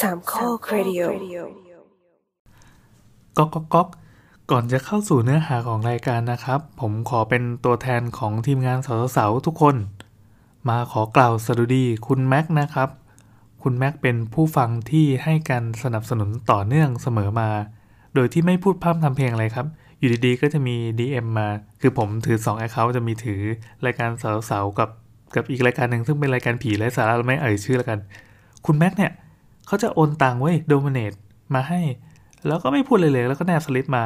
สามข้อครดิโอก๊อกก๊อกก๊อกก่อนจะเข้าสู่เนื้อหาของรายการนะครับ ผมขอเป็นตัวแทนของทีมงานสาวๆทุกคน มาขอกล่าวสดุดีคุณแม็กนะครับ คุณแม็กเป็นผู้ฟังที่ให้การสนับสนุนต่อเนื่องเสมอมา โดยที่ไม่พูดพร่ำทำเพลงอะไรครับ อยู่ดีๆ ก็จะมี DM มา คือผมถือ2 Account จะมีถือรายการสาวๆกับกับอีกรายการหนึ่งซึ่งเป็นรายการผีและสาระเราไม่เอ่ยชื่อแล้วกัน คุณแม็กเนี่ย เขาจะโอนตังไว้โดเมเนตมาให้ แล้วก็ไม่พูดเลยเลยแล้วก็แนบสลิปมา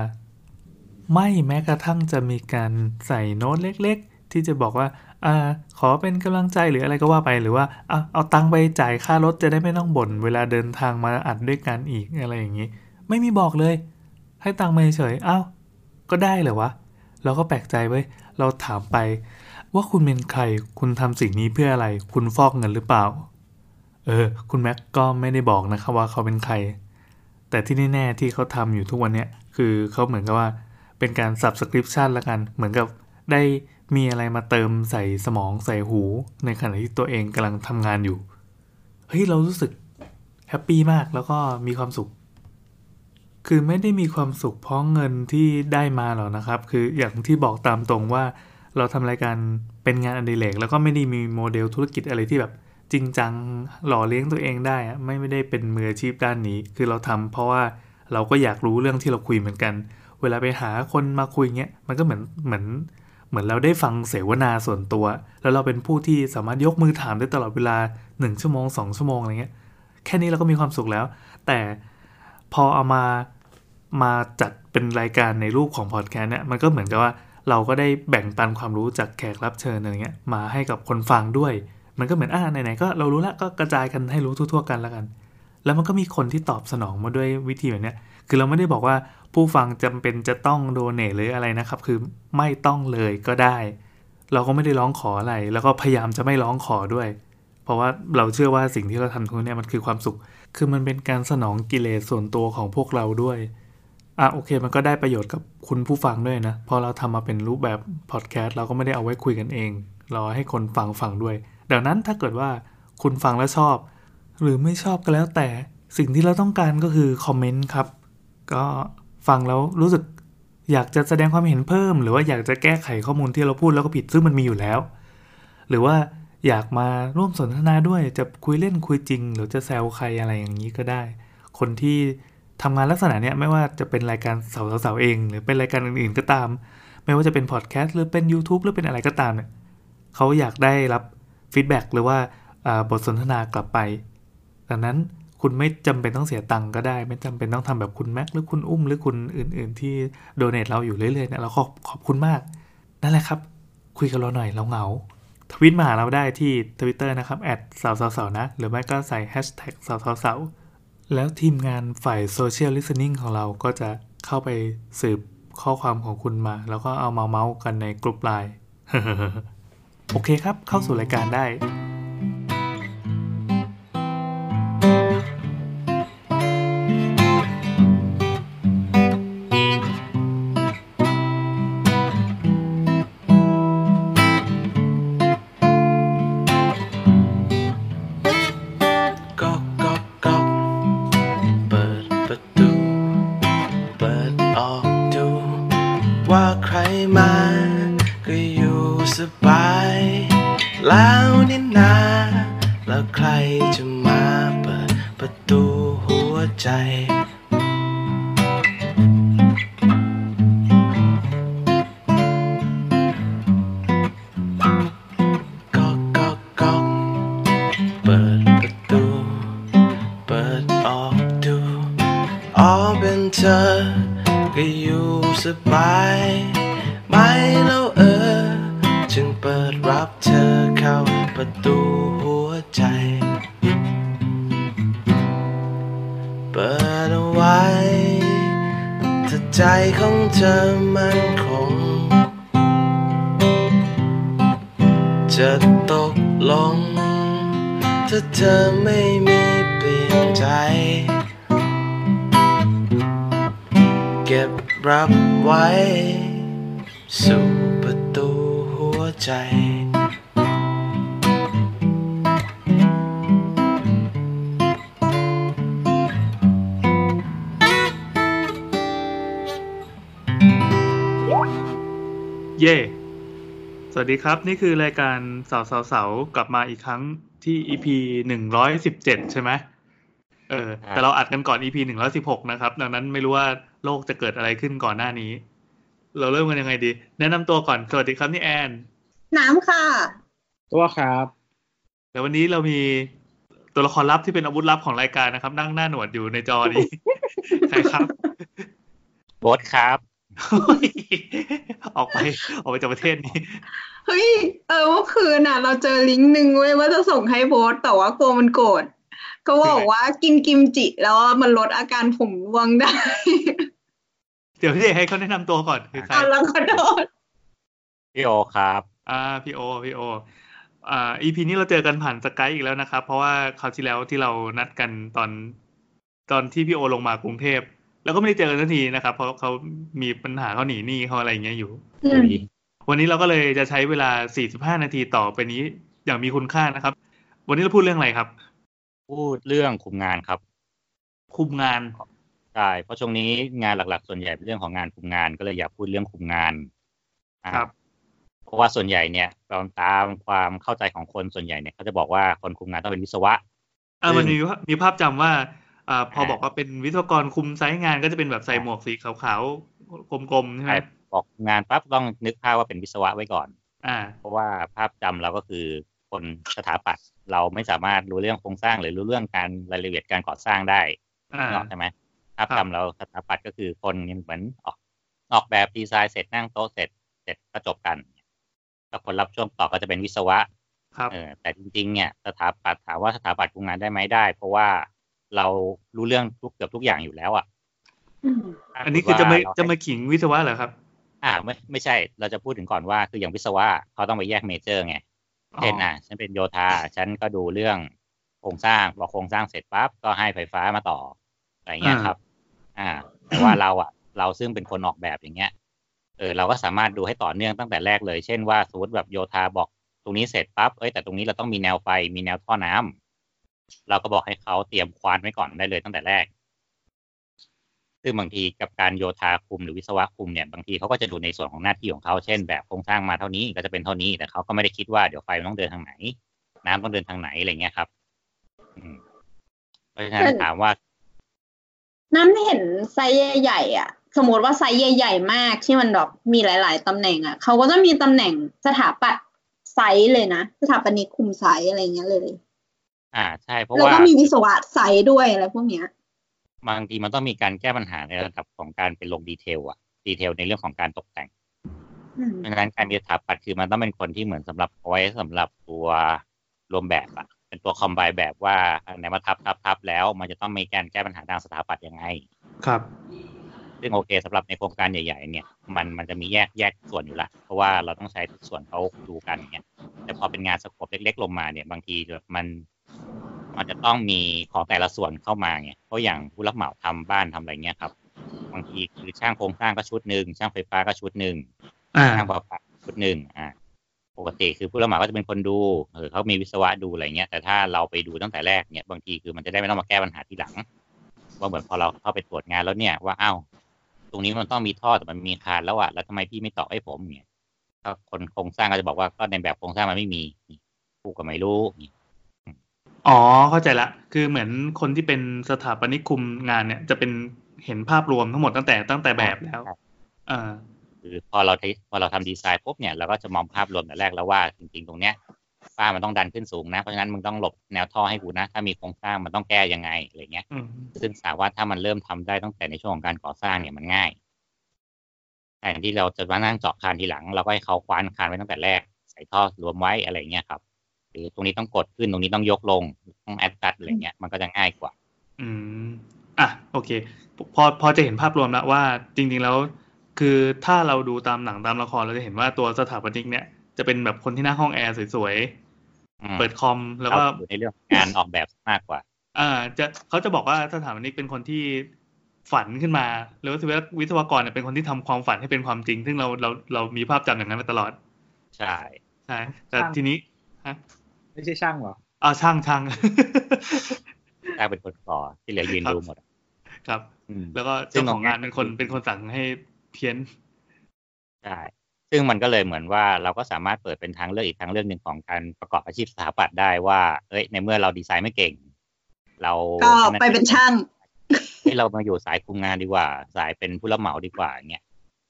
ไม่แม้กระทั่งจะมีการใส่โน้ตเล็กๆ ที่จะบอกว่าอ่าขอเป็นกำลังใจหรืออะไรก็ว่าไปหรือว่าเอาเอาตังไปจ่ายค่ารถจะได้ไม่ต้องบ่น เวลาเดินทางมาอัดด้วยกันอีกอะไรอย่างนี้ ไม่มีบอกเลย ให้ตังค์มาเฉยอ้าวก็ได้เหรอวะเราก็แปลกใจเว้ยเราถามไป ว่าคุณเป็นใคร คุณทำสิ่งนี้เพื่ออะไร คุณฟอกเงินหรือเปล่า เออ คุณแม็กก็ไม่ได้บอกนะครับว่าเขาเป็นใคร แต่ที่แน่ๆที่เขาทำอยู่ทุกวันเนี้ยคือเขาเหมือนกับว่าเป็นการ subscription ละกัน เหมือนกับได้มีอะไรมาเติมใส่สมองใส่หู ในขณะที่ตัวเองกำลังทำงานอยู่ เฮ้ย เรารู้สึกแฮปปี้มากแล้วก็มีความสุข คือไม่ได้มีความสุขเพราะเงินที่ได้มาหรอกนะครับ คืออย่างที่บอกตามตรงว่าเราทำรายการเป็นงานอดิเรกแล้วก็ไม่ได้มีโมเดลธุรกิจอะไรที่แบบ จริงจังหล่อเลี้ยงตัวเองได้อะไม่ไม่ได้เป็นมืออาชีพด้านนี้ คือเราทำเพราะว่าเราก็อยากรู้เรื่องที่เราคุยเหมือนกัน เวลาไปหาคนมาคุยเงี้ยมันก็เหมือนเหมือนเหมือนเราได้ฟังเสวนาส่วนตัว แล้วเราเป็นผู้ที่สามารถยกมือถามได้ตลอดเวลา 1 ชั่วโมง 2 ชั่วโมงอะไรเงี้ยแค่นี้เราก็มีความสุขแล้ว แต่พอเอามามาจัดเป็นรายการในรูปของพอดแคสต์เนี่ยมันก็เหมือนกับว่าเราก็ได้แบ่งปันความรู้จากแขกรับเชิญอะไรเงี้ยมาให้กับคนฟังด้วย มันก็เหมือนอ่าไหนๆก็เรารู้แล้วก็กระจายกันให้รู้ทั่วๆกันแล้วกัน แล้วมันก็มีคนที่ตอบสนองมาด้วยวิธีแบบนี้คือเราไม่ได้บอกว่าผู้ฟังจำเป็นจะต้องโดเนทหรืออะไรนะครับ คือไม่ต้องเลยก็ได้ เราก็ไม่ได้ร้องขออะไร แล้วก็พยายามจะไม่ร้องขอด้วย เพราะว่าเราเชื่อว่าสิ่งที่เราทำทุกเนี่ยมันคือความสุข คือมันเป็นการสนองกิเลสส่วนตัวของพวกเราด้วยอะโอเค มันก็ได้ประโยชน์กับคุณผู้ฟังด้วยนะ พอเราทำมาเป็นรูปแบบพอดแคสต์เราก็ไม่ได้เอาไว้คุยกันเอง เราให้คนฟังฟังด้วย ดังนั้นถ้าเกิดว่าคุณฟังแล้วชอบ หรือไม่ชอบก็แล้วแต่สิ่งที่เราต้องการก็คือคอมเมนต์ครับ ก็ฟังแล้วรู้สึกอยากจะแสดงความเห็นเพิ่ม หรือว่าอยากจะแก้ไขข้อมูลที่เราพูดแล้วก็ผิดซึ่งมันมีอยู่แล้ว หรือว่าอยากมาร่วมสนทนาด้วยจะคุยเล่นคุยจริง หรือจะแซวใครอะไรอย่างนี้ก็ได้ คนที่ทำงานลักษณะเนี้ยไม่ว่าจะเป็นรายการเสาเสาเสาเอง หรือเป็นรายการอื่นๆก็ตาม ไม่ว่าจะเป็นพอดแคสต์หรือเป็น YouTube หรือเป็นอะไรก็ตามเนี่ยเขาอยากได้รับ feedback หรือว่าบทสนทนากลับไป ดังนั้นคุณไม่จำเป็นต้องเสียตังค์ก็ได้ ไม่จำเป็นต้องทำแบบคุณแม็กหรือคุณอุ้มหรือคุณอื่น ๆ ที่ donate เราอยู่เรื่อยๆเนี่ยเราขอบขอบคุณมาก นั่นแหละครับ คุยกับเราหน่อยเราเหงาทวิตมาหาเราได้ที่ Twitter นะครับ at เสาเสาเสานะ หรือไม่ก็ใส่แฮชแท็กเสาเสาเสาแล้วทีมงานฝ่าย social listening ของเราก็จะเข้าไปสืบข้อความของคุณมา แล้วก็เอามาเมาส์กันในกลุ่มไลน์ โอเคครับ เข้าสู่รายการได้ วัสดีครับ นี่คือรายการสาวสาวสาวกลับมาอีกครั้งที่ EP หนึ่งร้อยสิบเจ็ดใช่ไหมเออ แต่เราอัดกันก่อน EP หนึ่งร้อยสิบหกนะครับ ดังนั้นไม่รู้ว่าโลกจะเกิดอะไรขึ้นก่อนหน้านี้ เราเริ่มกันยังไงดี แนะนำตัวก่อน สวัสดีครับนี่แอน น้ำค่ะ ตัวครับแต่วันนี้เรามีตัวละครลับที่เป็นอาวุธลับของรายการนะครับ นั่งหน้าหนวดอยู่ในจอนี้ ใครครับ โบ๊ทครับ ออกไปออกไปจากประเทศนี้ เฮ้ย เออเมื่อคืนน่ะ เราเจอลิงก์หนึ่งเว้ยว่าจะส่งให้โบสแต่ว่ากลัวมันโกรธก็บอกว่ากินกิมจิแล้วมันลดอาการผมร่วงได้ เดี๋ยวพี่เอกให้เขาแนะนำตัวก่อนคือใครอะแล้วขอโทษพี่โอครับ อ่าพี่โอพี่โออ่า EP นี้เราเจอกันผ่านสกายอีกแล้วนะครับ เพราะว่าคราวที่แล้วที่เรานัดกันตอน ตอนที่พี่โอลงมากรุงเทพ แล้วก็ไม่ได้เจอกันสักทีนะครับ เพราะเขามีปัญหาเขาหนีหนี้เขาอะไรอย่างเงี้ยอยู่อืมวันนี้เราก็เลยจะใช้เวลา 45 นาทีต่อไปนี้อย่างมีคุณค่านะครับ วันนี้เราพูดเรื่องอะไรครับ พูดเรื่องคุมงานครับ คุมงานใช่เพราะช่วงนี้งานหลัก ๆ ส่วนใหญ่เป็นเรื่องของงานคุมงานก็เลยอยากพูดเรื่องคุมงานอ่าครับ เพราะว่าส่วนใหญ่เนี่ยตามตามความเข้าใจของคนส่วนใหญ่เนี่ยเขาจะบอกว่าคนคุมงานต้องเป็นวิศวะอ่าซึ่งมันมีมีภาพจำว่า อ่าพออ่าบอกว่าเป็นวิศวกรคุมไซต์งานก็จะเป็นแบบใส่หมวกสีขาวๆกลมๆใช่ไหมใช่บอกงานปั๊บต้องนึกภาพว่าเป็นวิศวะไว้ก่อน อ่า เพราะว่าภาพจำเราก็คือคนสถาปัตย์เราไม่สามารถรู้เรื่องโครงสร้างหรือรู้เรื่องการรายละเอียดการก่อสร้างได้อ่านึกออกใช่ไหมภาพครับจำเราสถาปัตย์ก็คือคนเหมือนออกออกแบบดีไซน์เสร็จนั่งโต๊ะเสร็จเสร็จก็จบกันแล้วคนรับช่วงต่อก็จะเป็นวิศวะ ครับ เออแต่จริงๆเนี่ยสถาปัตย์ถามว่าสถาปัตย์คุมงานได้ไหมได้ เพราะว่า เรารู้เรื่องทุกเกือบทุกอย่างอยู่แล้วอะอืมอันนี้คือจะไม่ถ้าเกิดว่าจะมาขิงวิศวะเหรอครับ อ่าไม่ไม่ใช่เราจะพูดถึงก่อนว่าคืออย่างวิศวะเขาต้องไปแยกเมเจอร์ไงอ๋อเช่นอะฉันเป็นโยธาฉันก็ดูเรื่องโครงสร้างพอโครงสร้างเสร็จปั๊บก็ให้ไฟฟ้ามาต่ออะไรเงี้ยครับ อ่า แต่ว่าเราอะ เราซึ่งเป็นคนออกแบบอย่างเงี้ยเออเราก็สามารถดูให้ต่อเนื่องตั้งแต่แรกเลย เช่นว่าสมมติแบบโยธาบอกตรงนี้เสร็จปั๊บเอ้ยแต่ตรงนี้เราต้องมีแนวไฟมีแนวท่อน้ำ เราก็บอกให้เขาเตรียมควานไว้ก่อนได้เลยตั้งแต่แรก ซึ่งบางทีกับการโยธาคุมหรือวิศวะคุมเนี่ยบางทีเขาก็จะดูในส่วนของหน้าที่ของเขาเช่น แบบโครงสร้างมาเท่านี้ก็จะเป็นเท่านี้ แต่เขาก็ไม่ได้คิดว่าเดี๋ยวไฟมันต้องเดินทางไหน น้ำต้องเดินทางไหนอะไรเงี้ยครับเพราะฉะนั้นถามว่า เท่าที่เห็น site ใหญ่ๆอะ สมมติว่า site ใหญ่ๆมากที่มันแบบมีหลาย ๆตำแหน่งอะเขาก็จะมีตำแหน่งสถาปัตย์ site เลยนะสถาปนิกคุม site อะไรเงี้ยเลย อ่าใช่เพราะแล้วว่าก็มีวิศวะ site ด้วยอะไรพวกเนี้ยบางทีมันต้องมีการแก้ปัญหาในระดับของการเป็นลง detail อะ detail ในเรื่องของการตกแต่งอืมเพราะฉะนั้นการมีสถาปัตย์คือมันต้องเป็นคนที่เหมือนสำหรับเอาไว้สำหรับตัวรวมแบบอะเป็นตัว combine แบบว่าอันไหนมาทับทับทับแล้ว มันจะต้องมีการแก้ปัญหาทางสถาปัตย์ยังไง ครับซึ่งโอเคสำหรับในโครงการใหญ่ ๆ เนี่ย มันมันจะมีแยกแยกส่วนอยู่ละเพราะว่าเราต้องใช้ทุกส่วนเขาดูกันอย่างเงี้ยแต่พอเป็นงานสโคปเล็ก ๆ ลงมาเนี่ย บางทีมัน มันจะต้องมีของแต่ละส่วนเข้ามาไงเพราะอย่างผู้รับเหมาทำบ้านทำอะไรเงี้ยครับบางทีคือช่างโครงสร้างก็ชุดหนึ่งช่างไฟฟ้าก็ชุดหนึ่งอ่าช่างประปาชุดหนึ่งอ่าปกติคือผู้รับเหมาก็จะเป็นคนดูเออเขามีวิศวะดูอะไรเงี้ยแต่ถ้าเราไปดูตั้งแต่แรกเนี่ยบางทีคือมันจะได้ไม่ต้องมาแก้ปัญหาทีหลัง ว่าเหมือนพอเราเข้าไปตรวจงานแล้วเนี่ยว่าอ้าวตรงนี้มันต้องมีท่อแต่มันมีคานแล้วอะแล้วทำไมพี่ไม่ต่อให้ผมเนี่ยก็คนโครงสร้างก็จะบอกว่าก็ในแบบโครงสร้างมันไม่มีกูก็ไม่รู้นี่ อ๋อเข้าใจละ คือเหมือนคนที่เป็นสถาปนิกคุมงานเนี่ย จะเป็นเห็นภาพรวมทั้งหมดตั้งแต่ตั้งแต่แบบแล้วอ่าคือพอเราทพอเราทำดีไซน์ปุ๊บเนี่ยเราก็จะมองภาพรวมแต่แรกแล้วว่าจริงๆ ตรงเนี้ยฝ้ามันต้องดันขึ้นสูงนะ เพราะฉะนั้นมึงต้องหลบแนวท่อให้กูนะ ถ้ามีโครงสร้างมันต้องแก้ยังไงอะไรเงี้ยอืมซึ่งสามารถถ้ามันเริ่มทำได้ตั้งแต่ในช่วงของการก่อสร้างเนี่ยมันง่ายแทนที่เราจะมานั่งเจาะคานทีหลัง เราก็ให้เขาคว้านคานไว้ตั้งแต่แรก ใส่ท่อรวมไว้อะไรเงี้ยครับ หรือตรงนี้ต้องกดขึ้นตรงนี้ต้องยกลงต้องแอดตัดอะไรเงี้ยมันก็จะง่ายกว่า อืมอะโอเค พอพอจะเห็นภาพรวมแล้วว่าจริง ๆแล้ว คือถ้าเราดูตามหนังตามละครเราจะเห็นว่าตัวสถาปนิกเนี่ยจะเป็นแบบคนที่นั่งห้องแอร์สวยอืมๆเปิดคอมแล้วก็เราอยู่ในเรื่องของงานออกแบบมากกว่า อ่า จะเขาจะบอกว่าสถาปนิกเป็นคนที่ฝันขึ้นมาแล้ววิศววิศวกรเนี่ยเป็นคนที่ทำความฝันให้เป็นความจริง ซึ่งเราเราเรามีภาพจำอย่างนั้นมาตลอด ใช่ใช่แต่ช่างทีนี้ฮะ ไม่ใช่ช่างเหรออ่าช่างช่างถ้าเป็นคนก่อที่เหลือยืนครับดูหมดอะครับอืมแล้วก็ซึ่เจ้างของงานตรงเนี้ยเป็นคนเป็นคนสั่งให้เพี้ยนใช่ซึ่งมันก็เลยเหมือนว่าเราก็สามารถเปิดเป็นทางเลือกอีกทางเลือกหนึ่งของการประกอบอาชีพสถาปัตย์ได้ว่า เอ้ยในเมื่อเราดีไซน์ไม่เก่ง เราก็ไปเป็นช่างให้เรามาอยู่สายคุมงานดีกว่า สายเป็นผู้รับเหมาดีกว่าอย่างเงี้ย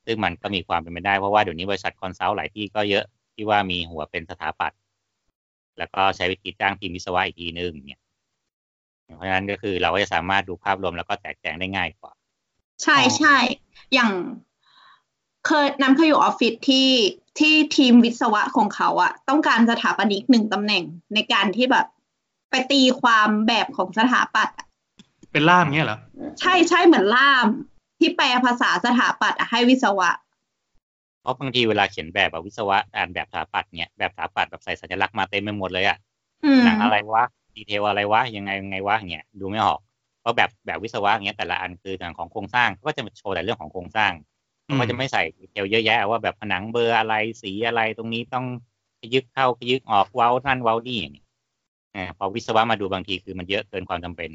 ซึ่งมันก็มีความเป็นไปได้เพราะว่าเดี๋ยวนี้บริษัท consult หลายที่ก็เยอะที่ว่ามีหัวเป็นสถาปัตย์ แล้วก็ใช้วิธีจ้างทีมวิศวะอีกทีนึงเนี่ย เพราะฉะนั้นก็คือเราก็จะสามารถดูภาพรวมแล้วก็แตกแจงได้ง่ายกว่า ใช่ใช่ อย่างเคยน้ำเคยอยู่ออฟฟิศที่ที่ทีมวิศวะของเขาอะต้องการสถาปนิกหนึ่งตำแหน่งในการที่แบบไปตีความแบบของสถาปัตย์อะเป็นล่ามเงี้ยเหรอ ใช่ใช่เหมือนล่ามที่แปลภาษาสถาปัตย์อะให้วิศวะ เพราะบางทีเวลาเขียนแบบอะวิศวะอ่านแบบสถาปัตย์เนี่ยแบบสถาปัตย์แบบใส่สัญลักษณ์มาเต็มไปหมดเลยอะอืมหนังอะไรวะ detail อะไรวะยังไงยังไงวะเงี้ยดูไม่ออกเพราะแบบแบบวิศวะเงี้ยแต่ละอันคือทางของโครงสร้างเขาก็จะโชว์แต่เรื่องของโครงสร้างอืมเขาก็จะไม่ใส่ detail เยอะแยะว่าแบบผนังเบอร์อะไรสีอะไรตรงนี้ต้องขยึกเข้าขยึกออกเว้านั่นเว้านี่อย่างเงี้ยเออพอวิศวะมาดูบางทีคือมันเยอะเกินความจำเป็น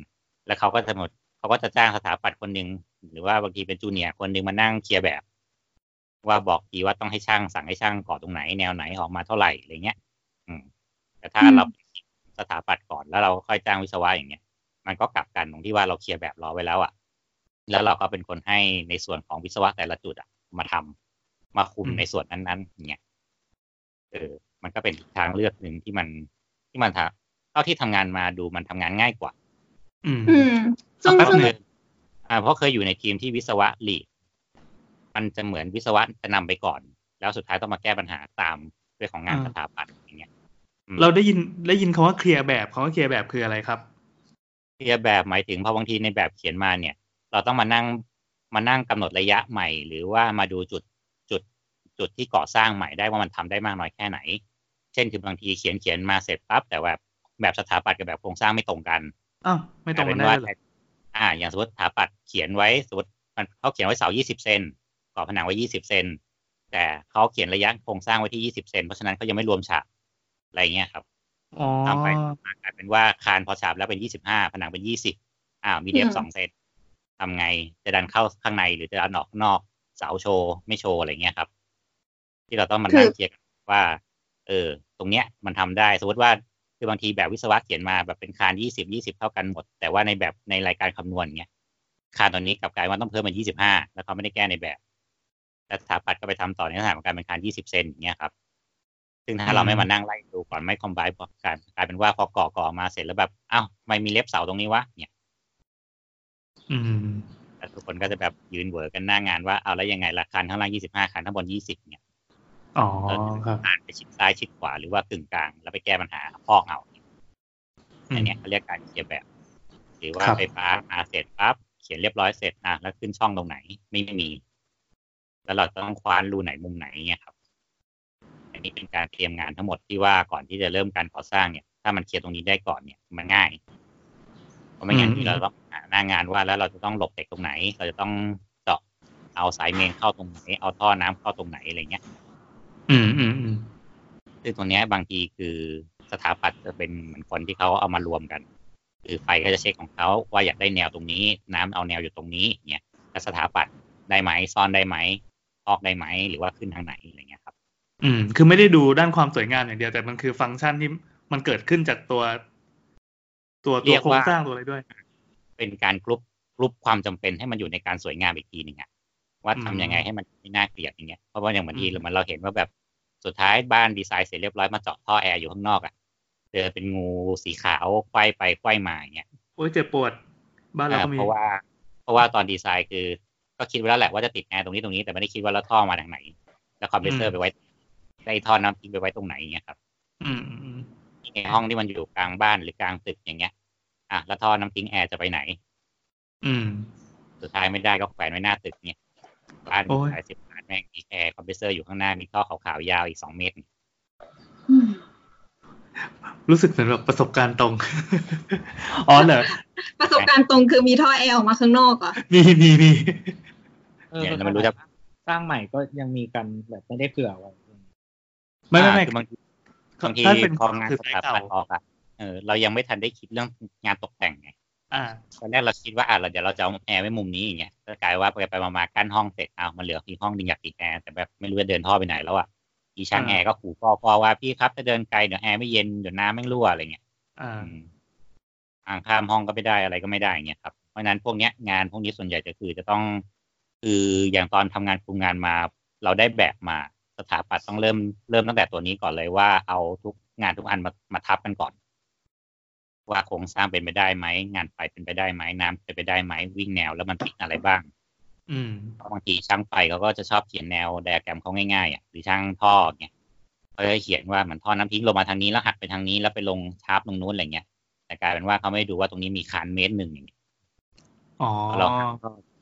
แล้วเขาก็จะหมดเขาก็จะจ้างสถาปัตย์คนหนึ่งหรือว่าบางทีเป็นจูเนียร์คนหนึ่งมานั่งเคลียร์แบบ ว่าบอกทีว่าต้องให้ช่างสั่งให้ช่างก่อตรงไหนแนวไหนออกมาเท่าไหร่อะไรเงี้ย อืม แต่ถ้าอืมเราสถาปัตย์ก่อนแล้วเราค่อยจ้างวิศวะอย่างเงี้ย มันก็กลับกันตรงที่ว่าเราเคลียร์แบบรอไว้แล้วอะ แล้วเราก็เป็นคนให้ในส่วนของวิศวะแต่ละจุดอะ มาทำมาคุมอืมในส่วนนั้นๆอย่างเงี้ยเออ มันก็เป็นอีกทางเลือกหนึ่งที่มันที่มันทำเท่าที่ทำงานมาดูมันทำงานง่ายกว่า อืมอืมซึ่งแป๊บซึ่งหนึ่งอ่าเพราะเคยอยู่ในทีมที่วิศวะลีด มันจะเหมือนวิศวะจะนำไปก่อน แล้วสุดท้ายต้องมาแก้ปัญหาตามเรื่องของงานอ่าสถาปัตย์อย่างเงี้ยอืมเราได้ยินได้ยินคำว่าเคลียร์แบบคำว่าเคลียร์แบบคืออะไรครับเคลียร์แบบหมายถึงพอบางทีในแบบเขียนมาเนี่ย เราต้องมานั่งมานั่งกำหนดระยะใหม่ หรือว่ามาดูจุดจุดจุดที่ก่อสร้างใหม่ได้ว่ามันทำได้มากน้อยแค่ไหน เช่นคือบางทีเขียนเขียนมาเสร็จปั๊บแต่แบบแบบสถาปัตย์กับแบบโครงสร้างไม่ตรงกันอ้าวไม่ตรงกันกได้ลายเลเป็ยนว่าอ่า อย่างสมมติสถาปัตย์เขียนไว้สมมติมันเขาเขียนไว้เสา 20 เซน ก่อผนังไว้20เซนแต่เขาเขียนระยะโครงสร้างไว้ที่20เซนเพราะฉะนั้นเขายังไม่รวมฉากอะไรเงี้ยครับอ๋อทำไปกลายเป็นว่าคานพอฉาบแล้วเป็นยี่สิบห้าผนังเป็นยี่สิบอ้าวมีเดฟอืมสองเซนทำไงจะดันเข้าข้างในหรือจะดันออกข้างนอกเสาโชว์ไม่โชว์อะไรเงี้ยครับ ที่เราต้องมานั่งเคลียร์กันว่า เออ ตรงเนี้ยมันทำได้สมมติว่าคือบางทีแบบวิศวะเขียนมาแบบเป็นคานยี่สิบยี่สิบเท่ากันหมด แต่ว่าในแบบในรายการคำนวณเงี้ยคานตอนนี้กลับกลายว่าต้องเพิ่มเป็นยี่สิบห้าแล้วเขาไม่ได้แก้ในแบบ แล้วสถาปัตย์ก็ไปทำต่อในสถานการณ์เป็นคานยี่สิบเซนอย่างเงี้ยครับ ซึ่งถ้าเราไม่มานั่งไล่ดูก่อนไม่คอมไบพอกลายกลายเป็นว่าพอก่อก่อมาเสร็จแล้วแบบอ้าวทำไมมีเล็บเสาตรงนี้วะเนี่ย อืมแล้วทุกคนก็จะแบบยืนเหวอกันหน้างานว่าเอาแล้วยังไงละคันข้างล่างยี่สิบห้าคันข้างบนยี่สิบเนี่ยอ๋อเออครับอ่านไปชิดซ้ายชิดขวาหรือว่ากึ่งกลาง แล้วไปแก้ปัญหาพอกเอาอือัมนเนี้ยเขาเรียกการเคลียร์แบบ หรือว่าครับไฟฟ้ามาเสร็จปั๊บเขียนเรียบร้อยเสร็จอะแล้วขึ้นช่องตรงไหนไม่มี แล้วเราต้องคว้านรูไหนมุมไหนเนี่ยครับ อันนี้เป็นการเตรียมงานทั้งหมดที่ว่าก่อนที่จะเริ่มการก่อสร้างเนี่ย ถ้ามันเคลียร์ตรงนี้ได้ก่อนเนี่ยมันง่ายเพราะไม่งั้นอืมที่เราต้องหาหน้างานว่าแล้วเราจะต้องหลบเหล็กตรงไหน เราจะต้องเจาะเอาสายเมนเข้าตรงไหน เอาท่อน้ำเข้าตรงไหนอะไรเงี้ย อืมอืมอืมซึ่งตรงเนี้ยบางทีคือสถาปัตย์จะเป็นเหมือนคนที่เขาเอามารวมกัน คือไฟก็จะเช็คของเขาว่าอยากได้แนวตรงนี้ น้ำเอาแนวอยู่ตรงนี้เนี่ยแล้วสถาปัตย์ได้ไหมซ่อนได้ไหม ออกได้ไหมหรือว่าขึ้นทางไหนอะไรเงี้ยครับ อืม คือไม่ได้ดูด้านความสวยงามอย่างเดียว แต่มันคือฟังก์ชันที่มันเกิดขึ้นจากตัว ตัวเรีตัวยกโครงว่าสร้างตัวอะไรด้วย เป็นการ group group ความจำเป็นให้มันอยู่ในการสวยงามอีกทีหนึ่งอะว่าทำยังไงให้มันไม่น่าเกลียดอย่างเงี้ยเพราะว่าอย่างบางทีอืมมันเราเห็นว่าแบบสุดท้ายบ้านดีไซน์เสร็จเรียบร้อยมาเจาะท่อแอร์อยู่ข้างนอกอะเจอเป็นงูสีขาวไขว้ไปไขว้มาอย่างเงี้ยโอ้ยเจ็บปวดบ้านเราอ่าก็มีเพราะว่า เพราะว่าตอนดีไซน์คือ ก็คิดไว้แล้วแหละว่าจะติดแอร์ตรงนี้ตรงนี้แต่ไม่ได้คิดว่าแล้วท่อมาทางไหน แล้วคอมเพรสเซอร์ไปไว้ได้ท่อน้ำทิ้งไปไว้ตรงไหนอย่างเงี้ยครับอืมอืมอืมในห้องที่มันอยู่กลางบ้านหรือกลางตึกอย่างเงี้ย อะแล้วท่อน้ำทิ้งแอร์จะไปไหน อืม สุดท้ายไม่ได้ก็แขวนไว้หน้าตึกเนี่ยบ้านโอ้ยขายสิบล้านแม่งมีแอร์คอมเพรสเซอร์อยู่ข้างหน้ามีท่อขาวๆยาวอีกสองเมตรอืม รู้สึกเหมือนแบบประสบการณ์ตรง อ๋อเหรอ ประสบการณ์ตรงคือมีท่อแอร์ออกมาข้างนอกเหรอะมีมีมีเออเนี่ยเราไม่รู้จะสร้างใหม่ก็ยังมีกันแบบไม่ได้เผื่อไว้ไม่ไม่อ่าไม่คือบางทีบางทีถ้าเป็นพองานคือ site เก่าสถาปัตย์ออกอะเออเรายังไม่ทันได้คิดเรื่องงานตกแต่งไงอ่าตอนแรกเราคิดว่าอะเราเดี๋ยวเราจะเอาแอร์ไว้มุมนี้อย่างเงี้ยก็กลายว่าไปไปมาๆกั้นห้องเสร็จอ้าวมันเหลือที่ห้องนึงอยากติดแอร์แต่แบบไม่รู้จะเดินท่อไปไหนแล้วอะ อีช่างอ่าแอร์ก็ขู่พ่อพ่อว่าพี่ครับถ้าเดินไกลเดี๋ยวแอร์ไม่เย็นเดี๋ยวน้ำไม่รั่วอะไรเงี้ยอ่าอืมอ่างข้ามห้องก็ไม่ได้อะไรก็ไม่ได้อย่างเงี้ยครับเพราะฉะนั้นพวกเนี้ยงานพวกนี้ส่วนใหญ่จะคือจะต้อง คืออย่างตอนทำงานคุมงานมา เราได้แบบมาสถาปัตย์ต้องเริ่มเริ่มตั้งแต่ตัวนี้ก่อนเลยว่าเอาทุกงานทุกอันมามาทับกันก่อน ว่าโครงสร้างเป็นไปได้ไหมงานไฟเป็นไปได้ไหมน้ำเป็นไปได้ไหมวิ่งแนวแล้วมันติดอะไรบ้าง อืมเพราะบางทีช่างไฟเขาก็จะชอบเขียนแนวไดอะแกรมเขาง่ายๆอะหรือช่างท่อเนี่ยเขาจะเขียนว่าเหมือนท่อน้ำทิ้งลงมาทางนี้แล้วหักไปทางนี้แล้วไปลงชาร์ปตรงนู้นอะไรเงี้ยแต่กลายเป็นว่าเขาไม่ดูว่าตรงนี้มีคานเมตรหนึ่งอย่างเงี้ยอ๋อเรา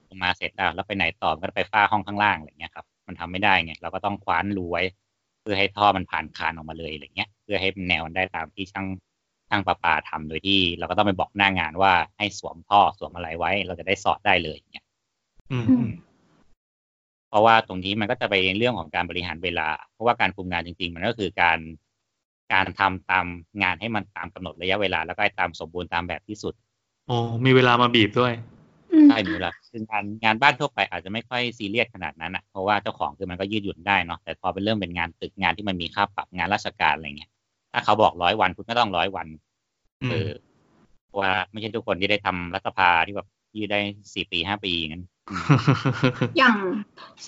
ลงมาเสร็จแล้วแล้วไปไหนต่อมันก็ไปฝ้าห้องข้างล่างอะไรเงี้ยครับมันทำไม่ได้ไงเราก็ต้องคว้านรูไว้ เพื่อให้ท่อมันผ่านคานออกมาเลยอะไรเงี้ย เพื่อให้แนวมันได้ตามที่ช่างช่างประปาทำโดยที่ เราก็ต้องไปบอกหน้างานว่าให้สวมท่อสวมอะไรไว้ เราจะได้สอดได้เลยเงี้ย เพราะว่าตรงนี้มันก็จะไปในเรื่องของการบริหารเวลา เพราะว่าการคุมงานจริง ๆ มันก็คือการการทำตามงานให้มันตามกำหนดระยะเวลา แล้วก็ให้ตามสมบูรณ์ตามแบบที่สุดโอ้มีเวลามาบีบด้วยอืมใช่หนูละคืองานงานบ้านทั่วไปอาจจะไม่ค่อยซีเรียสขนาดนั้นอะเพราะว่าเจ้าของคือมันก็ยืดหยุ่นได้เนาะแต่พอเป็นเรื่องเป็นงานตึกงานที่มันมีค่าปรับงานราชการอะไรเงี้ยถ้าเขาบอกร้อยวันคุณก็ต้องร้อยวันอืเอมอเพราะว่าไม่ใช่ทุกคนที่ได้ทำรัฐสภาที่แบบยืดได้สี่ปีห้าปีอย่างนั้น อืมอย่าง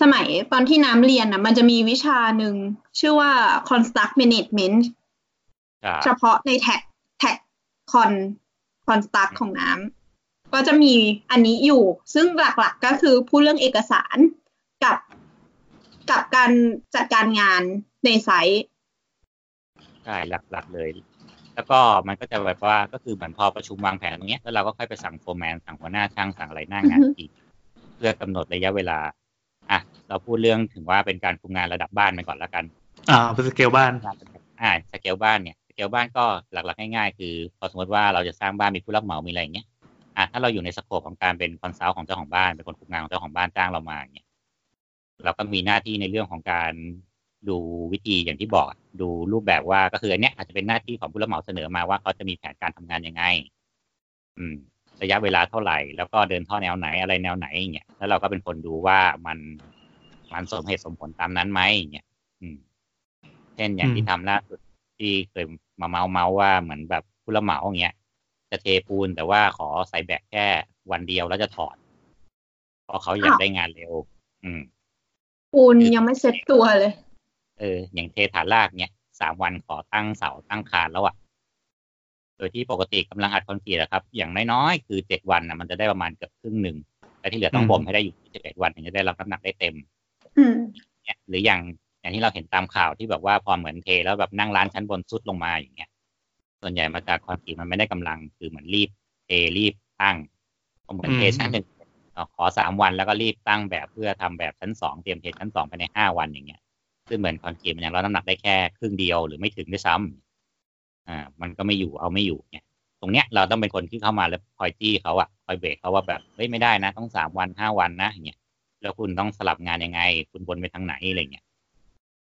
สมัยตอนที่น้ำเรียนนะมันจะมีวิชาหนึ่งชื่อว่า construct management ใช่เฉพาะใน tag tag con construct ของน้ำก็จะมีอันนี้อยู่ ซึ่งหลักๆก็คือพูดเรื่องเอกสารกับกับการจัดการงานใน siteใช่หลักๆเลย แล้วก็มันก็จะแบบว่าก็คือเหมือนพอประชุมวางแผนตรงเนี้ยแล้วเราก็ค่อยไปสั่งโฟร์แมนสั่งหัวหน้าช่างสั่งอะไรหน้างานอีก เพื่อกำหนดระยะเวลาอะเราพูดเรื่องถึงว่าเป็นการคุมงานระดับบ้านไปก่อนแล้วกัน อ่าเป็นสเกลบ้านอ่าสเกลบ้านเนี่ยสเกลบ้านก็หลักๆง่ายๆ คือพอสมมติว่าเราจะสร้างบ้านมีผู้รับเหมามีอะไรอย่างเงี้ยอะถ้าเราอยู่ใน scope ของการเป็น consult ของเจ้าของบ้านเป็นคนคุมงานของเจ้าของบ้านจ้างเรามาอย่างเงี้ยเราก็มีหน้าที่ในเรื่องของการดูวิธีอย่างที่บอกอะดูรูปแบบว่าก็คืออันเนี้ยอาจจะเป็นหน้าที่ของผู้รับเหมาเสนอมาว่าเขาจะมีแผนการทำงานยังไง อืม ระยะเวลาเท่าไหร่ แล้วก็เดินท่อแนวไหนอะไรแนวไหนอย่างเงี้ยแล้วเราก็เป็นคนดูว่ามันมันสมเหตุสมผลตามนั้นไหมอย่างเงี้ยอืม เช่นอย่างอืมที่ทำล่าสุดที่เคยมาเมาเมาๆว่าเหมือนแบบผู้รับเหมาอย่างเงี้ยจะเทปูนแต่ว่าขอใส่แบกแค่วันเดียวแล้วจะถอดเพราะเขาอยากได้งานเร็ว อืม ปูนยังไม่เซ็ตตัวเลย เออ อย่างเทฐานรากเนี่ยสามวันขอตั้งเสาตั้งคานแล้วอะ โดยที่ปกติกำลังอัดคอนกรีตอะครับ อย่างน้อยๆ คือเจ็ดวันนะมันจะได้ประมาณเกือบครึ่งหนึ่งแต่ที่เหลือต้องอืมบ่มให้ได้อยู่ที่สิบเอ็ดวันถึงจะได้รับน้ำหนักได้เต็มอืมเนี่ยหรืออย่างอย่างที่เราเห็นตามข่าวที่แบบว่าพอเหมือนเทแล้วแบบนั่งร้านชั้นบนสุดลงมาอย่างเงี้ย ส่วนใหญ่มาจากคอนกรีตมันไม่ได้กำลังคือเหมือนรีบเทรีบตั้งก็เหมือนเทอืมชั้นหนึ่งเอาขอสามวันแล้วก็รีบตั้งแบบเพื่อทำแบบชั้นสองเตรียมเทชั้นสองภายในห้าวันอย่างเงี้ยซึ่งเหมือนคอนกรีตมันยังรับน้ำหนักได้แค่ครึ่งเดียวหรือไม่ถึงด้วยซ้ำ อ่า มันก็ไม่อยู่เอาไม่อยู่เนี่ยตรงเนี้ยเราต้องเป็นคนที่เข้ามาแล้วคอยจี้เขาอะคอยเบรกเขาว่าแบบเฮ้ยไม่ได้นะ ต้องสามวันห้าวันนะอย่างเงี้ยแล้วคุณต้องสลับงานยังไง คุณวนไปทางไหนอะไรเงี้ย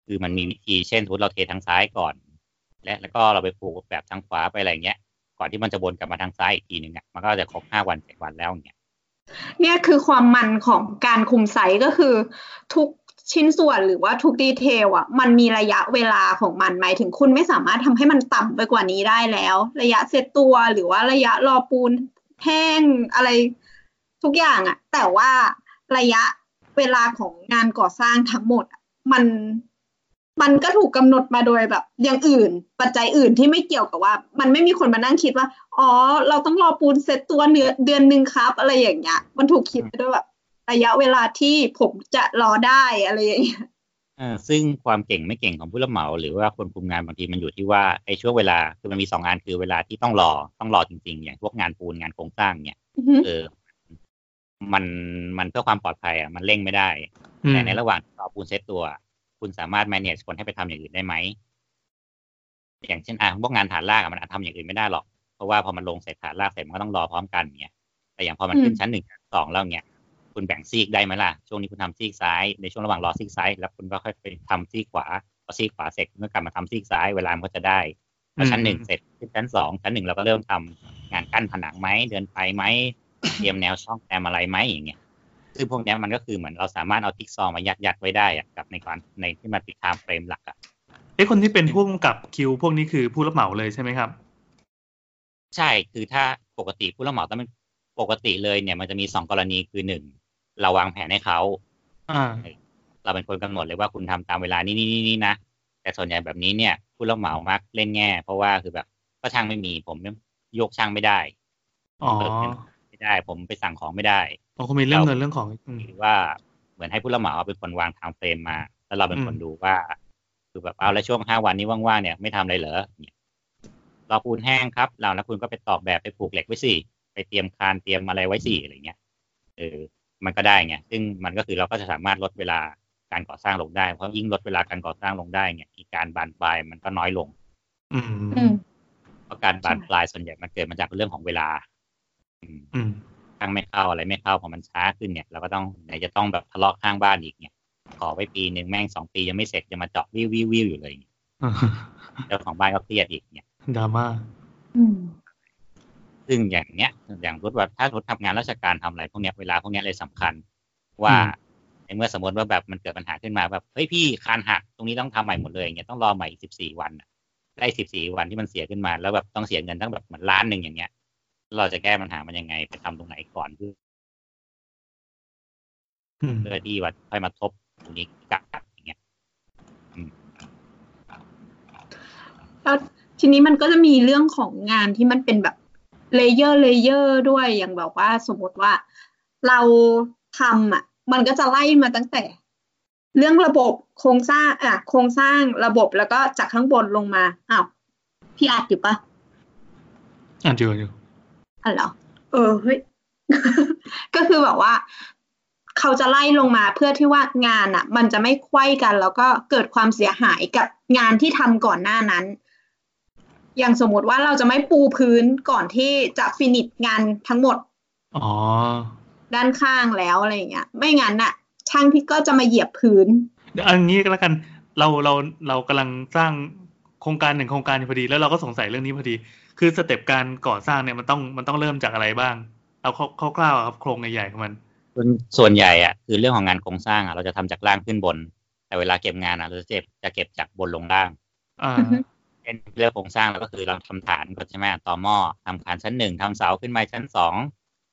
คือมันมีวิธีเช่นสมมติเราเททางซ้ายก่อน และแล้วก็เราไปผูกแบบทางขวาไปอะไรเงี้ย ก่อนที่มันจะวนกลับมาทางซ้ายอีกทีหนึ่งอะมันก็จะครบห้าวันเจ็ดวันแล้วเงี้ยเนี่ยคือความมันของการคุมไซก็คือ ทุก ชิ้นส่วนหรือว่าทุกดีเทลอะมันมีระยะเวลาของมันหมายถึงคุณไม่สามารถทำให้มันต่ำไปกว่านี้ได้แล้ว ระยะเซตตัวหรือว่าระยะรอปูนแห้งอะไรทุกอย่างอะ แต่ว่าระยะเวลาของงานก่อสร้างทั้งหมด มันมันก็ถูกกำหนดมาโดยแบบอย่างอื่น ปัจจัยอื่นที่ไม่เกี่ยวกับว่า มันไม่มีคนมานั่งคิดว่า อ๋อ เราต้องรอปูนเซตตัวเนื้อเดือนหนึ่งครับ อะไรอย่างเงี้ย มันถูกคิดไปด้วยแบบ ระยะเวลาที่ผมจะรอได้อะไรอย่างเงี้ยเออซึ่งความเก่งไม่เก่งของผู้รับเหมา หรือว่าคนคุมงานบางทีมันอยู่ที่ว่าไอ้ช่วงเวลาคือมันมีสองงานคือเวลาที่ต้องรอต้องรอจริงๆ อย่างพวกงานปูนงานโครงสร้างเนี่ยอือฮึเออมันมันเพื่อความปลอดภัยอะมันเร่งไม่ได้อืมแต่ในระหว่างที่รอปูนเซตตัว คุณสามารถ manage คนให้ไปทำอย่างอื่นได้ไหมอย่างเช่นอะพวกงานฐานรากอะมันอาจทำอย่างอื่นไม่ได้หรอกเพราะว่าพอมันลงเสร็จฐานรากเสร็จมันก็ต้องรอพร้อมกันเงี้ยแต่อย่างพอมันขึ้นชั้นหนึ่งชั้นสองแล้วเงี้ย คุณแบ่งซีกได้ไหมล่ะ ช่วงนี้คุณทำซีกซ้าย ในช่วงระหว่างรอซีกซ้าย แล้วคุณก็ค่อยไปทำซีกขวาพอซีกขวาเสร็จคุณก็กลับมาทำซีกซ้ายเวลามันก็จะได้พอชั้นหนึ่งเสร็จขึ้นชั้นสองชั้นหนึ่งเราก็เริ่มทงานกั้นผนังไหมเดินไปไหมเตรียมแนวช่องแนมอะไรไหมอย่างเงี้ยซึ่งพวกเนี้ยมันก็คือเหมือนเราสามารถเอาทิกซอว์มายัดยัดๆไว้ได้อะกับในการในที่มันติดตามเฟรมหลักอะเอ้คนที่เป็นผู้กำกับคิวพวกนี้คือผู้รับเหมาเลยใช่ไหมครับ ใช่คือถ้าปกติผู้รับเหมาต้องเป็นปกติเลยเนี่ยมันจะมีสองกรณีคือหนึ่ง เราวางแผนให้เขาอ่าเราเป็นคนกำหนดเลยว่าคุณทำตามเวลานี้นี่นี่นี่นะแต่ส่วนใหญ่แบบนี้เนี่ยผู้รับเหมามักเล่นแง่ เพราะว่าคือแบบก็ช่างไม่มี ผมยกช่างไม่ได้อ๋อไม่ได้ ผมไปสั่งของไม่ได้อ๋อเขามีเรื่องเงินเรื่องของอืมหรือว่าเหมือนให้ผู้รับเหมาเป็นคนวางทางเฟรมมา แล้วเราเป็นคนอืมดูว่า คือแบบเอาแล้วช่วงห้าวันนี้ว่างๆเนี่ยไม่ทำอะไรเหรอเนี่ยรอปูนแห้งครับเราแล้วคุณก็ไปตอกแบบไปผูกเหล็กไว้สิไปเตรียมคานเตรียมอะไรไว้สิอะไรเงี้ยเออ มันก็ได้ไงซึ่งมันก็คือเราก็จะสามารถลดเวลาการก่อสร้างลงได้ เพราะยิ่งลดเวลาการก่อสร้างลงได้เนี่ยอีกการบานปลายมันก็น้อยลงอืมอืมเพราะการบานปลายส่วนใหญ่มันเกิดมาจากเรื่องของเวลาอืมอืมข้างไม่เข้าอะไรไม่เข้าพอมันช้าขึ้นเนี่ยเราก็ต้องไหนจะต้องแบบทะเลาะข้างบ้านอีกเนี่ย ขอไว้ปีหนึ่งแม่งสองปียังไม่เสร็จจะมาเจาะวิววิววิวอยู่เลยเนี่ยเจ้าของบ้านก็เครียดอีกเนี่ยดราม่าอืม ซึ่งอย่างเนี้ย อย่างรุดว่าถ้ารุดทำงานราชการทำอะไรพวกเนี้ยเวลาพวกเนี้ยเลยสำคัญ ว่าในเมื่อสมมติว่าแบบมันเกิดปัญหาขึ้นมาแบบเฮ้ยพี่คานหักตรงนี้ต้องทำใหม่หมดเลยอย่างเงี้ยต้องรอใหม่อีกสิบสี่วันน่ะได้สิบสี่วันที่มันเสียขึ้นมา แล้วแบบต้องเสียเงินตั้งแบบเหมือนล้านหนึ่งอย่างเงี้ย เราจะแก้ปัญหามันยังไงไปทำตรงไหนก่อนเพื่ออืมเพื่อที่ว่าค่อยมาทบตรงนี้กับอย่างเงี้ยแล้วทีนี้มันก็จะมีเรื่องของงานที่มันเป็นแบบ layer layer ด้วยอย่างแบบว่าสมมติว่าเราทำอะ มันก็จะไล่มาตั้งแต่ เรื่องระบบโครงสร้างอะโครงสร้างระบบแล้วก็จากข้างบนลงมาอ้าวพี่อัดอยู่ปะอ่านอยู่อยู่อ๋อเหรอเออเฮ้ยก็คือแบบว่าเขาจะไล่ลงมาเพื่อที่ว่างานอะ มันจะไม่ไขว้กัน แล้วก็เกิดความเสียหายกับงานที่ทำก่อนหน้านั้น อย่างสมมติว่าเราจะไม่ปูพื้นก่อนที่จะฟินิชงานทั้งหมดอ๋อด้านข้างแล้วอะไรอย่างเงี้ย ไม่งั้นน่ะ ช่างที่ก็จะมาเหยียบพื้นเดี๋ยวเอันนี้ก็แล้วกันเราเราเรากำลังสร้างโครงการหนึ่งโครงการอยู่พอดี แล้วเราก็สงสัยเรื่องนี้พอดี คือสเต็ปการก่อสร้างเนี่ยมันต้องมันต้องเริ่มจากอะไรบ้าง เอาคร่าวๆอะครับโครงใหญ่ๆของมันส่วนส่วนใหญ่อะคือเรื่องของงานโครงสร้างอะเราจะทำจากล่างขึ้นบน แต่เวลาเก็บงานอะเราจะเก็บจะเก็บจากบนลงล่างอ่าอือฮึเช่นเรื่องโครงสร้างเราก็คือเราทำฐานก่อนใช่ไหมต่อหม้อทำคานชั้นหนึ่งทำเสาขึ้นมาชั้นสอง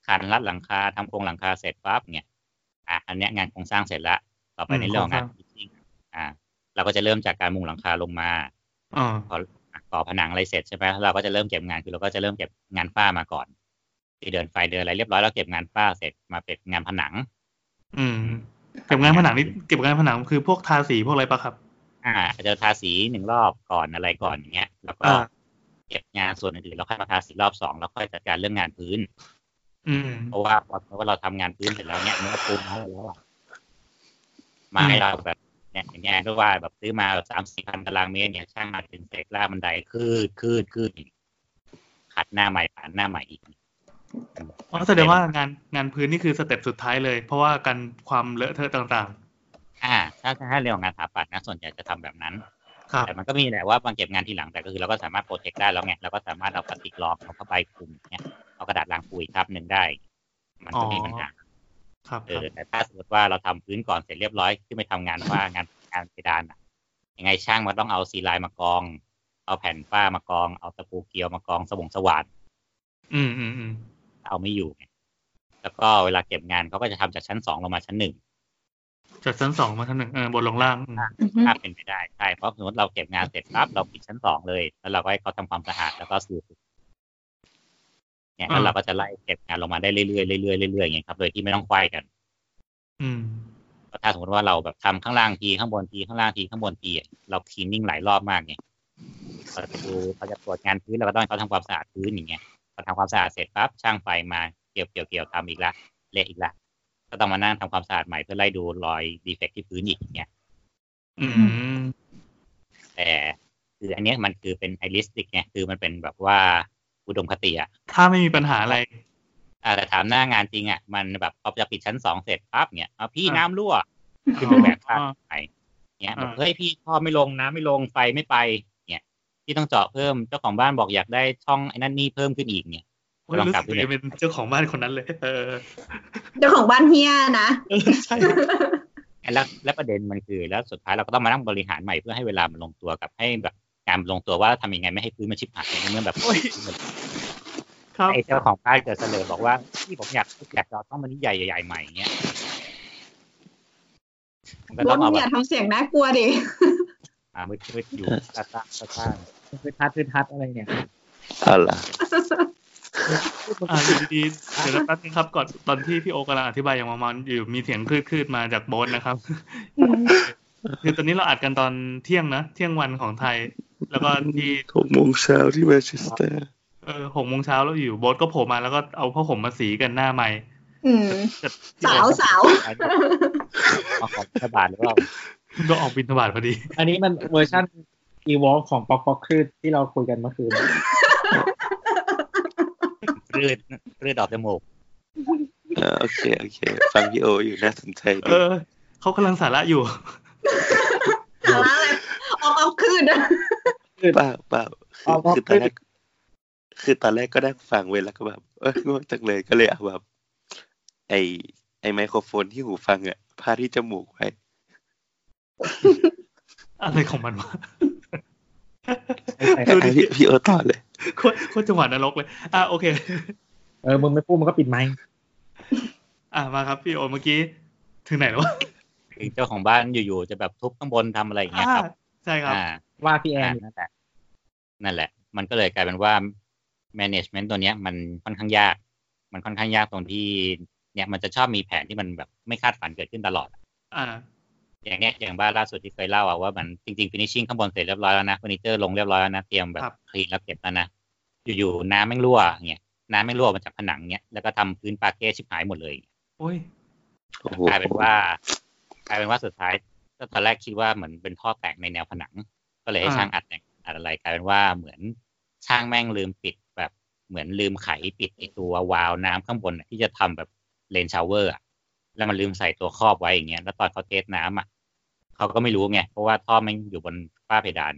คานรัดหลังคาทำโครงหลังคาเสร็จปั๊บเนี่ยอะอันเนี้ยงานโครงสร้างเสร็จแล้วต่อไปอืมในเรื่องของงานโครงสร้างฟิชชิ่งอ่า เราก็จะเริ่มจากการมุงหลังคาลงมาอ่าพอก่อผนังอะไรเสร็จใช่ไหมเราก็จะเริ่มเก็บงานคือเราก็จะเริ่มเก็บงานฝ้ามาก่อนที่เดินไฟเดินอะไรเรียบร้อยแล้วเก็บงานฝ้าเสร็จมาเป็นงานผนัง อืม เก็บงานผนังนี่เก็บงานผนังคือพวกทาสีพวกอะไรปะครับ อ่าอาจจะทาสีหนึ่งรอบก่อนอะไรก่อนอย่างเงี้ย แล้วก็อ่าเก็บงานส่วนอื่นๆแล้วค่อยมาทาสีรอบสองแล้วค่อยจัดการเรื่องงานพื้น อืมเพราะว่าพอเพราะว่าเราทำงานพื้นเสร็จแล้วเนี่ยเนื้อปูนให้เราแล้วอะมาให้เราแบบเนี่ยอย่างเงี้ยด้วยว่าแบบซื้อมาแบบสามสี่พันตารางเมตรเนี่ยช่างมาเป็นเศษลากบันไดคืดคืดคืดอีกขัดหน้าใหม่ผ่านหน้าใหม่อีกอ๋อแสดงว่างานงานพื้นนี่คือ step สุดท้ายเลย เพราะว่ากันความเลอะเทอะต่าง อ่าถ้าถ้าเรื่องของงานสถาปัตย์นะส่วนใหญ่จะทำแบบนั้นๆครับแต่มันก็มีแหละว่าบางเก็บงานทีหลังแต่ก็คือเราก็สามารถ protect ได้แล้วไงเราก็สามารถเอาพลาสติกรองเอาผ้าใบคลุมเนี่ยเอากระดาษรางปุ๋ยทับหนึ่งได้ มันก็มีปัญหาครับเออครับแต่ถ้าสมมติว่าเราทำพื้นก่อนเสร็จเรียบร้อยขึ้นไปทำงานว่างานงานเพดานอะยังไงช่างมันต้องเอา C-line มากอง เอาแผ่นฝ้ามากอง เอาตะปูเกลียวมากองสว่งสว่านอืมอืมอืมเอาไม่อยู่ไงแล้วก็เวลาเก็บงานเขาก็จะทำจากชั้นสองลงมาชั้นหนึ่ง จากชั้นสองมาชั้นหนึ่งเออบนลงล่างอืมอือฮึถ้าเป็นไปได้ใช่เพราะสมมติเราเก็บงานเสร็จปั๊บเราปิดชั้นสองเลย แล้วเราก็ให้เขาทำความสะอาดแล้วก็สูบเนี่ยแล้วเราก็จะไล่เก็บงานลงมาได้เรื่อยๆเรื่อยๆเรื่อยๆอย่างเงี้ยครับโดยที่ไม่ต้องควายกัน อืมก็ถ้าสมมติว่าเราแบบทำข้างล่างทีข้างบนทีข้างล่างทีข้างบนทีอะเราคลีนนิ่งหลายรอบมากไงเราจะดูเราจะตรวจงานพื้นเราก็ต้องให้เขาทำความสะอาดพื้นอย่างเงี้ยพอทำความสะอาดเสร็จปั๊บช่างไฟมาเกี่ยวเกี่ยวเกี่ยวทำอีกละเละอีกละ ก็ต้องมานั่งทำความสะอาดใหม่เพื่อไล่ดูรอยดีเฟกที่พื้นอีกอย่างเงี้ยอืมแต่คืออันเนี้ยมันคือเป็นไอริสติกไงคือมันเป็นแบบว่าอุดมคติอะถ้าไม่มีปัญหาอะไรอ่าแต่ถามหน้างานจริงอะมันแบบพอจะปิดชั้นสองเสร็จปั๊บเนี่ยเอาพี่อ่าน้ำรั่วคือไปแบกข้าวอ่าไปเนี่ยแบบอ่าเฮ้ยพี่ท่อไม่ลงน้ำไม่ลงไฟไม่ไป เนี่ย พี่ต้องเจาะเพิ่มเจ้าของบ้านบอกอยากได้ช่องไอ้นั่นนี่เพิ่มขึ้นอีกเนี่ยโอ้ยลอง รู้กลัสึบกดูตัวเองเป็นเจ้าของบ้านคนนั้นเลย เออ เจ้าของบ้านเฮียนะเออใช่แล้วและประเด็นมันคือ แล้วสุดท้ายเราก็ต้องมานั่งบริหารใหม่เพื่อให้เวลามันลงตัวกับให้แบบการลงตัวว่าทำยังไงไม่ให้พื้นมันชิบหายในเมื่อแบบโอ้ยครับไอ้เจ้าของบ้านเกิดเสนอบอกว่าที่ผมอยากอยากจะเอาต้องมันนี่ใหญ่ใหญ่ๆใหม่อย่างเงี้ยมันก็รต้อถงเอาอแบย่าบทำเสียงน่ากลัวดิอ่ามืดๆอยู่ตาตาตาคือทัดคือทัดอะไรเนี่ยเอาล่ะ อ่าอยู่ดีๆเดี๋ยวแป๊บนึงครับก่อนตอนที่พี่โอกำลังอธิบายอย่างมันๆอยู่มีเสียงคลืดๆมาจากโบนนะครับ คือตอนนี้เราอัดกันตอนเที่ยงนะเที่ยงวันของไทย แล้วก็ที่หกโมงเช้าที่แมนเชสเตอร์เออหกโมงเช้าแล้วอยู่โบสก็โผล่มาแล้วก็เอาผ้าห่มมาสีกันหน้าไม้อืมสาวสาวเอาของรัฐบาลหรือเปล่าก็ออกบินทบาทพอดี อันนี้มันเวอร์ชันอีวอลของป๊อกป๊อกคลืดที่เราคุยกันเมื่อคืน รืดรืดออกจมูกอ่าโอเคโอเค ฟังพี่โออยู่น่าสนใจเอดีอเขากำลังสาระอยู่สาระอะไรออกเอาคืนอะเปล่าเปล่าคือเอาเอาคือตอนแรกคือตอนแรกก็ได้ฟังเว้ยแล้วก็แบบเอ้ยง่วงจังเลยก็เลยเอาแบบ ไอไอไมโครโฟนที่หูฟังอะพาดที่จมูกไว้อะไรของมันวะไม่ ดูใช่ดิพี่พี่โอต่อเลยโคตรโคตรจังหวะนรกเลย อะโอเค เออมึงไม่พูดมันก็ปิดไมค์อะมาครับพี่โอเมื่อกี้ ถึงไหนแล้ววะคือเจ้าของบ้านอยู่ๆจะแบบทุบข้างบนทำอะไรอย่างเงี้ยอ่าครับ ใช่ครับอ่าว่าพี่แอนนั่นแหละนั่นแหละ มันก็เลยกลายเป็นว่า management ตัวเนี้ย มันค่อนข้างยาก มันค่อนข้างยากตรงที่ เนี่ยมันจะชอบมีแผนที่มันแบบไม่คาดฝันเกิดขึ้นตลอด อ่า อย่างเนี้ยอย่างบ้านล่าสุดที่เคยเล่าอะว่ามันจริงๆ finishing ข้างบนเสร็จเรียบร้อยแล้วนะเฟอร์นิเจอร์ลงเรียบร้อยแล้วนะเตรียมแบบครับคลีนแล้วเก็บแล้วนะอยู่ๆน้ำแม่งรั่วเงี้ยน้ำแม่งรั่วมาจากผนังเงี้ยแล้วก็ทำพื้นปาเก้ชิบหายหมดเลยโอ้ยโอ้โหกลายเป็นว่ากลายเป็นว่าสุดท้ายก็ตอนแรกคิดว่าเหมือนเป็นท่อแตกในแนวผนัง ก็เลยให้อ่าช่างอัดแต่งอัดอะไรกลายเป็นว่าเหมือนช่างแม่งลืมปิดแบบเหมือนลืมไขปิดไอตัววาล์วน้ำข้างบนน่ะที่จะทำแบบ rain shower อะแล้วมันลืมใส่ตัวครอบไว้อย่างเงี้ยแล้วตอนเขา test น้ำอะ เขาก็ไม่รู้ไงเพราะว่าท่อแม่งอยู่บนฝ้าเพดาน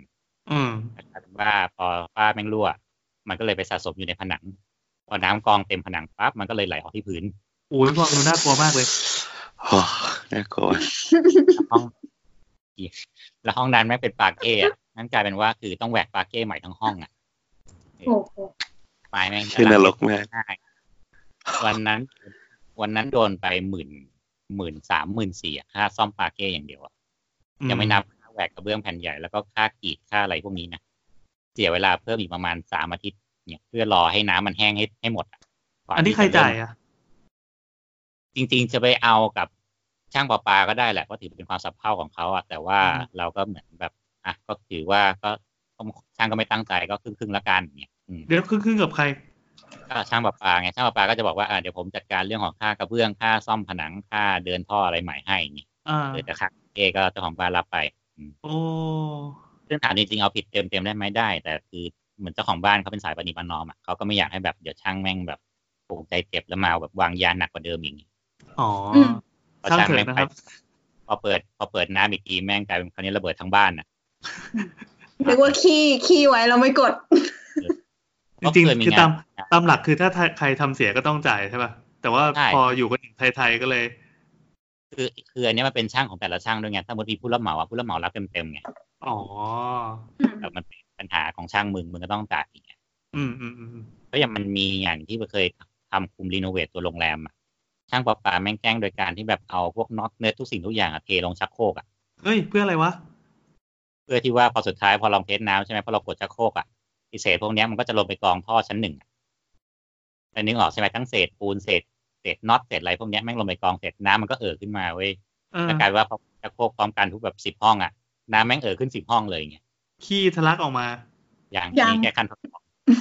อืมกลายเป็นว่าพอฝ้าแม่งรั่ว มันก็เลยไปสะสมอยู่ในผนัง พอน้ำกองเต็มผนังปั๊บมันก็เลยไหลออกที่พื้นโอ้ยฟังดูน่ากลัวมากเลยโอ้น่ากลัวห้องแล้วห้องนั้นแม่งเป็นปาเก้อะนั่นกลายเป็นว่าคือต้องแหวกปาเก้ใหม่ทั้งห้องอะโอ้โหปลายแม่งคือนรกมากใช่วันนั้น วันนั้นโดนไปหมื่นหมื่นสามหมื่นสี่ค่าซ่อมปาเก้อย่างเดียวอะอืม ยังไม่นับค่าแหวกกระเบื้องแผ่นใหญ่แล้วก็ค่ากรีดค่าอะไรพวกนี้นะเสียเวลาเพิ่มอีกประมาณสามอาทิตย์เนี่ยเพื่อรอให้น้ำมันแห้งให้ให้หมดะก่อันนี้ที่ใครจะเมจ่ายอะ จริงๆจะไปเอากับช่างประปาก็ได้แหละเพราะถือเป็นความสับเพร่าของเขาอะแต่ว่าอืมเราก็เหมือนแบบอะก็ถือว่าก็ต้องช่างก็ไม่ตั้งใจก็ครึ่งครึ่งๆละกันเนี่ยอืมเดี๋ยวครึ่งๆกับใครก็ช่างประปาไงช่างประปาก็จะบอกว่าอะเดี๋ยวผมจัดการเรื่องของค่ากระเบื้องค่าซ่อมผนังค่าเดินท่ออะไรใหม่ให้อย่างเงี้ยอ่าเออแต่ค่า เอก็เจ้าของบ้านรับไปโอ้ซึ่งถามจริงๆเอาผิดเต็มๆได้ไหมได้ แต่คือเหมือนเจ้าของบ้านเขาเป็นสายปฏิบัตินอมอะเขาก็ไม่อยากให้แบบเดี๋ยวช่างแม่งแบบปลูกใจเจ็บแล้วมาแบบวางยาหนักกว่าเดิมอีกอ๋ออืมพอช่างช่างเถอะแม่งนะไปครับพอเปิด พอเปิดน้ำอีกทีแม่งกลายเป็นคราวนี้ระเบิดทั้งบ้านน่ะนึกว่าขี้ขี้ไว้แล้วไม่กด จริงก็เคยๆมีคือตามงานตามหลักคือถ้าใครทำเสียก็ต้องจ่ายใช่ป่ะแต่ว่าใช่พออยู่กันไทยๆก็เลย คือคืออันเนี้ยมันเป็นช่างของแต่ละช่างด้วยไงถ้าสมมติมีผู้รับเหมาอะผู้รับเหมารับเต็มๆไงอ๋อแต่มันเป็นปัญหาของช่างมึงมึงก็ต้องจ่ายอย่างเงี้ยอืมอืมอืมก็อย่างมันมีอย่างที่เคยทำคุม renovate ตัวโรงแรมอะช่างประปาแม่งแกล้งโดยการที่แบบเอาพวกน็อตเนื้อทุกสิ่งทุกอย่างอะเทลงชักโครกอะเฮ้ยเพื่ออะไรวะเพื่อที่ว่าพอสุดท้ายพอลอง test น้ำใช่ไหมพอเรากดชักโครกอะไอเศษพวกเนี้ยมันก็จะลงไปกองท่อชั้นหนึ่งอะแล้วนึกออกใช่ไหมทั้งเศษปูนเศษ เศษน็อตเศษอะไรพวกเนี้ยแม่งลงไปกองเสร็จน้ำมันก็เอ่อขึ้นมาเว้ยเออแล้วกลายเป็นว่าพอชักโครกพร้อมกันทุกแบบสิบห้องอะน้ำแม่งเอ่อขึ้นสิบห้องเลยอย่างเงี้ยขี้ทะลักออกมา อย่างยังนี้แค่ขั้นตอน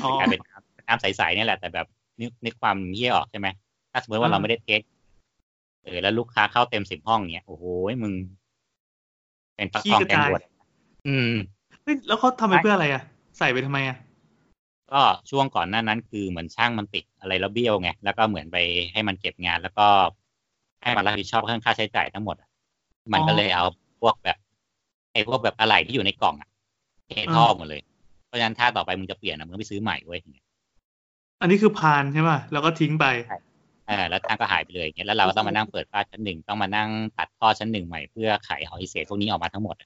อ๋อกลายเป็นน้ำน้ำใสๆเนี่ยแหละแต่แบบนึกนึกความเยี่ยออกใช่ไหมถ้าสมมติว่าอ่าเราไม่ได้เทสเออแล้วลูกค้าเข้าเต็มสิบห้องเนี้ยโอ้โหมึง เป็นปักขี้ทองกระแกงจายบวชอืมเฮ้ยแล้วเขาทำไปเพื่ออะไรอะ ใส่ไปทำไมอะ ก็ช่วงก่อนหน้านั้นคือเหมือนช่างมันติดอะไรแล้วเบี้ยวไงแล้วก็เหมือนไปให้มันเก็บงาน แล้วก็ให้มันรับผิดชอบเรื่องค่าใช้จ่ายทั้งหมดอะมันก็เลยเอาพวกแบบไอ้พวกแบบอะไหล่ที่อยู่ในกล่องอะเทท่อหมดเลย เพราะฉะนั้นถ้าต่อไปมึงจะเปลี่ยนอะมึงก็ไปซื้อใหม่เว้ยอันนี้คือพานใช่ป่ะแล้วก็ทิ้งไปเออแล้วช่างก็หายไปเลยอย่างเงี้ยแล้วเราก็ต้องมานั่งเปิดฝ้าชั้นหนึ่งต้องมานั่งตัดท่อชั้นหนึ่งใหม่เพื่อไขหอยเศษพวกนี้ออกมาทั้งหมด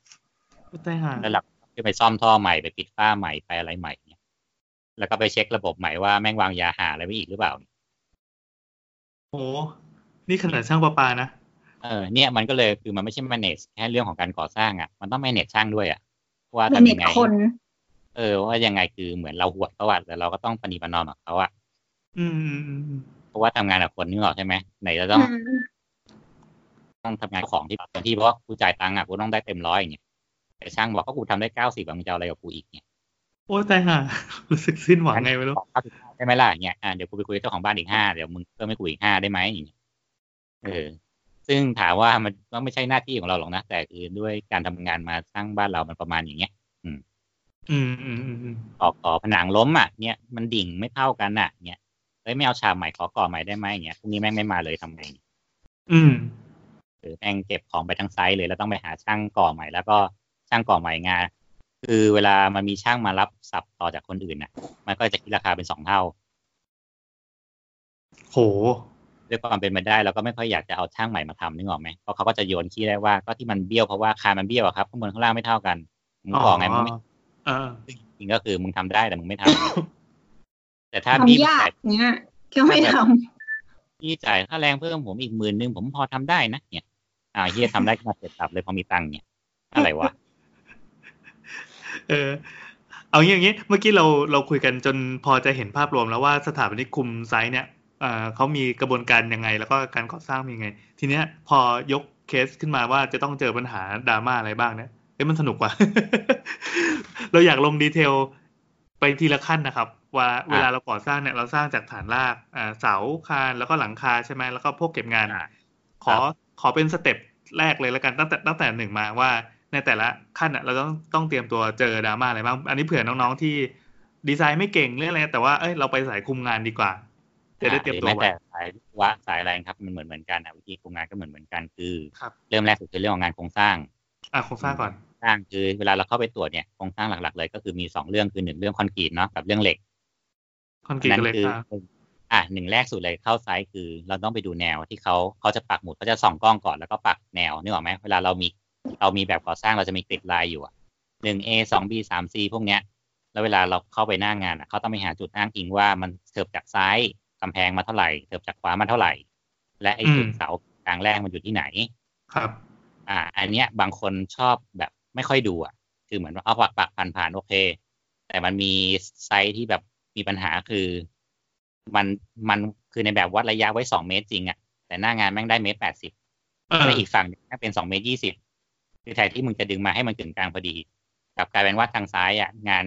ใต้ห่าแล้วเราก็ไปซ่อมท่อใหม่ไปปิดฝ้าใหม่ไปอะไรใหม่เนี่ย แล้วก็ไปเช็คระบบใหม่ว่าแม่งวางยาหาอะไรไว้อีกหรือเปล่าโอ้นี่ขนาดช่างประปานะเออเนี่ยมันก็เลยคือมันไม่ใช่ manage แค่เรื่องของการก่อสร้างอะ มันต้อง manage ช่างด้วยอะว่าเป็นทำเน็ยัตงไงคนเออว่ายังไงคือเหมือนเราหวดเขาอะแต่เราก็ต้องปฏิบัตินอมกับเขาอะอืมอืมอืมอืมเพราะว่าทำงานกับคนนึกออกใช่ไหมไหนจะต้องอืมต้องทำงานของที่เต็มที่เพราะว่ากูจ่ายตังค์อะกูต้องได้เต็มร้อยอย่างเงี้ยแต่ช่างบอกก็กูทำได้เก้าสิบมึงจะเอาอะไรกับกูอีกเนี่ย โอ้ใต้ห่ารู้สึกสิ้นหวังไงไม่รู้ขอเก้าสิบห้าได้ไหมล่ะอย่างเงี้ยอ่าเดี๋ยวกูไปคุยกับเจ้าของบ้านอีกห้าเดี๋ยวมึงเพิ่มให้กูอีกห้าได้ไหมอย่างเงี้ยเออ ซึ่งถามว่ามันก็ไม่ใช่หน้าที่ของเราหรอกนะแต่คือด้วยการทำงานมาสร้างบ้านเรามันประมาณอย่างเงี้ย อืม อืมอืมอืมก่อก่อผนังล้มอะเนี่ยมันดิ่งไม่เท่ากันอะเนี่ยเฮ้ยไม่เอาฉากใหม่ขอก่อใหม่ได้ไหมอย่างเงี้ยพรุ่งนี้แม่งไม่มาเลยทำไงอืมหรือแม่งเก็บของไปทั้งไซต์เลยแล้วต้องไปหาช่างก่อใหม่แล้วก็ช่างก่อใหม่งาน คือเวลามันมีช่างมารับสับต่อจากคนอื่นน่ะมันก็จะคิดราคาเป็นสองเท่า โหด้วยความเป็นไปได้เราก็ไม่ค่อยอยากจะเอาช่างใหม่มาทำนึกออกไหมเพราะเขาก็จะโยนขี้ได้ว่าก็ที่มันเบี้ยวเพราะว่าคานมันเบี้ยวอะครับข้างบนข้างล่างไม่เท่ากันมึงบอกไงมึงไม่เออซึ่งจริงๆก็คือมึงทำได้แต่มึงไม่ทำแต่ถ้าพี่ทำยากจ่ายเนี้ยก็ไม่ทพี่จ่ายค่าแรงเพิ่มผมอีกหมื่นหนึ่งผมพอทำได้นะเนี่ยอ่าเฮียทำได้ขึ้นมาเสร็จสับเลยพอมีตังค์เนี่ยอะไรวะ เออ เอางี้อย่างนี้ เมื่อกี้เราเราคุยกันจนพอจะเห็นภาพรวมแล้วว่าสถาปนิกคุมไซต์เนี่ยเอ่อเขามีกระบวนการยังไง แล้วก็การก่อสร้างเป็นยังไง ทีเนี้ยพอยกเคสขึ้นมาว่าจะต้องเจอปัญหาดราม่าอะไรบ้างเนี่ยเอ้ยมันสนุกกว่าเราอยากลง detail ไปทีละขั้นนะครับ ว่าเวลาเราก่อสร้างเนี่ยเราสร้างจากฐานรากอ่าเสาคานแล้วก็หลังคาใช่ไหมแล้วก็พวกเก็บงานอ่าขอขอเป็น step แรกเลยแล้วกันตั้งแต่ตั้งแต่หนึ่งมาว่า ในแต่ละขั้นอะเราต้องต้องเตรียมตัวเจอดราม่าอะไรบ้าง อันนี้เผื่อน้องๆที่ดีไซน์ไม่เก่งเรื่องอะไรแต่ว่าเอ้ยเราไปสายคุมงานดีกว่าจะได้เตรียมตัวหอไว้แม้แต่สายวิศวะสายอะไรครับมันเหมือนเหมือนกันนะวิธีโครงงานก็เหมือนเหมือนกันคือครับเริ่มแรกสุดคือเรื่องของงานโครงสร้างอะโครงสร้างก่อนสร้างคือเวลาเราเข้าไปตรวจเนี่ยโครงสร้างหลักๆเลยก็คือมีสองเรื่องคือหนึ่งเรื่องคอนกรีตเนาะกับเรื่องเหล็กคอนกรีตกับเหล็กคือะอะหนึ่งแรกสุดเลยเข้าไซต์คือ เราต้องไปดูแนวที่เขาเขาจะปักหมุดเขาจะส่องกล้องก่อนแล้วก็ปักแนวนึกออกไหมเวลาเรามี เรามีแบบก่อสร้างเราจะมีกริดลายอยู่อะหนึ่ง A สอง B สาม C พวกเนี้ย แล้วเวลาเราเข้าไปหน้างานอะเขาต้องไปหาจุดอ้างอิงว่ามันเถิบจากซ้ายกำแพงมาเท่าไหร่เถิบจากขวามาเท่าไหร่ และไอ้จุดเสากลางแรกมันอยู่ที่ไหน ครับ อ่า อันเนี้ยบางคนชอบแบบไม่ค่อยดูอะ คือเหมือนว่าเอาปักปักผ่านผ่านๆโอเค แต่มันมีไซส์ที่แบบมีปัญหาคือ มันมันคือในแบบวัดระยะไว้สองเมตรจริงอะ แต่หน้างานแม่งได้เมตรแปดสิบเออและอีกฝั่งหนึ่งแม่งเป็นสองเมตรยี่สิบ คือแทนที่มึงจะดึงมาให้มันกึ่งกลางพอดีกลับกลายเป็นว่าทางซ้ายอะงาน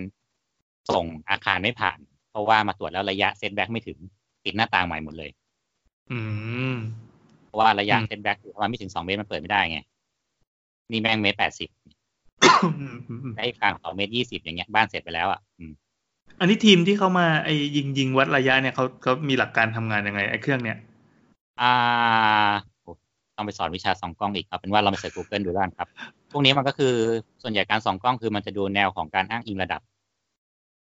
ส่งอาคารไม่ผ่าน เพราะว่ามาตรวจแล้วระยะเซตแบ็กไม่ถึงปิดหน้าต่างใหม่หมดเลย อืมเพราะว่าระยะอืมเซตแบ็กคือมันไม่ถึงสองเมตรมันเปิดไม่ได้ไงนี่แม่งเมตรแปดสิบอืมอืมอืมได้ฝั่งสองเมตรยี่สิบอย่างเงี้ยบ้านเสร็จไปแล้วอะอืมอันนี้ทีมที่เขามาไอ้ยิงยิงวัดระยะเนี่ยเขาเขามีหลักการทำงานยังไงไอ้เครื่องเนี่ย อ่าโอ้ ต้องไปสอนวิชาส่องกล้องอีกครับเป็นว่าเราไปเสิร์ช Google ดูด้านครับ พวกนี้มันก็คือส่วนใหญ่การส่องกล้องคือมันจะดูแนวของการอ้างอิงระดับ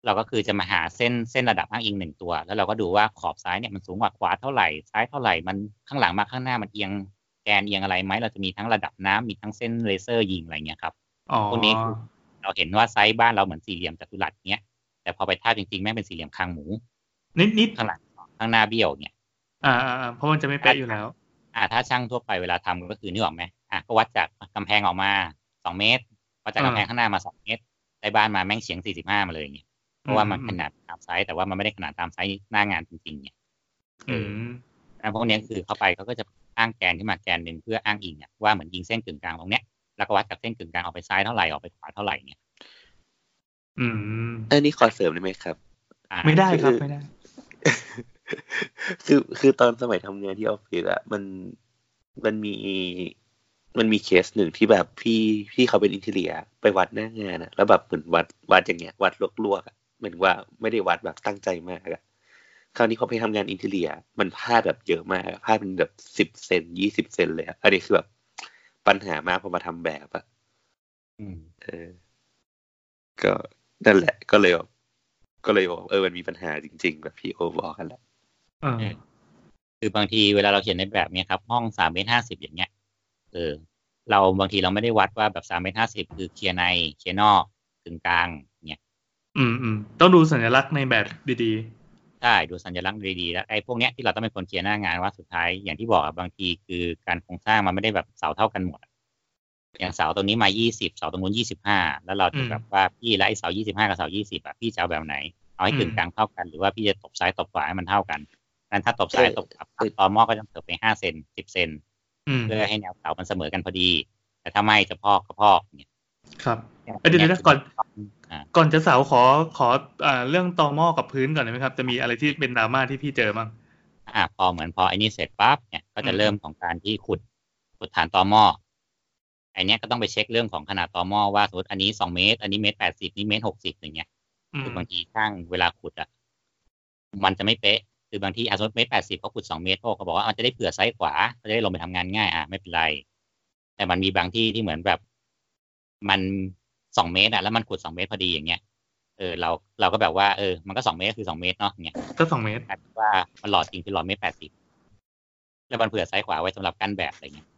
เราก็คือจะมาหาเส้นเส้นระดับอ้างอิงหนึ่งตัว แล้วเราก็ดูว่าขอบซ้ายเนี่ยมันสูงกว่าขวาเท่าไหร่ซ้ายเท่าไหร่มันข้างหลังมาข้างหน้ามันเอียงแกนเอียงอะไรไหมเราจะมีทั้งระดับน้ำมีทั้งเส้นเลเซอร์ยิงอะไรเงี้ยครับอ๋อพวกนี้คือเราเห็นว่า site บ้านเราเหมือนสี่เหลี่ยมจัตุรัสเนี้ยแต่พอไปทาบจริงๆแม่งเป็นสี่เหลี่ยมคางหมู นิดนิดข้างหลังข้างหน้าเบี้ยวเนี่ย อ่าอ่าอ่าเพราะมันจะไม่เป๊ะอยู่แล้ว อ่าถ้าช่างทั่วไปเวลาทำก็คือนึกออกไหมอะก็วัดจากกำแพงออกมาสองเมตรวัดจากอ่ากำแพงข้างหน้ามาสองเมตรได้บ้านมาแม่งเฉียงสี่สิบห้ามาเลยเนี่ยเพราะว่ามันอืมขนาดตามไซส์แต่ว่ามันไม่ได้ขนาดตามไซส์หน้างานจริงๆเนี่ยอืมอันพวกเนี้ยคือเข้าไปเขาก็จะอ้างแกนขึ้นมาแกนหนึ่งเพื่ออ้างอิงเนี่ยว่าเหมือนยิงเส้นกึ่งกลางตรงเนี้ยแล้วก็วัดจากเส้นกึ่งกลางออกไปซ้ายเท่าไหร่ออกไปขวาเท่าไหร่เนี่ยอืมอันนี้ขอเสริมได้ไหมครับอ่าไม่ได้ครับคือไม่ได้ คือคือตอนสมัยทำงานที่ออฟฟิศอะมันมันมีมันมีเคสหนึ่งที่แบบพี่พี่เขาเป็น interior ไปวัดหน้างานอะแล้วแบบเหมือนวัดวัดอย่างเงี้ย วัดลวกๆอะเหมือนว่าไม่ได้วัดแบบตั้งใจมากอะคราวนี้เขาไปทำงาน interior มันพลาดแบบเยอะมากอะพลาดเป็นแบบสิบเซนยี่สิบเซนเลยอะอันนี้คือแบบปัญหามากพอมาทำแบบอะอืมเออ ก็นั่นแหละ ก็เลยแบบก็เลยบอกเออมันมีปัญหาจริง ๆ แบบพี่โอบอกกันแหละเออ คือบางทีเวลาเราเขียนในแบบเนี้ยครับ ห้องสามเมตรห้าสิบอย่างเงี้ยเออเราบางทีเราไม่ได้วัดว่าแบบสามเมตรห้าสิบคือเคลียร์ในเคลียร์นอกถึงกลางเงี้ยอืมอืมต้องดูสัญลักษณ์ในแบบดีใช่ดูสัญลักษณ์ดีๆแล้วไอ้พวกเนี้ยที่เราต้องเป็นคนเคลียร์หน้างานว่าสุดท้ายอย่างที่บอกอะบางทีคือการโครงสร้างมันไม่ได้แบบเสาเท่ากันหมดอะอย่างเสาตรงนี้มายี่สิบเสาตรงนู้นยี่สิบห้าแล้วเราจะแบบว่าพี่และไอ้เสายี่สิบห้ากับเสายี่สิบอะพี่จะเอาแบบไหน เอาให้กึ่งกลางเท่ากันหรือว่าพี่จะตบซ้ายตบขวาให้มันเท่ากัน นั้นถ้าตบซ้ายตบขวาตอหม้อก็จะเถิบไปห้าเซนสิบเซนๆอืมเพื่อให้แนวเสามันเสมอกันพอดี แต่ถ้าไม่จะพอกก็พอกเนี่ยครับเอ้ยเดี๋ยวนะก่อนอ่าก่อนจะเสาขอขออ่าเรื่องตอหม้อกับพื้นก่อนได้ไหมครับ จะมีอะไรที่เป็นดราม่าที่พี่เจอบ้างอ่าพอเหมือนพอไอ้นี่เสร็จปั๊บเนี่ยก็จะอืมเริ่มของการที่ขุดขุดฐานตอหม้อไอเนี้ยก็ต้องไปเช็คเรื่องของขนาดตอหม้อว่าสมมติอันนี้สองเมตร อันนี้เมตรแปดสิบนี่เมตรหกสิบอย่างเงี้ยอืมคือบางทีช่างเวลาขุดอะมันจะไม่เป๊ะ คือบางทีอะสมมติเมตรแปดสิบเขาขุดสองเมตรพวกเขาบอกว่ามันจะได้เผื่อซ้ายขวาก็จะได้ลงไปทำงานง่ายอะไม่เป็นไร แต่มันมีบางที่ที่เหมือนแบบ มันสองเมตรอะแล้วมันขุดสองเมตรพอดีอย่างเงี้ยเออเราเราก็แบบว่าเออมันก็สองเมตรคือสองเมตรเนาะอย่างเงี้ยก็สองเมตรกลายเป็นว่ามันหลอดจริงคือหลอดเมตรแปดสิบแล้วมันเผื่อซ้ายขวาไว้สำหรับกั้นแบบอะไรเงี้ย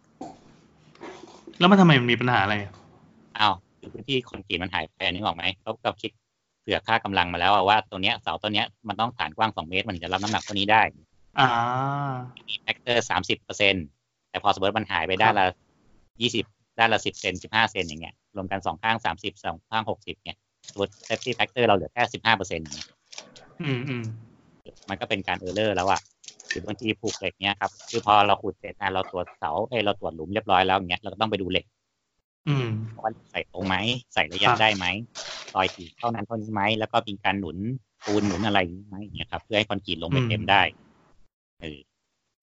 แล้วมันทำไมมันมีปัญหาอะไรอะอ้าวคือพื้นที่คอนกรีตมันหายไปนึกออกไหมเขาก็คิด เผื่อค่ากำลังมาแล้วอะว่าตัวเนี้ยเสาตัวเนี้ยมันต้องฐานกว้างสองเมตร มันถึงจะรับน้ำหนักตัวนี้ได้อ่ามี factor สามสิบเปอร์เซ็นแต่พอสมมติมันหายไปด้านละยี่สิบด้านละสิบเซนสิบห้าเซนอย่างเงี้ยรวมกันสองข้างสามสิบสองข้างหกสิบเนี่ยสมมติ safety factor เราเหลือแค่สิบห้าเปอร์เซ็นต์อืมอืมมันก็เป็นการ error แล้วอะหรือบางทีผูกเหล็กเนี้ยครับ คือพอเราขุดเสร็จนะเราตรวจเสาเอ้ยเราตรวจหลุมเรียบร้อยแล้วอย่างเงี้ยเราก็ต้องไปดูเหล็ก อืมว่าใส่ตรงไหม ใส่ระยะครับได้ไหมซอยถี่เท่านั้นเท่านี้ไหมแล้วก็มีการหนุนปูนหนุนอะไรไหมอย่างเงี้ยครับ เพื่อให้คอนกรีตลงไปเต็มได้เออ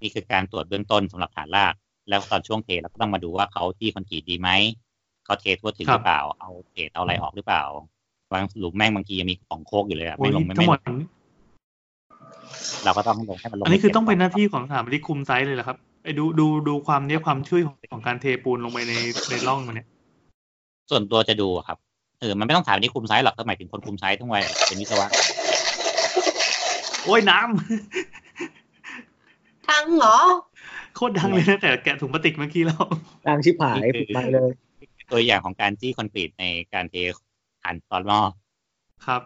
นี่คือการตรวจเบื้องต้นสำหรับฐานราก แล้วตอนช่วงเทเราก็ต้องมาดูว่าเขาจี้คอนกรีตดีไหมเขาเททั่วถึงหรือเปล่า เอาเศษเอาอะไรออกหรือเปล่าบางหลุมแม่งบางทียังมีของโคกอยู่เลยอะโอ้ไม่ยลงไม่ทั้ไม่งหมดเราก็ต้องลงให้มันลงอันนี้คือต้องเป็นหน้าต็มที่ของสถาปนิกคุมไซส์เลยเหรอครับ ไอ้ดูดูดูความเนี้ยความช่วยของของการเทปูนลงไปในในร่องมันเนี่ย ส่วนตัวจะดูอะครับเออมันไม่ต้องถามที่คุมไซส์หรอกก็หมายถึงคนคุมไซส์ทั้งวัยเป็นวิศวะโอ้ยน้ำทั้งเหรอ โคตรดังเลยนะแต่แกะถุงพลาสติกเมื่อกี้แล้วดังชิบหายปิดไปเลย ตัวอย่างของการจี้คอนกรีตในการเทฐานตอนหม้อครับ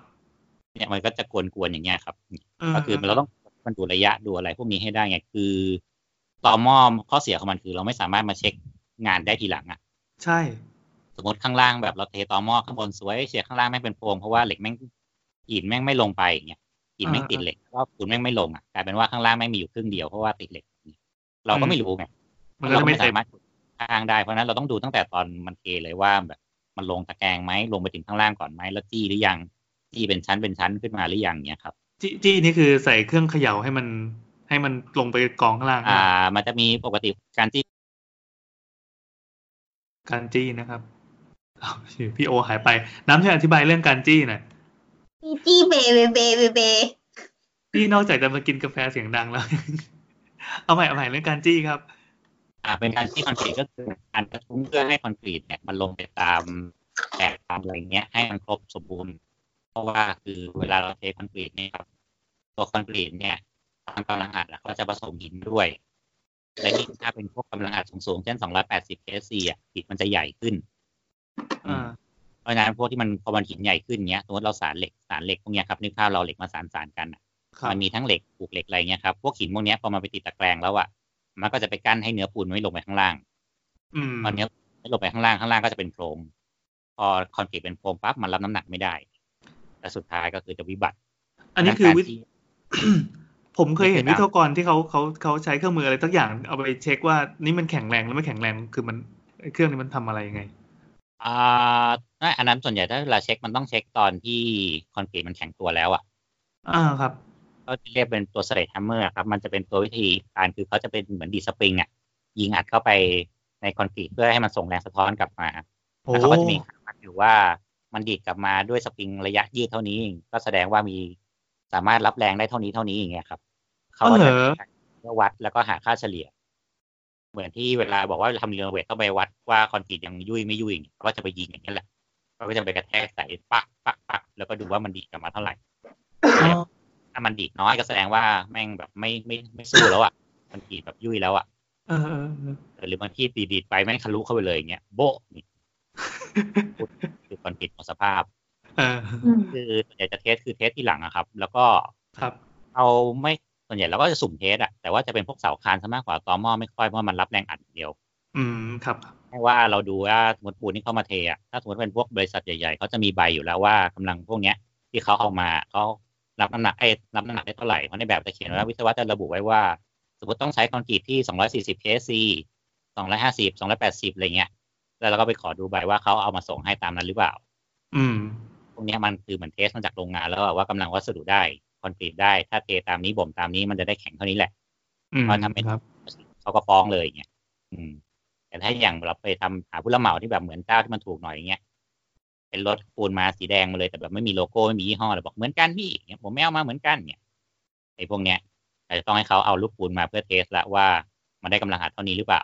เนี่ยมันก็จะกวนๆอย่างเงี้ยครับเก็คือเราต้องมันดูระยะดูอะไรพวกนี้ให้ได้ไงคือ ต่อหม้อข้อเสียของมันคือ เราไม่สามารถมาเช็คงานได้ทีหลังอะใช่ สมมติข้างล่างแบบเราเทต่อหม้อข้างบนสวยเฉียข้างล่างแม่งเป็นโพรงเพราะว่าเหล็กแม่งหินแม่งไม่ลงไปอย่างเงี้ยหินแม่งติดเหล็กแล้วปูนแม่งไม่ลงอะกลายเป็นว่าข้างล่างแม่งมีอยู่ครึ่งเดียวเพราะว่าติดเหล็ก เราก็ไม่รู้ไงมันก็เราจะก็ไม่ไม่เต็สามมารถขุดข้างได้เพราะฉะนั้นเราต้องดูตั้งแต่ตอนมันเทเลยว่าแบบมันลงตะแกรงไหมลงไปถึงข้างล่างก่อนไหมแล้วจี้หรือยังจี้เป็นชั้นเป็นชั้นขึ้นมาหรือยังเนี่ยครับจี้จี้นี่คือใส่เครื่องเขย่าให้มัน ให้มันลงไปกองข้างล่าง อ่า มันจะมีปกติการจี้การจี้นะครับอ้าวชื่อพี่โอหายไป น้ำช่วยอธิบายเรื่องการจี้หน่อยจีจี้เบเบเบเบเบพี่นอกจากจะมากินกาแฟเสียงดังแล้ว เอาใหม่เอาใหม่เรื่องการจี้ครับ อ่า เป็นการจี้คอนกรีตก็คือการกระทุ้งเพื่อให้คอนกรีตเนี่ยมันลงไปตามแตกตามอะไรเงี้ย ให้มันครบสมบูรณ์ เพราะว่าคือเวลาเราเทคอนกรีตเนี่ยครับ ตัวคอนกรีตเนี่ย ตามกำลังอัดอะเขาจะผสมหินด้วย และยิ่งถ้าเป็นพวกกำลังอัดสูงๆเช่น280 KSC อะหินมันจะใหญ่ขึ้นอ่าเพราะฉะนั้นพวกที่มันพอมันหินใหญ่ขึ้นเนี้ยสมมติเราสารเหล็กสารเหล็กพวกเนี้ยครับนึกภาพเราเหล็กมาสารสารกันอะครับมันมีทั้งเหล็กปลูกเหล็กอะไรเงี้ยครับพวกหินพวกเนี้ยพอมาไปติดตะแกรงแล้วอะมันก็จะไปกั้นให้เนื้อปูนไม่ลงไปข้างล่างอืมพอเนื้อไม่ลงไปข้างล่างข้างล่างก็จะเป็นโพรงพอคอนกรีตเป็นโพรงปั๊บมันรับน้ำหนักไม่ได้ และสุดท้ายก็คือจะวิบัติ อันนี้คือวิการที่ ผมเคยเห็นนี่วิคือศวกรที่เขาเขาเขาใช้เครื่องมืออะไรสักอย่างเอาไปเช็คว่านี่มันแข็งแรงหรือไม่แข็งแรงคือมันไอ้เครื่องนี้มันทำอะไรยังไงอ่าอันนั้นส่วนใหญ่ถ้าเวลาเช็คมันต้องเช็คตอนที่คอนกรีตมันแข็งตัวแล้วอะอ่าครับก็เรียกเป็นตัว Schmidt hammer ครับ มันจะเป็นตัววิธีการคือเขาจะเป็นเหมือนดีดสปริงอะยิงอัดเข้าไปในคอนกรีตเพื่อให้มันส่งแรงสะท้อนกลับมาโอ้แล้วเขาก็จะมีค่าวัดอยู่ว่ามันดีดกลับมาด้วยสปริงระยะยืดเท่านี้ ก็แสดงว่ามี สามารถรับแรงได้เท่านี้เท่านี้อย่างเงี้ยครับ เขาก็จะมีการเพื่อวัดแล้วก็หาค่าเฉลี่ย เหมือนที่เวลาบอกว่าทำ renovate ต้องไปวัดว่าคอนกรีตยังยุ่ยไม่ยุ่ยเขาก็จะไปยิงอย่างนี้ยแหละเขาก็จะไปกระแทกใส่ปักปักปักแล้วก็ดูว่ามันดีดกลับมาเท่าไหร่มันดีดน้อยก็แสดงว่าแม่งแบบไม่ไม่ไม่สู้แล้วอะมันดีดแบบยุ่ยแล้วอะเออเออเออหรือบางที่ดีดีดไปแม่งทะลุเข้าไปเลยอย่างเงี้ยโบ๊ะนี่คือคอนกรีตหมดสภาพเอออืม คือส่วนใหญ่จะ test คือ test ทีหลังอะครับ แล้วก็ครับเอาไม่ส่วนใหญ่เราก็จะสุ่ม test อะแต่ว่าจะเป็นพวกเสาคานซะมากกว่าตอหม้อไม่ค่อยเพราะว่ามันรับแรงอัดอย่างเดียว อืมครับแค่ว่าเราดูว่าสมมติปูนที่เข้ามาเทอะถ้าสมมติเป็นพวกบริษัทใหญ่ๆเขาจะมีใบอยู่แล้วว่ากำลังพวกเนี้ย ที่เขาเอามาเขารับน้ำหนักไอ้รับน้ำหนักได้เท่าไหร่เพราะในแบบจะเขียนไว้ว่าวิศวะจะระบุไว้ว่า สมมติต้องใช้คอนกรีตที่240 KC 250 280อะไรเงี้ย แล้วเราก็ไปขอดูใบว่าเขาเอามาส่งให้ตามนั้นหรือเปล่า อืม พวกเนี้ยมันคือเหมือนเทสมาจากโรงงานแล้วอะว่ากำลังวัสดุได้คอนกรีตได้ ถ้าเทตามนี้บ่มตามนี้มันจะได้แข็งเท่านี้แหละอืมเพราะทำเป็นครับเขาก็ฟ้องเลยอย่างเงี้ยอืม แต่ถ้าอย่างเราไปทำหาผู้รับเหมาที่แบบเหมือนเจ้าที่มันถูกหน่อยอย่างเงี้ยเป็นรถปูนมาสีแดงมาเลยแต่แบบไม่มีโลโก้ไม่มียี่ห้อเลยบอกเหมือนกันพี่อย่างเงี้ยผมไม่เอามาเหมือนกันเนี่ยไอ้พวกเนี้ยอาจจะต้องให้เขาเอาลูกปูนมาเพื่อเทสละว่ามันได้กำลังอัดเท่านี้หรือเปล่า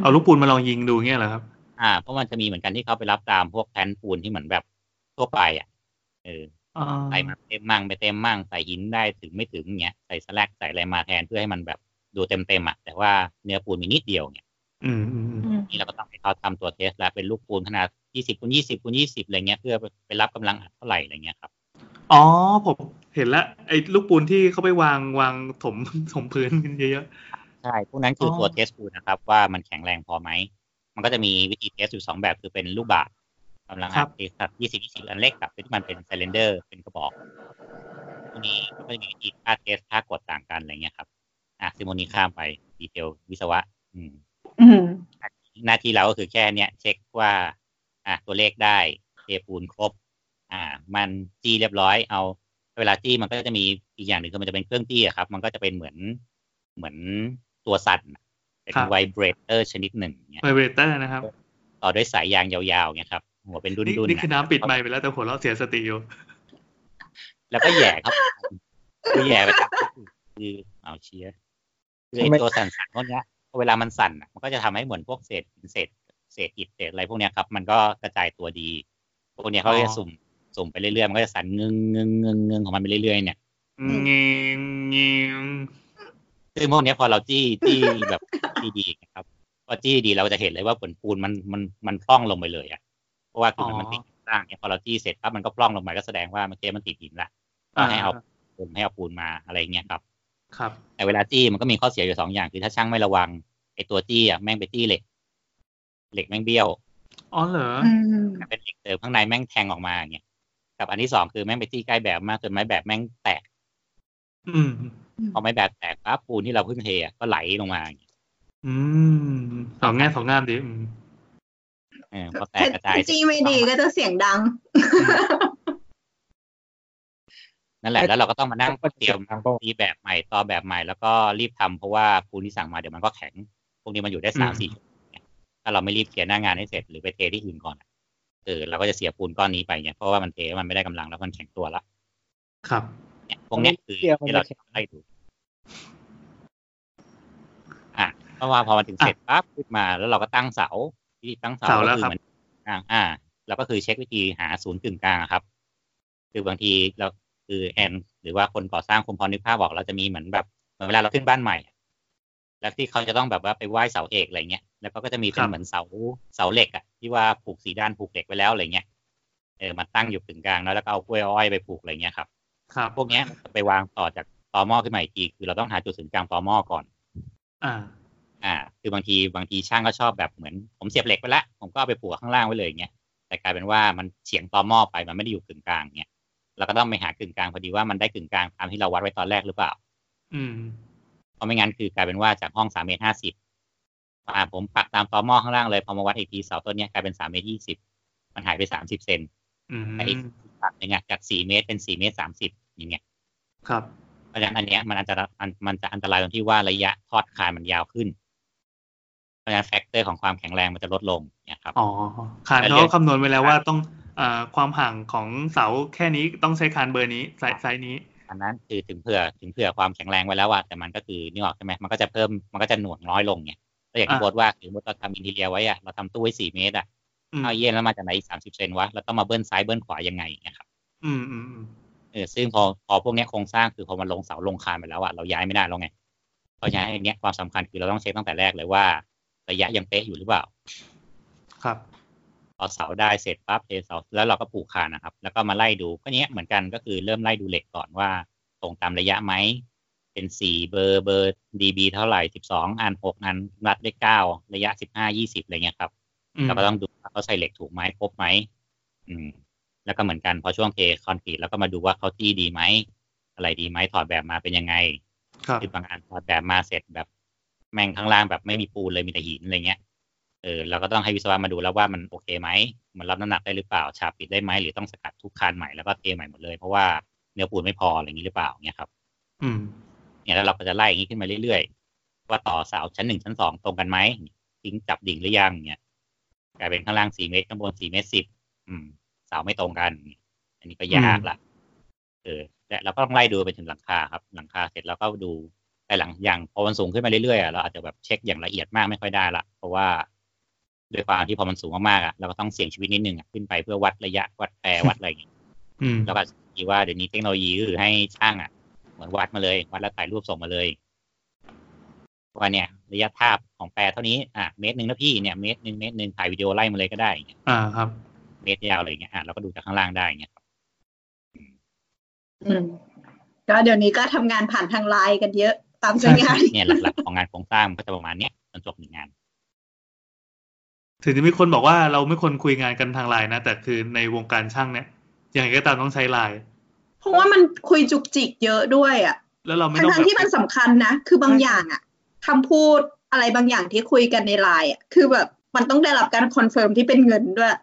เอาลูกปูนมาลองยิงดูเงี้ยเหรอครับ อ่าเพราะมันจะมีเหมือนกันที่เขาไปรับตามพวกแผ่นปูนที่เหมือนแบบ ทั่วไปอะเอออ่าใส่มาเต็มมั่งไม่เต็มมั่งใส่หินได้ถึงไม่ถึงเงี้ยใส่ slag ใส่อะไรมาแทนเพื่อให้มันแบบดูเต็มเต็มๆอะแต่ว่าเนื้อปูนมีนิดเดียวเนี่ยอืมอืมอืมอืมนี่เราก็ต้องให้เขาทำตัว test แล้วเป็นลูกปูนขนาด20คูณ20คูณ20อะไรเงี้ยเพื่อไปรับกำลังอัดเท่าไหร่อะไรเงี้ยครับอ๋อผมเห็นแล้วไอ้ลูกปูนที่เขาไปวางวางถมถมพื้นกันเยอะใช่พวกนั้นคือออตัว test ปูนนะครับ ว่ามันแข็งแรงพอไหมมันก็จะมีวิธี test อยู่สองแบบคือเป็นลูกบาศ ก์กำลังอัดที่สัด20 20อันเล็กกับที่มันเป็น cylinder เป็นกระบอกพวกนี้ก็จะมีวิธีค่า test ค่ากดต่างกันอะไรเงี้ยครับ อะซิโมนีข้ามไป detail วิศวะอืมอืมหน้าที่เราก็คือแค่เนี้ยเช็คว่า อะตัวเลขได้เทปูนครบ อ่า มันจี้เรียบร้อยเอา เวลาจี้มันก็จะมีอีกอย่างหนึ่งคือมันจะเป็นเครื่องจี้อะครับ มันก็จะเป็นเหมือนเหมือนตัวสั่นอะเป็น vibrator ชนิดหนึ่งๆเนี่ย vibrator นะครับ ต่อด้วยสายยางยาวๆเนี่ยครับ หัวเป็นดุนนี่ๆนี่คือนะน้ำปิดไมค์ไปแล้วแต่หัวเราะเสียสติอยู่ แล้วก็แหย่ครับคือแหย่ไปตามคือเอาเชียร์คือไอทำไมตัวสั่นๆพวกเนี้ยพอเวลามันสั่นอะมันก็จะทำให้เหมือนพวกเศษเศษเศษอิฐเศษอะไรพวกเนี้ยครับ มันก็กระจายตัวดี พวกเนี้ยเขาก็อ๋จะอสุ่มสุ่มไปเรื่อยๆมันก็จะสั่นงึงงึงงึงงึงของมันไปเรื่อยๆเนี่ยงิงงิงซึ่งพวกเนี้ยพอเราจี้จี้แบบดีๆนะครับพอจี้ดีเราจะเห็นเลยว่าผลปูนมันมันมันพร่องลงไปเลยอะ เพราะว่าคือมันมันติดร่างเนี่ยพอเราจี้เสร็จปั๊บมันก็พร่องลงไปก็แสดงว่าเมื่อกี้มันติดหินละก็ให้เอาปูนให้เอาปูนมาอะไรเงี้ยครับ ครับ แต่เวลาจี้มันก็มีข้อเสียอยู่สองอย่างคือถ้าช่างไม่ระวังไอ้ตัวจี้อะแม่งไปจี้เหล็ก เหล็กแม่งเบี้ยวอ๋อเหรออืมเป็นเหล็กเติมข้างในแม่งแทงออกมาอย่างเงี้ยกับอันที่สองคือแม่งไปจี้ใกล้แบบมากจนไม้แบบแม่งแตก อืมพอไม้แบบแตกปั๊บปูนที่เราเพิ่งเทอะก็ไหลลงมาอย่างเงี้ยอืมสองแง่สองงามดิอืม เออพอแตกกระจายเสร็จจี้ไม่ดีก็จะเสียงดัง นั่นแหละ แล้วเราก็ต้องมานั่งเตรียมทางก็ตีแบบใหม่ต่อแบบใหม่ แล้วก็รีบทำเพราะว่าปูนที่สั่งมาเดี๋ยวมันก็แข็ง พวกนี้มันอยู่ได้สามสี่ชั่วโมงเนี่ยถ้าเราไม่รีบเคลียร์หน้างานให้เสร็จหรือไปเทที่อื่นก่อนอะเออเราก็จะเสียปูนก้อนนี้ไปเนี่ยเพราะว่ามันเทแล้วมันไม่ได้กำลังแล้วมันแข็งตัวละ ครับเนี่ยพวกเนี้ยคือที่เราจะไล่ดูอะเพราะว่าพอมาถึงเสร็จปั๊บขึ้นมาแล้วเราก็ตั้งเสา วิธีตั้งเสาเสาก็แล้วคือครับเหมือนอ่าอ่าเราก็คือเช็ควิธีหาศูนย์กึ่งกลางอะครับ คือบางทีเราคือแอนหรือว่าคนก่อสร้างคงพอนึกภาพบอกเราจะมีเหมือนแบบเหมือนเวลาเราขึ้นบ้านใหม่อะแล้วที่เขาจะต้องแบบว่าไปไหว้เสาเอกอะไรเงี้ยแล้วเขาก็จะมีเป็นเหมือนเสาเสาเหล็กอะที่ว่าผูกสีด้านผูกเหล็กไว้แล้วอะไรเงี้ยเออมาตั้งอยู่กึ่งกลางแล้วแล้วก็เอากล้วยอ้อยไปผูกอะไรเงี้ยครับครับพวกเนี้ยมันจะไปวางต่อจากตอหม้อขึ้นมาอีกทีคือเราต้องหาจุดศูนย์กลางตอหม้อก่อน อ่า อ่า คือบางทีบางทีช่างก็ชอบแบบเหมือน ผมเสียบเหล็กไปแล้วผมก็เอาไปผูกข้างล่างไว้เลยอย่างเงี้ยแต่กลายเป็นว่ามันเฉียงตอหม้อไปมันไม่ได้อยู่กึ่งกลางเงี้ยเราก็ต้องไปหากึ่งกลางพอดีว่ามันได้กึ่งกลางตามที่เราวัดไว้ตอนแรกหรือเปล่า อืมเพราะไม่งั้นคือกลายเป็นว่าจากห้องสามเมตรห้าสิบอ่าผมปักตามตอหม้อข้างล่างเลยพอมาวัดอีกทีเสาต้นเนี้ยกลายเป็นสามเมตรยี่สิบมันหายไปสามสิบเซนอืมแต่อีกปักหนึ่งอะจากสี่เมตรเป็นสี่เมตรสามสิบอย่างเงี้ย ครับเพราะฉะนั้นอันเนี้ยมันอันตรายอันมันจะอันตรายตรงที่ว่าระยะทอดคานมันยาวขึ้น เพราะฉะนั้น factor ของความแข็งแรงมันจะลดลงเนี่ยครับอ๋อคานเขาคำนวณไว้แล้วว่าต้องอ่าความห่างของเสาแค่นี้ต้องใช้คานเบอร์นี้ size sizeนี้ อันนั้นคือถึงเผื่อถึงเผื่อความแข็งแรงไว้แล้วว่าแต่มันก็คือนี่ออกใช่ไหมมันก็จะเพิ่มมันก็จะหน่วงน้อยลงไงก็อย่างที่อะโบทว่าคือเราทำอินทีเรียไว้อะเราทำตู้ไว้สี่เมตรอะอืมเอาเย็นแล้วมาจากไหนอีกสามสิบเซนวะเราต้องมาเบิ้ลซ้ายเบิ้ลขวายังไงอย่างเงี้ยครับอืมอืมอืมเออซึ่งพอพอพวกเนี้ยโครงสร้างคือพอมันลงเสาลงคานไปแล้วอะเราย้ายไม่ได้แล้วไงเพราะฉะนั้นอันเนี้ยความสำคัญคือเราต้องเช็คตั้งแต่แรกเลยว่า ระยะยังเป๊ะอยู่หรือเปล่า ครับพอเสาได้เสร็จปั๊บเทเสาแล้วเราก็ปลูกคานนะครับ แล้วก็มาไล่ดูก็เนี้ยเหมือนกันก็คือเริ่มไล่ดูเหล็กก่อนว่าตรงตามระยะไหมเป็นสี่เบอร์เบอร์ดีบีเท่าไหร่สิบสองอันหกอันรัดได้เก้าระยะสิบห้ายี่สิบอะไรเงี้ยครับอืมเราก็ต้องดูว่าเขาใส่เหล็กถูกไหมครบไหมอืม แล้วก็เหมือนกันพอช่วงเทคอนกรีตแล้วก็มาดูว่าเขาจี้ดีไหมอะไรดีไหมถอดแบบมาเป็นยังไงครับคือบางอันถอดแบบมาเสร็จแบบ แม่งข้างล่างแบบไม่มีปูนเลยมีแต่หินอะไรเงี้ยเออเราก็ต้องให้วิศวะมาดูแล้วว่ามันโอเคไหมมันรับน้ำหนักได้หรือเปล่าฉาบปิดได้ไหมหรือต้องสกัดทุกคานใหม่แล้วก็เทใหม่หมดเลยเพราะว่าเนื้อปูนไม่พออะไรอย่างนี้หรือเปล่าเนี่ยครับ อืมเนี่ยแล้วเราก็จะไล่อย่างนี้ขึ้นมาเรื่อยๆว่าต่อเสาชั้นหนึ่งชั้นสองตรงกันไหมทิ้งจับดิ่งหรือยังเนี่ยกลายเป็นข้างล่างสี่เมตรข้างบนสี่เมตรสิบอืม เสาไม่ตรงกัน อันนี้ก็ยากละเออแต่เราก็ต้องไล่ดูไปถึงหลังคาครับ หลังคาเสร็จแล้วก็ดู แต่หลังอย่างพอมันสูงขึ้นมาเรื่อยๆอะเราอาจจะแบบเช็คอย่างละเอียดมากไม่ค่อยได้ละเพราะว่าด้วยความที่พอมันสูงมากๆอะเราก็ต้องเสี่ยงชีวิตนิดนึงอะขึ้นไปเพื่อวัดระยะวัดแปรวัดอะไรอย่างเงี้ยอืมแล้วก็คิดว่าเดี๋ยวนี้เทคโนโลยีก็คือให้ช่างอะเหมือนวัดมาเลย วัดแล้วถ่ายรูปส่งมาเลยว่าเนี่ย ระยะทาบของแปรเท่านี้อะเมตรหนึ่งนะพี่เนี่ยเมตรหนึ่งเมตรหนึ่งถ่ายวิดีโอไล่มาเลยก็ได้อย่างเงี้ยอ่าครับ เมตรยาวอะไรอย่างเงี้ยอะเราก็ดูจากข้างล่างได้อย่างเงี้ยครับอืมก็เดี๋ยวนี้ก็ทำงานผ่านทางไลน์กันเยอะ ตามสัญญาณเนี่ยหลักๆของงานโครงสร้างมันก็จะประมาณเนี้ยจนจบหนึ่งงาน ถึงจะมีคนบอกว่าเราไม่ควรคุยงานกันทางไลน์นะ แต่คือในวงการช่างเนี่ยยังไงก็ตามต้องใช้ไลน์เพราะว่ามันคุยจุกจิกเยอะด้วยอะแล้วเราไม่ทั้ต้องงแบๆบที่มันสำคัญนะ คือบางอย่างอะคำพูดอะไรบางอย่างที่คุยกันในไลน์อะคือแบบมันต้องได้รับการ confirm ที่เป็นเงินด้วย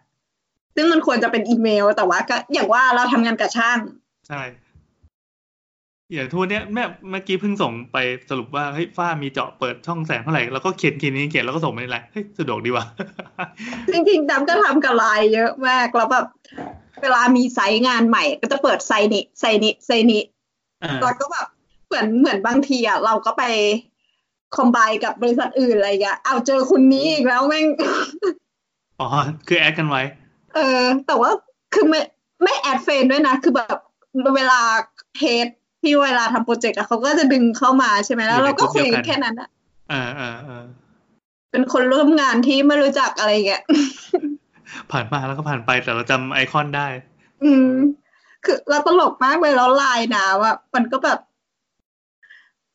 ซึ่งมันควรจะเป็นอีเมล แต่ว่าก็อย่างว่าเราทำงานกับช่าง ใช่ อย่างทุกวันเนี้ยแม่งเมื่อกี้เพิ่งส่งไปสรุปว่าเฮ้ยฝ้ามีเจาะเปิดช่องแสงเท่าไหร่แล้วก็เขียนเขียนนี้เขียนแล้วก็ส่งไปในไลน์เฮ้ยสะดวกดีว่ะจริงๆดำก็ทำกับไลน์เยอะมากแล้วแบบเวลามี site งานใหม่ ก็จะเปิด site นี้ site นี้ site นี้อ่าแล้วก็แบบเหมือนเหมือนบางทีอะเราก็ไป combine กับบริษัทอื่นอะไรอย่างเงี้ยเอาเจอคนนี้อีกแล้วแม่งอ๋อคือ add กันไว้ เออ แต่ว่าคือไม่ไม่ add friend ด้วยนะ คือแบบเวลา test ที่เวลาทำ project อะเขาก็จะดึงเข้ามาใช่ไหมแล้วเราก็คุยกันแค่นั้นอะอ่าอ่าอ่าเป็นคนร่วมงานที่ไม่รู้จักอะไรอย่างเงี้ยผ่านมาแล้วก็ผ่านไปแต่เราจำไอคอนได้ อืม คือเราตลกมากเลยแล้วไลน์นะว่ามันก็แบบ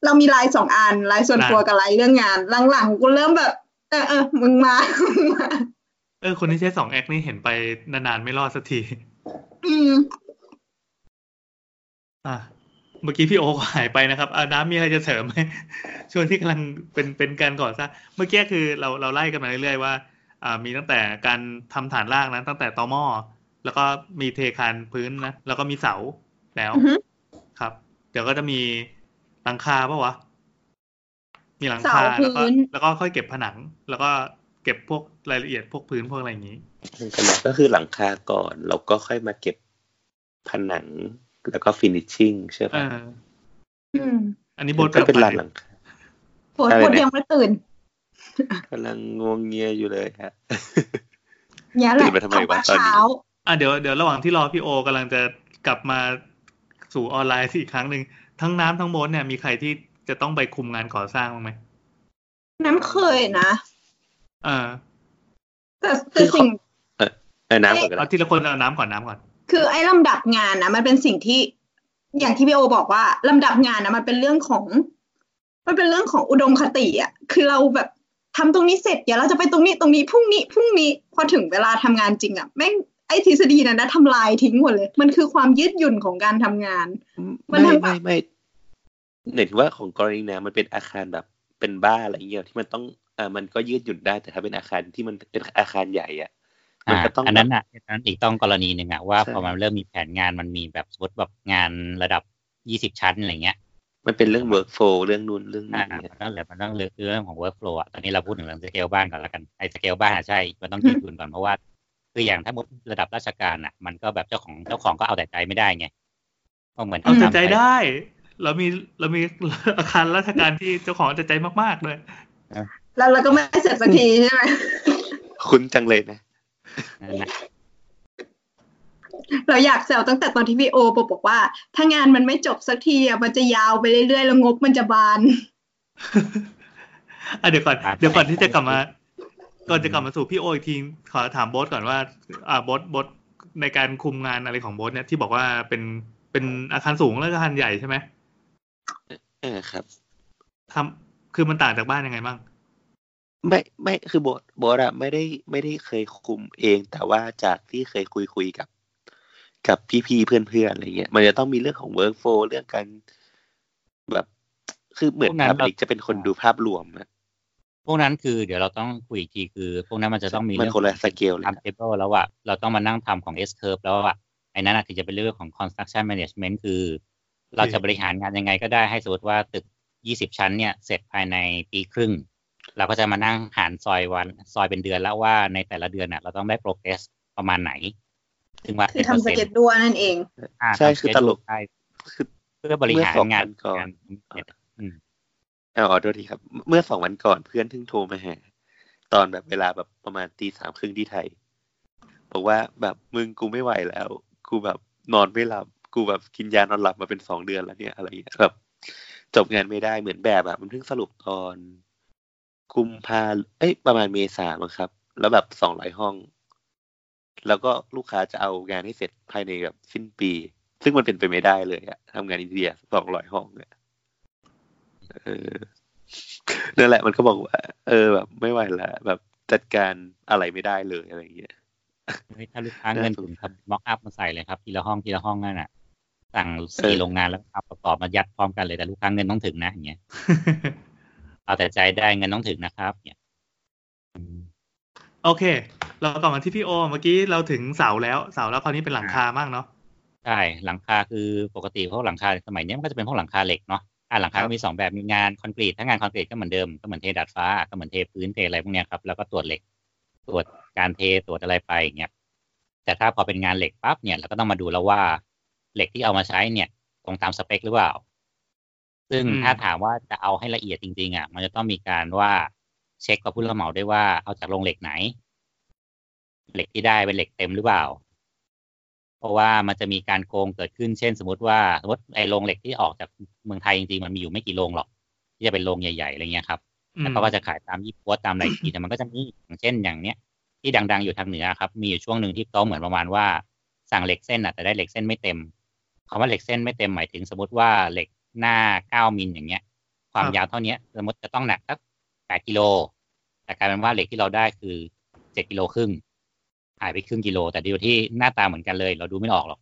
เรามีไลน์สองอันไลน์ส่วนตัวกับไลน์เรื่องงาน หลังๆกูเริ่มแบบ เออเออมึงมามึงมาเออ คนที่ใช้สอง acc นี่เห็นไปนานๆไม่รอดสักที อืม อะ เมื่อกี้พี่โอก็หายไปนะครับอาน้ำมีอะไรจะเสริมไหมช่วงที่กำลังเป็นเป็นการก่อสร้างเมื่อกี้คือเราเราไล่กันมาเรื่อยๆว่าอ่ามีตั้งแต่การทำฐานรากนะตั้งแต่ตอหม้อแล้วก็มีเทคานพื้นนะแล้วก็มีเสาแล้วอือฮึครับ เดี๋ยวก็จะมีหลังคาปะวะมีหลังเสาคาแล้วก็พื้นแล้วก็ค่อยเก็บผนัง แล้วก็เก็บพวกรายละเอียดพวกพื้นพวกอะไรอย่างนี้ขนาดก็คือหลังคาก่อนแล้วก็ค่อยมาเก็บผนัง แล้วก็ฟินิชชิ่งใช่เอปะออืมอันนี้โบทก็เป็นแปลลานกๆหลังคาโหดอะไรโหดเนี่ยยังไม่ตื่นกำลังงวงเงียอยู่เลยฮะเนี่ยแหละตื่นมาทำไมวะตอนนี้เช้าอะเดี๋ยวเดี๋ยวระหว่างที่รอพี่โอกำลังจะกลับมาสู่ออนไลน์อีกครั้งหนึ่งทั้งน้ำทั้งโบนเนี่ยมีใครที่จะต้องไปคุมงานก่อสร้างบ้างไหมน้ำเคยนะอ่าแต่แต่สิ่งเออน้ำก่อนก็เอาได้ทีละคนเอาน้ำก่อนน้ำก่อน คือไอ้ลำดับงานนะมันเป็นสิ่งที่อย่างที่พี่โอบอกว่าลำดับงานนะมันเป็นเรื่องของ มันเป็นเรื่องของอุดมคติอะคือเราแบบทำตรงนี้เสร็จเดี๋ยวเราจะไปตรงนี้ตรงนี้พรุ่งนี้พรุ่งนี้พอถึงเวลาทำงานจริงอะแม่งไอ้ทฤษฎีนั้นนะทำลายทิ้งหมดเลย มันคือความยืดหยุ่นของการทำงาน มันไม่ทั้งไม่ไม่หมายถึงว่าของกรณีนะมันเป็นอาคารแบบเป็นบ้านอะไรเงี้ยที่มันต้องอ่ามันก็ยืดหยุ่นได้แต่ถ้าเป็นอาคารที่มันเป็นอาคารใหญ่อะมัน อ่าก็ต้องอันนั้นแบบอะอันนั้นอีกต้องกรณีหนึ่งอะว่าใช่พอมันเริ่มมีแผนงานมันมีแบบสมมติแบบงานระดับยี่สิบชั้นอะไรเงี้ยมันเป็นเรื่อง workflow เรื่องนู่นเรื่องอ่านี้เนี่ยมันต้องเหลือมันต้องเลือกเรื่องของ workflow อะตอนนี้เราพูดถึงเรื่องสเกลบ้านก่อนแล้วกันไอ้สเกลบ้านอะใช่ มันต้องยืดหยุ่นก่อนเพราะว่า คืออย่างถ้ามุดระดับราชการอะ มันก็แบบเจ้าของเจ้าของก็เอาแต่ใจไม่ได้ไงก็เหมือนเอาแต่ตมใจได้ เรามีเรามีอาคารราชการที่เจ้าของเอาแต่ใจมากๆเลยแล้วเราก็ไม่เสร็จสักทีใช่ไหมคุ้นจังเลยนะ นั่นนะเราอยากแซวตั้งแต่ตอนที่พี่โอบอกบอกว่า ถ้างานมันไม่จบสักทีอะมันจะยาวไปเรื่อยๆ แล้วงบมันจะบานอะเดี๋ยวก่อนครับเดี๋ยวก่อนที่จะกลับมาก่อนจะกลับมาสู่พี่โออีกทีขอถามโบอสก่อนว่า อ่าโบอสโบอสในการคุมงานอะไรของโบอสเนี่ยที่บอกว่าเป็นเป็นอาคารสูงแล้วก็อาคารใหญ่ใช่ไหมเออครับทำคือมันต่างจากบ้านยังไงบ้าง ไม่ไม่คือโบทโบทอะไม่ได้ไม่ได้เคยคุมเอง แต่ว่าจากที่เคยคุยคุยกับ กับพี่ๆเพื่อนๆอะไรเงี้ยมันจะต้องมีเรื่องของ work flow เรื่องการแบบคือเหมือนพวกนั้น พับลิกจะเป็นคนดูภาพรวมอะ พวกนั้นคือเดี๋ยวเราต้องคุยอีกทีคือ พวกนั้นมันจะต้องมีมันเรื่องคนละสเกลเลยทำ table แล้วว่าเราต้องมานั่งทำของ S curve แล้วว่าไอ้นั้นอะถึงจะเป็นเรื่องของ construction management คือ เราจะบริหารงานยังไงก็ได้ให้สมมติว่าตึก 20 ชั้นเนี่ย เสร็จภายในปีครึ่ง เราก็จะมานั่งหารซอยวันซอยเป็นเดือนแล้วว่าในแต่ละเดือนน่ะ เราต้องได้ progress ประมาณไหนซึ่งว่าคือทำสเก็ตดัวนั่นเองอ่าใช่ทำคือตลกใช่คือเพื่อบริหารเมื่อสองงานวันก่อนงานอืมเอาขอโทษทีครับ เมื่อสองวันก่อนเพื่อนเพิ่งโทรมาหาตอนแบบเวลาแบบประมาณตีสามครึ่งที่ไทยบอกว่าแบบมึงกูไม่ไหวแล้ว กูแบบนอนไม่หลับ กูแบบกินยานอนหลับมาเป็นสองเดือนแล้วเนี่ยอะไรอย่างเงี้ยแบบจบงานไม่ได้เหมือนแบบอะมันเพิ่งสรุปตอน กุมภาเอ้ยประมาณเมษามั้งครับ แล้วแบบสองร้อยห้อง แล้วก็ลูกค้าจะเอางานให้เสร็จภายในแบบสิ้นปี ซึ่งมันเป็นไปไม่ได้เลยอะทำงานอินเดียสองร้อยห้องอะเออนั่นแหละมันก็บอกว่า เออแบบ ไม่ไหวละแบบจัดการอะไรไม่ได้เลยอะไรอย่างเงี้ยเฮ้ยถ้าลูกค้าเงินถึงครับม็อกอัพมาใส่เลยครับทีละห้องทีละห้องนั่นน่ะสั่งสี่เออโรงงานแล้วทำประกอบมายัดพร้อมกันเลยแต่ลูกค้าเงินต้องถึงนะอย่างเงี้ย เอาแต่ใจได้เงินต้องถึงนะครับเนี่ยอืมโอเค เรากลับมาที่พี่โอ เมื่อกี้เราถึงเสาแล้วเสาแล้วคราวนี้เป็นหลังคามากเนาะใช่หลังคาคือปกติพวกหลังคาสมัยเนี้ยมันก็จะเป็นพวกหลังคาเหล็กเนาะอ่าหลังคาก็มีสองแบบมีงานคอนกรีตถ้างานคอนกรีตก็เหมือนเดิมก็เหมือนเทดาดฟ้าก็เหมือนเทพื้นเทอะไรพวกเนี้ยครับแล้วก็ตรวจเหล็กตรวจการเทตรวจอะไรไปอย่างเงี้ยแต่ถ้าพอเป็นงานเหล็กปั๊บเนี่ยเราก็ต้องมาดูแล้วว่าเหล็กที่เอามาใช้เนี่ย ตรงตามสเปคหรือเปล่า ซึ่งอืมถ้าถามว่าจะเอาให้ละเอียดจริง ๆอะมันจะต้องมีการว่าเช็คกับผู้รับเหมาด้วยว่าเอาจากโรงเหล็กไหน เหล็กที่ได้เป็นเหล็กเต็มหรือเปล่า เพราะว่ามันจะมีการโกงเกิดขึ้นเช่น สมมติว่าสมมติไอ้โรงเหล็กที่ออกจากเมืองไทยจริงๆมันมีอยู่ไม่กี่โรงหรอก ที่จะเป็นโรงใหญ่ๆอะไรเงี้ยครับอืมแล้วเขาก็จะขายตามยี่ปัวตามอะไรทีแต่มันก็จะมีอย่างเช่นอย่างเนี้ยที่ดัง ๆอยู่ทางเหนือครับ มีอยู่ช่วงหนึ่งที่เขาเหมือนประมาณว่าสั่งเหล็กเส้นอะแต่ได้เหล็กเส้นไม่เต็มคำว่าเหล็กเส้นไม่เต็มหมายถึงสมมติว่าเหล็ก หน้าเก้ามิลอย่างเงี้ย ความยาวเท่าเนี้ยสมมติจะต้องหนักสักแปดกิโลแต่กลายเป็นว่าเหล็กที่เราได้คือเจ็ดกิโลครึ่งหายไปครึ่งกิโล แต่ดูที่หน้าตาเหมือนกันเลย เราดูไม่ออกหรอก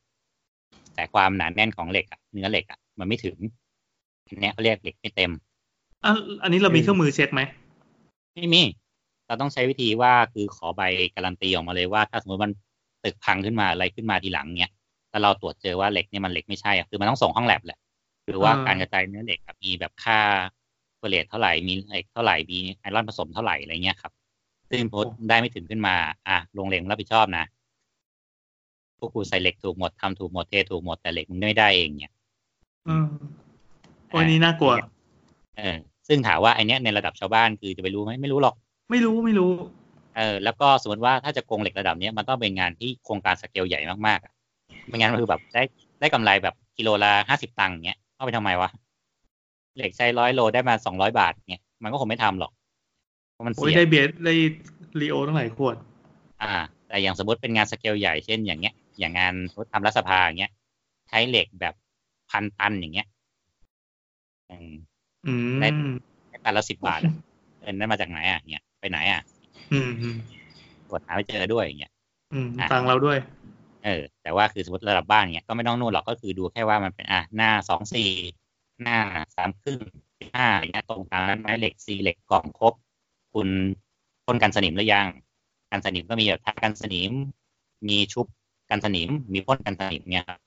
แต่ความหนาแน่นของเหล็กอะเนื้อเหล็กอะมันไม่ถึงอันเนี้ยเขาเรียกเหล็กไม่เต็มอะอันนี้เรามีเครื่องมือเช็คไหมไม่มี เราต้องใช้วิธีว่าคือขอใบการันตีออกมาเลยว่า ถ้าสมมติมันตึกพังขึ้นมาอะไรขึ้นมาทีหลังเนี้ยแล้วเราตรวจเจอว่าเหล็กเนี่ยมันเหล็กไม่ใช่อะคือมันต้องส่งห้องแลบแหละ หรือว่าอ่าการกระจายเนื้อเหล็กอะมีแบบค่าเฟรตเท่าไหร่มีเหล็กเท่าไหร่มีไอรอนผสมเท่าไหร่อะไรเงี้ยครับ ซึ่งพดได้ไม่ถึงขึ้นมา อะโรงเหล็กรับผิดชอบนะพวกกูใส่เหล็กถูกหมดทำถูกหมดเทถูกหมดแต่เหล็กมึงไม่ได้เองเนี่ย อืมโอ้ยนี่น่ากลัว เออ ซึ่งถามว่าไอเนี้ยในระดับชาวบ้านคือจะไปรู้ไหมไม่รู้หรอก ไม่รู้ไม่รู้ เออ แล้วก็สมมติว่าถ้าจะโกงเหล็กระดับเนี้ยมันต้องเป็นงานที่โครงการสเกลใหญ่มากๆอะไม่งั้นมันคือแบบได้ได้กำไรแบบกิโลละห้าสิบตังค์เงี้ย เอาไปทำไมวะเหล็กใช้ร้อยโลได้มาสองร้อยบาทเงี้ยมันก็คงไม่ทำหรอกเพราะมันโอ้ยเสี่ยได้งเบียร์ได้รีโอตั้งหลายขวด อ่า แต่อย่างสมมติเป็นงานสเกลใหญ่เช่นอย่างเงี้ย อย่างงานสมมติทำรัฐสภาอย่างเงี้ย ใช้เหล็กแบบพันตันอย่างเงี้ยอืมอืมได้ตันละสิบบาทอะเงินนั้นมาจากไหนอะเงี้ยไปไหนอะ อืมอืมตรวจหาไม่เจอด้วยอย่างเงี้ย อืมอะฟังเราด้วย เออ แต่ว่าคือสมมติระดับบ้านเนี้ยก็ไม่ต้องนู่นหรอกก็คือดูแค่ว่ามันเป็นอะหน้าสองสี่หน้าสามครึ่งห้าอะไรเงี้ยตรงตามนั้นไหมเหล็กซีเหล็กกล่องครบ คุณพ่นกันสนิมหรือยังกันสนิมก็มีแบบทากันสนิม มีชุบกันสนิม มีพ่นกันสนิมเนี่ยครับ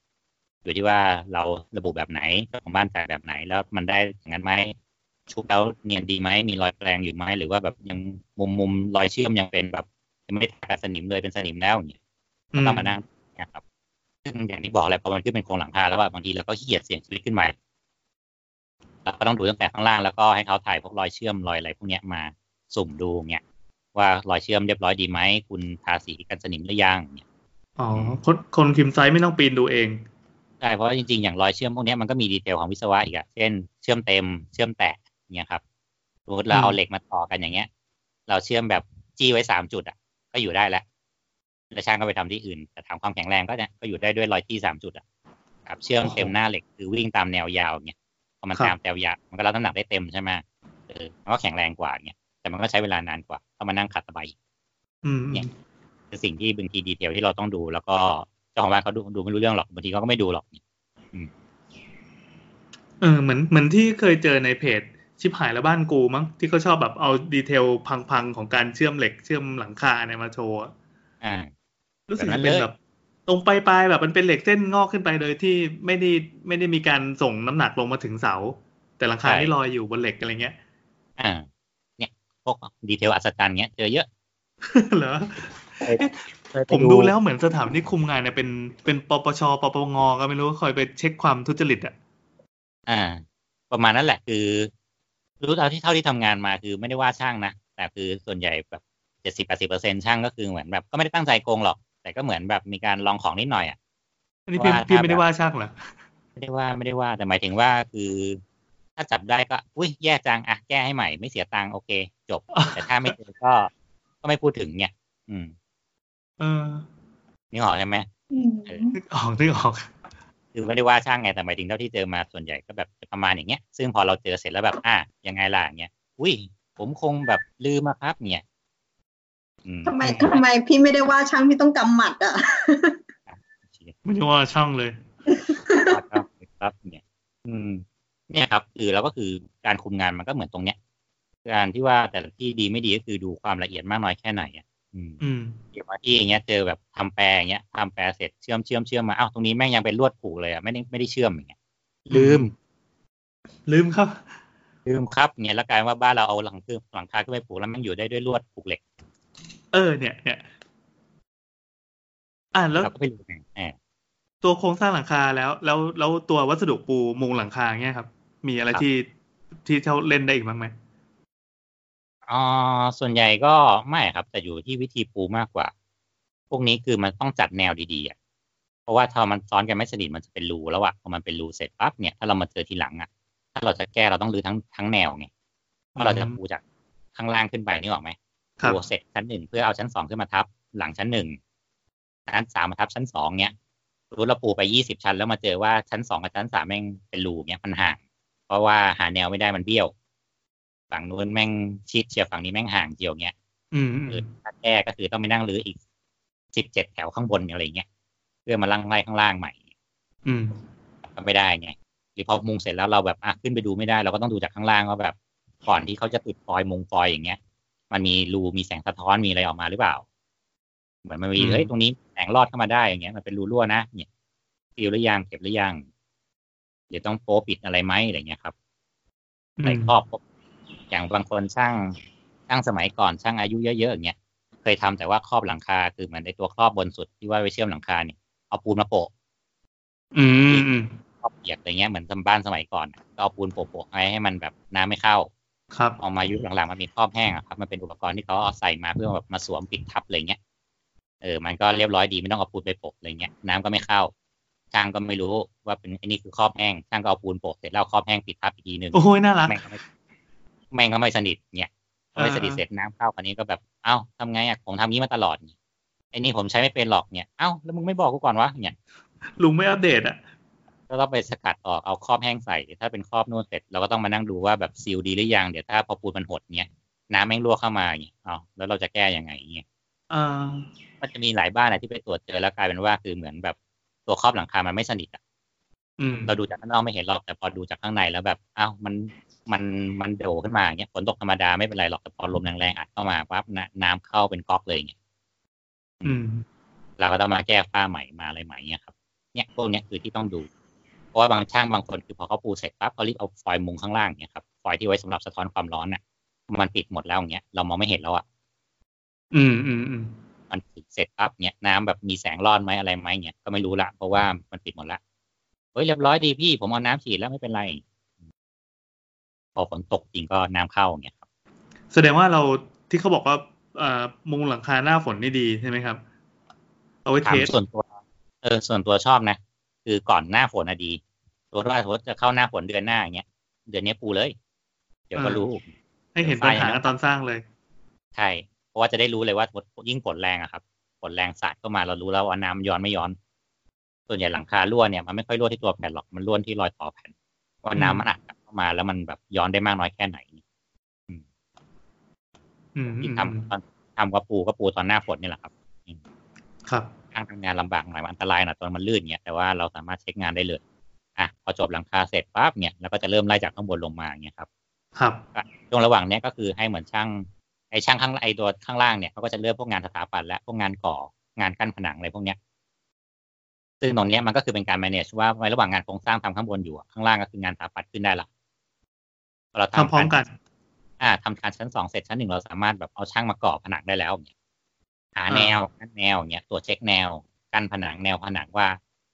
อยู่ที่ว่าเราระบุแบบไหนเจ้าของบ้านจ่ายแบบไหน แล้วมันได้อย่างนั้นไหมชุบแล้วเนียนดีไหมมีรอยแปลงอยู่ไหมหรือว่าแบบยังมุมมุมรอยเชื่อมยังเป็นแบบยังไม่ทากันสนิมเลยเป็นสนิมแล้วอย่างเงี้ยก็ต้องมานั่ง นะครับซึ่งอย่างที่บอกแหละพอมันขึ้นเป็นโครงหลังคาแล้วว่าบางทีเราก็ขี้เกียจเสี่ยงชีวิตขึ้นมาเราก็ต้องดูตั้งแต่ข้างล่างแล้วก็ให้เขาถ่ายพวกรอยเชื่อมรอยอะไรพวกเนี้ยมาสุ่มดูเงี้ยว่ารอยเชื่อมเรียบร้อยดีไหมคุณทาสีกันสนิมหรือยังเนี่ยอ๋อคนคนคิมไซต์ไม่ต้องปีนดูเองใช่เพราะว่าจริงๆ อย่างรอยเชื่อมพวกเนี้ยมันก็มีดีเทลของวิศวะอีกอะเช่นเชื่อมเต็มเชื่อมแตะเงี้ยครับสมมติเราอืมเอาเหล็กมาต่อกันอย่างเงี้ย เราเชื่อมแบบจี้ไว้สามจุดอะก็อยู่ได้แล้ว แล้วช่างก็ไปทำที่อื่น แต่ถามความแข็งแรงก็เนี่ยก็อยู่ได้ด้วยรอยจี้สามจุดอะครับเชื่อมเต็มหน้าเหล็กคือวิ่งตามแนวยาวเงี้ยพอมันตามแนวยาวมันก็รับน้ำหนักได้เต็มใช่ไหมเออมันก็แข็งแรงกว่าเงี้ยแต่มันก็ใช้เวลานานกว่าต้องมานั่งขัดตะไบอืมเนี่ยคือสิ่งที่บางทีดีเทลที่เราต้องดู แล้วก็เจ้าของบ้านเขาดูดูไม่รู้เรื่องหรอกบางทีเขาก็ไม่ดูหรอกเออเหมือนเหมือนที่เคยเจอในเพจชิบหายแล้วบ้านกูมั้งที่เขาชอบแบบเอาดีเทลพังๆของการเชื่อมเหล็กเชื่อมหลังคาเนี่ยมาโชว์อะอ่า รู้สึกแบบนั้จะนเป็นเลยแบบตรงปลายๆแบบมันเป็นเหล็กเส้นงอกขึ้นไปโดยที่ไม่ได้ไม่ได้มีการส่งน้ำหนักลงมาถึงเสา แต่หลังคาที่ลอยอยู่บนเหล็กอะไรเงี้ย อ่า เนี่ยพวกดีเทลอัศจรรย์เงี้ยเจอเยอะเหรอเคยเคยไปผมดูแล้วเหมือนสถานที่คุมงานเนี่ยเป็นเป็นปปชปปงก็ไม่รู้คอยไปเช็คความทุจริตอะอ่า ประมาณนั้นแหละคือ รู้เท่าที่เท่าที่ทำงานมาคือไม่ได้ว่าช่างนะแต่คือส่วนใหญ่แบบเจ็ดสิบแปดสิบเปอร์เซ็นช่างก็คือเหมือนแบบก็ไม่ได้ตั้งใจโกงหรอก แต่ก็เหมือนแบบมีการลองของนิดหน่อยอะอันนี้พี่ว่าพี่ถ้าไม่ได้แบบว่าช่างเหรอไม่ได้ว่าไม่ได้ว่า แต่หมายถึงว่าคือ ถ้าจับได้ก็อุ้ยแย่จังอะแก้ให้ใหม่ไม่เสียตังค์โอเค จบ แต่ถ้าไม่เจอก็ก็ไม่พูดถึงเนี่ยอืม เออนี่ออกใช่ไหมอืมนึกออกนึกออกคือไม่ได้ว่าช่างไงแต่หมายถึงเท่าที่เจอมาส่วนใหญ่ก็แบบประมาณอย่างเงี้ย ซึ่งพอเราเจอเสร็จแล้วแบบ อะยังไงล่ะอย่างเงี้ยอุ้ยผมคงแบบลืมมาครับเนี่ยอืม ทำไมทำไมพี่ไม่ได้ว่าช่างพี่ต้องกำหมัดอะไม่ได้ว่าช่างเลยครับครับเนี่ย อืม เนี่ยครับ คือเราก็คือการคุมงานมันก็เหมือนตรงเนี้ยการที่ว่าแต่ละที่ดีไม่ดีก็คือดูความละเอียดมากน้อยแค่ไหนอะอืมอืมอย่างบางที่อย่างเงี้ยเจอแบบทำแปลอย่างเงี้ยทำแปลเสร็จเชื่อมเชื่อมเชื่อมมาอ้าวตรงนี้แม่งยังเป็นลวดผูกเลยอะไม่ได้ไม่ได้เชื่อมอย่างเงี้ย ลืม ลืมครับลืมครับเนี่ยแล้วกลายว่าบ้านเราเอาหลังคือหลังคาขึ้นไปผูกแล้วแมันอยู่ได้ด้วยลวดผูกเหล็ก เออเนี่ยเนี่ยอ่าแล้วเราก็ไม่รู้ไงแอบตัวโครงสร้างหลังคาแล้ว แล้วแล้วตัววัสดุปูมุงหลังคาเงี้ยครับ มีอะไรที่ที่เขาเล่นได้อีกบ้างไหมอ่าส่วนใหญ่ก็ไม่ครับ แต่อยู่ที่วิธีปูมากกว่า พวกนี้คือมันต้องจัดแนวดีๆอะเพราะว่าถ้ามันซ้อนกันไม่สนิทมันจะเป็นรูแล้วอะพอมันเป็นรูเสร็จปั๊บเนี่ยถ้าเรามาเจอทีหลังอะ ถ้าเราจะแก้เราต้องรื้อทั้งทั้งแนวไงเพราะเราจะปูจากข้างล่างขึ้นไปนี่ออกไหม ครับปูเสร็จชั้นหนึ่งเพื่อเอาชั้นสองขึ้นมาทับ หลังชั้นหนึ่งชั้นสามมาทับชั้นสองเนี่ยสมมติเราปูไปยี่สิบชั้นแล้วมาเจอว่าชั้นสองกับชั้นสามแม่งเป็นรูเนี่ยมันห่าง เพราะว่าหาแนวไม่ได้มันเบี้ยว ฝั่งนู้นแม่งชิดเชียร์ฝั่งนี้แม่งห่างเจียวเงี้ยอืมอืคือมถ้าแก้ก็คือต้องไปนั่งรื้ออีกสิบเจ็ดแถวข้างบนอะไรเงี้ยเพื่อมาล่างไล่ข้างล่างใหม่ อืมก็ไม่ได้ไงหรือพอมุงเสร็จแล้วเราแบบอะขึ้นไปดูไม่ได้เราก็ต้องดูจากข้างล่างว่าแบบก่อนที่เขาจะติดฟอยล์มุงฟอยล์อย่างเงี้ย มันมีรูมีแสงสะท้อนมีอะไรออกมาหรือเปล่า เหมือนมันมีอืมเฮ้ยตรงนี้แสงรอดเข้ามาได้อย่างเงี้ยมันเป็นรูรั่วนะเนี่ยฟิลหรือยังเก็บหรือยังเดี๋ยวต้องโป๊ปิดอะไรไหมอะไรเงี้ยครับอืใส่มครอบอย่างบางคนช่างช่างสมัยก่อนช่างอายุเยอะๆอย่างเงี้ยเคยทำแต่ว่าครอบหลังคาคือเหมือนในตัวครอบบนสุดที่ว่าไว้เชื่อมหลังคาเนี่ยเอาปูนมาโปะอืมอืมอืมครอบเปียกอะไรเงี้ยเหมือนทำบ้านสมัยก่อนก็เอาปูนโปะๆไว้ให้มันแบบน้ำไม่เข้า ครับออกมายุคหลังๆมันมีครอบแห้งอะครับมันเป็นอุปกรณ์ที่เขาเอาใส่มาเพื่อแบบมาสวมปิดทับอะไรเงี้ยเออมันก็เรียบร้อยดีไม่ต้องเอาปูนไปโปะอะไรเงี้ยน้ำก็ไม่เข้าช่างก็ไม่รู้ว่าเป็นไอันนี้คือครอบแห้งช่างก็เอาปูนโปะเสร็จแล้วเอาครอบแห้งปิดทับอีกทีหนึ่งโอ้ยน่ารักแม่งก็ไม่แม่งก็ไม่สนิทเนี่ยพอไม่อ่าสนิทเสร็จน้ำเข้าคนนี้ก็แบบเอ้าทำไงอะผมทำงี้มาตลอดนี่ไอ้นี่ผมใช้ไม่เป็นหรอกเนี่ยเอ้าแล้วมึงไม่บอกกูก่อนวะเนี่ยลุงไม่อัปเดตอะ ก็ต้องไปสกัดออกเอาครอบแห้งใส่ ถ้าเป็นครอบนวดเสร็จเราก็ต้องมานั่งดูว่าแบบซีลดีหรือยังเดี๋ยวถ้าพอปูนมันหดเนี่ยน้ำแม่งรั่วเข้ามาอย่างเงี้ยเอ้าแล้วเราจะแก้ยังไงเนี่ยอ่ามันจะมีหลายบ้านอะที่ไปตรวจเจอแล้วกลายเป็นว่าคือเหมือนแบบตัวครอบหลังคามันไม่สนิทอะอืมเราดูจากข้างนอกไม่เห็นหรอกแต่พอดูจากข้างในแล้วแบบอ้าวมันมันมันโดขึ้นมาอย่างเงี้ยฝนตกธรรมดาไม่เป็นไรหรอกแต่พอลมแรงๆอัดเข้ามาปั๊บน้ำน้ำเข้าเป็นก๊อกเลยอย่างเงี้ยอืมเราก็ต้องมาแก้ฝ้าใหม่มาอะไรใหม่เงี้ยครับ เนี่ยพวกเนี้ยคือที่ต้องดูเพ ราะว่าบางช่างบางคนคือพอเขาปูเสร็จปั๊บเขารีบเอาฟอยล์มุงข้างล่างเนี่ยครับฟอยล์ที่ไว้สำหรับสะท้อนความร้อนน่ะมันปิดหมดแล้วอย่างเงี้ยเรามองไม่เห็นแล้วอะอืมอืมอืมมันปิดเสร็จปั๊บเนี่ยน้ำแบบมีแสงรอดไหมอะไรไหมเนี่ยก็ไม่รู้ละเพราะว่ามันปิดหมดละเฮ้ยเรียบร้อยดีพี่ผมเอาน้ำฉีดแล้วไม่เป็นไรพอฝนตกจริงก็น้ำเข้าอย่างเงี้ยครับ แสดงว่าเราที่เขาบอกว่าเอ่อมุงหลังคาหน้าฝนนี่ดีใช่ไหมครับ เอาไว้เทถามสส่วนตัว เออส่วนตัวชอบนะ คือก่อนหน้าฝนอะดีสมมติว่าสมมติจะเข้าหน้าฝนเดือนหน้าอย่างเงี้ย เดือนนี้ปูเลย เดี๋ยวก็รู้ ให้เห็นปัญหาตอนสร้างเลย ใช่ เพราะว่าจะได้รู้เลยว่าสมมติยิ่งฝนแรงอะครับฝนแรงสาดเข้ามาเรารู้แล้วว่าน้ำย้อนไม่ย้อน ส่วนใหญ่หลังคารั่วเนี่ยมันไม่ค่อยรั่วที่ตัวแผ่นหรอกมันรั่วที่รอยต่อแผ่นว่าน้ำมันอัดกลับเข้ามา แล้วมันแบบย้อนได้มากน้อยแค่ไหนอืมที่ทำตอนทำกับปูก็ปูตอนหน้าฝนนี่แหละครับ ครับการทำงานลำบากหน่อยมันอันตรายหน่อยตอนมันลื่นเงี้ยแต่ว่าเราสามารถเช็คงานได้เลยอะพอจบหลังคาเสร็จปั๊บเนี่ยเราก็จะเริ่มไล่จากข้างบนลงมาอย่างเงี้ยครับ ครับช่วงระหว่างเนี้ยก็คือให้เหมือนช่างไอ้ช่างข้างไอ้ตัวข้างล่างเนี่ยเขาก็จะเริ่มพวกงานสถาปัตย์และพวกงานก่องานกั้นผนังอะไรพวกเนี้ยซึ่งตรงเนี้ยมันก็คือเป็นการ manage ว่าในระหว่างงานโครงสร้างทำข้างบนอยู่อะข้างล่างก็คืองานสถาปัตย์ขึ้นได้ละพอเราทำพร้อมกัน อ่าทำการชั้นสองเสร็จชั้นหนึ่งเราสามารถแบบเอาช่างมาก่อผนังได้แล้วเนี่ย หาแนวกั้นแนวเนี่ยตรวจเช็คแนวกั้นผนังแนวผนังว่า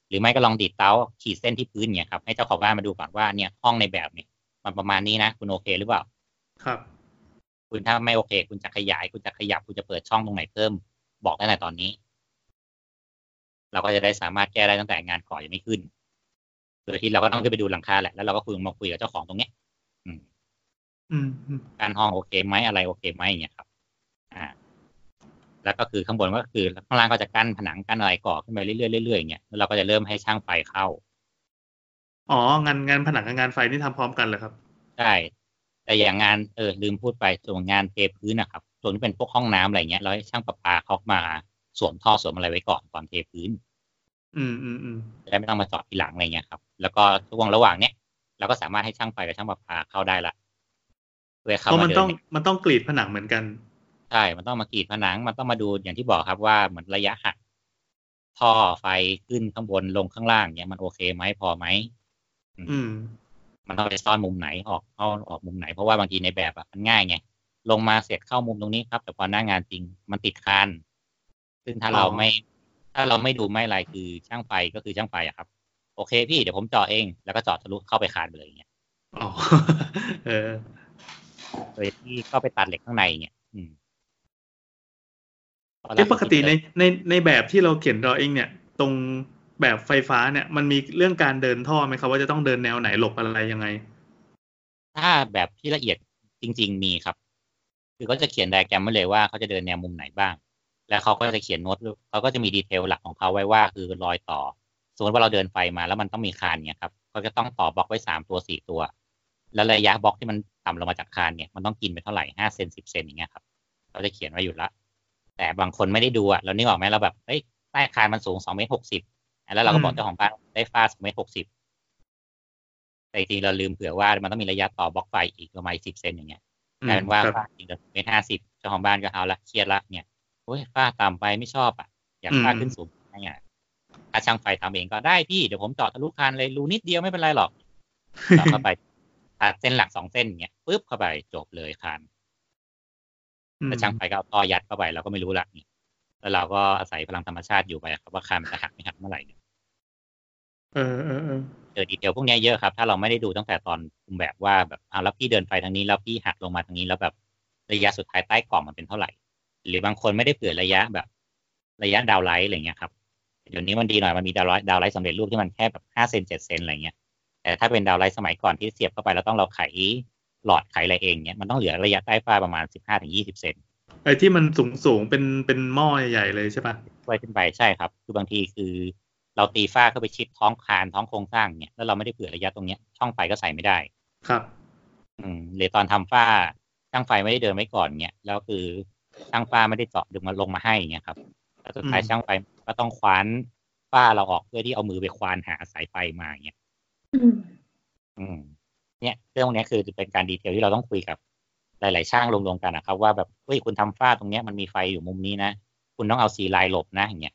หรือไม่ก็ลองดีดเตาขีดเส้นที่พื้นเนี่ยครับให้เจ้าของบ้านมาดูก่อนว่าเนี่ยห้องในแบบเนี่ยมันประมาณนี้นะ คุณโอเคหรือเปล่า ครับ คุณถ้าไม่โอเค คุณจะขยาย คุณจะขยับคุณจะเปิดช่องตรงไหนเพิ่ม บอกได้ในตอนนี้ เราก็จะได้สามารถแก้ได้ตั้งแต่งานก่อยังไม่ขึ้นโดยที่เราก็ต้องขึ้นไปดูหลังคาแหละแล้วเราก็คุยมาคุยกับเจ้าของตรงเนี้ยอืม อืมอืมการห้องโอเคไหมอะไรโอเคไหมอย่างเงี้ยครับ อ่า แล้วก็คือข้างบนก็คือข้างล่างก็จะกั้นผนังกั้นอะไรก่อขึ้นไปเรื่อยๆเรื่อยๆอย่างเงี้ยแล้วเราก็จะเริ่มให้ช่างไฟเข้า อ๋องานงานผนังกับงานไฟนี่ทำพร้อมกันเหรอครับใช่แต่อย่างงานเออลืมพูดไปส่วนงานเทพื้นนะครับ ส่วนที่เป็นพวกห้องน้ำอะไรเงี้ยเราให้ช่างประปาเขามาสวมท่อสวมอะไรไว้ก่อนก่อนเทพื้น อืมอืมอืมจะได้ไม่ต้องมาเจอดทีหลังอะไรเงี้ยครับ แล้วก็ช่วงระหว่างเนี้ยเราก็สามารถให้ช่างไฟกับช่างประปาเข้าได้ละเพื่อเพเข้าราะมามันเดิต้องนมันต้องกรีดผนังเหมือนกัน ใช่ มันต้องมากรีดผนัง มันต้องมาดูอย่างที่บอกครับว่าเหมือนระยะหักท่อไฟขึ้นข้างบนลงข้างล่างเนี่ยมันโอเคไหมพอไหมอืม มันต้องไปซ่อนมุมไหนออกเข้าออกมุมไหนเพราะว่าบางทีในแบบอะมันง่ายไงลงมาเสร็จเข้ามุมตรงนี้ครับ แต่พอหน้างานจริงมันติดคานซึ่งถ้าเราอ๋อไม่ ถ้าเราไม่ดูไม่อะไรคือช่างไฟก็คือช่างไฟอะครับ โอเคพี่เดี๋ยวผมเจาะเองแล้วก็เจาะทะลุเข้าไปคานไปเลยอย่างเงี้ยอ๋อเออโดยที่เข้าไปตัดเหล็กข้างในอย่างเงี้ยอืม เอ๊ะปกติในในในแบบที่เราเขียน drawing เนี่ย ตรงแบบไฟฟ้าเนี่ย มันมีเรื่องการเดินท่อไหมครับ ว่าจะต้องเดินแนวไหนหลบอะไรยังไง ถ้าแบบที่ละเอียดจริง ๆ มีครับ คือเขาจะเขียนไดอะแกรมไว้เลยว่าเขาจะเดินแนวมุมไหนบ้าง แล้วเขาก็จะเขียนโน้ตเขาก็จะมีดีเทลหลักของเขาไว้ว่าคือรอยต่อสมมติว่าเราเดินไฟมาแล้วมันต้องมีคานเนี่ยครับเขาจะต้องต่อบล็อกไว้สามตัวสี่ตัว แล้วระยะบล็อกที่มันต่ำลงมาจากคานเนี่ยมันต้องกินไปเท่าไหร่ห้าเซนสิบเซนอย่างเงี้ยครับเขาจะเขียนไว้อยู่ละ แต่บางคนไม่ได้ดูอะเรานึกออกไหมเราแบบเฮ้ยใต้คานมันสูงสองเมตรหกสิบแล้วเราก็บอกเจ้าของบ้านได้ฟาสองเมตรหกสิบแต่จริงๆเราลืมเผื่อว่ามันต้องมีระยะต่อบล็อกไฟอีกประมาณสิบเซนอย่างเงี้ยอืกลายมเป็นว่าครับฟาดจริงๆเมตรห้าสิบเจ้าของบ้านก็เอาละเครียดละเนี่ยโอ้ยฟาดต่ำไปไม่ชอบอะอยากฟาดอืมขึ้นสูงอะไรเงี้ยถ้าช่างไฟทำเองก็ได้พี่เดี๋ยวผมเจาะทะลุคานเลยรูนิดเดียวไม่เป็นไรหรอกเจาะเข้าไปตัดเส้นหลักสองเส้นอย่างเงี้ยปุ๊บเข้าไปจบเลยคานอืม แต่ช่างไฟก็เอาท่อยัดเข้าไปเราก็ไม่รู้ละนี่แล้วเราก็อาศัยพลังธรรมชาติอยู่ไปครับว่าคานมันจะหักไม่หักเมื่อไหร่เนี่ยเออเออเออเจอ detail พวกเนี้ยเยอะครับ ถ้าเราไม่ได้ดูตั้งแต่ตอนคุมแบบว่าแบบอ่าแล้วพี่เดินไฟทางนี้แล้วพี่หักลงมาทางนี้แล้วแบบระยะสุดท้ายใต้กล่องมันเป็นเท่าไหร่ หรือบางคนไม่ได้เผื่อระยะแบบ ระยะดาวไลท์อะไรเงี้ยครับเดี๋ยวนี้มันดีหน่อยมันมี downlight downlight สำเร็จรูปที่มันแค่แบบห้าเซนเจ็ดเซนอะไรเงี้ยแต่ถ้าเป็นดาวไลท์สมัยก่อนที่เสียบเข้าไปแล้วต้องเราไข หลอดไขอะไรเองเนี้ยมันต้องเหลือระยะใต้ฝ้าประมาณสิบห้าถึงยี่สิบเซนไอ้ที่มันสูงสูงๆเป็นเป็นหม้อใหญ่ๆเลยใช่ปะไว้ขึ้นไปใช่ครับ คือบางทีคือเราตีฝ้าเข้าไปชิดท้องคานท้องโครงสร้างเนี่ยแล้วเราไม่ได้เผื่อระยะตรงเนี้ยช่องไฟก็ใส่ไม่ได้ ครับ อืมหรือตอนทำฝ้าช่างไฟไม่ได้เดินไว้ก่อนเนี่ยแล้วคือช่างฝ้าไม่ได้เจาะดึงมาลงมาให้เงี้ยครับแล้วสุดท้ายอืมช่างไฟก็ต้องคว้านฝ้าเราออกเพื่อที่เอามือไปควานหาสายไฟมาเงี้ยอืมอืม เนี่ยเรื่องพวกเนี้ยคือเป็นการดีเทลที่เราต้องคุยกับ หลาย ๆ ช่างรวมๆกันนะครับ ว่าแบบเฮ้ยคุณทำฝ้าตรงเนี้ยมันมีไฟอยู่มุมนี้นะ คุณต้องเอาสีลายหลบนะอย่างเงี้ย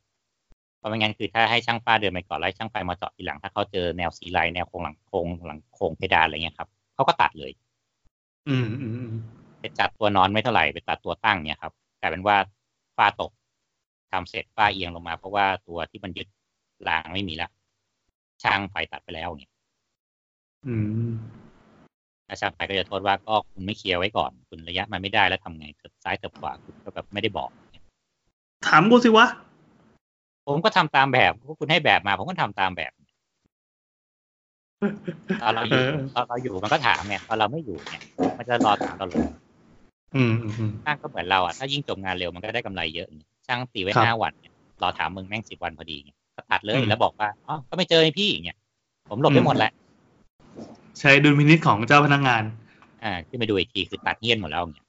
เพราะไม่งั้นคือถ้าให้ช่างฝ้าเดินไปก่อนแล้วให้ช่างไฟมาเจาะทีหลัง ถ้าเขาเจอแนวสีลายแนวโครงหลังโครงหลังโครงเพดานอะไรเงี้ยครับเขาก็ตัดเลย อืมอืมอืมไปจัดตัวนอนไม่เท่าไหร่ไปตัดตัวตั้งเนี่ยครับกลายเป็นว่าฝ้าตกทำเสร็จฝ้าเอียงลงมา เพราะว่าตัวที่มันยึดรางไม่มีแล้วช่างไฟตัดไปแล้วเนี่ยอืม ถ้าช่างไฟก็จะโทษว่าก็คุณไม่เคลียร์ไว้ก่อน คุณระยะมันไม่ได้แล้วทำไงเถิบซ้ายเถิบขวาคุณก็แบบไม่ได้บอกถามกูสิวะผมก็ทำตามแบบพวกคุณให้แบบมา ผมก็ทำตามแบบตอนเราอยู่เออตอนเราอยู่มันก็ถามไงตอนเราไม่อยู่เนี่ย มันจะรอถามตลอดอืมอืมอืมช่างก็เหมือนเราอะถ้ายิ่งจบงานเร็วมันก็ได้กำไรเยอะเนี่ยช่างตีไว้ครับห้าวันเนี่ยรอถามมึงแม่งสิบวันพอดีเนี่ยก็ตัดเลยอืมแล้วบอกว่าอ๋อก็ไม่เจอไอ้พี่เนี่ยผมหลบได้หมดแล้ว ใช้ดุลพินิจของเจ้าพนักงาน อ่าขึ้นไปดูอีกทีคือตัดเงี้ยนหมดแล้วเนี่ย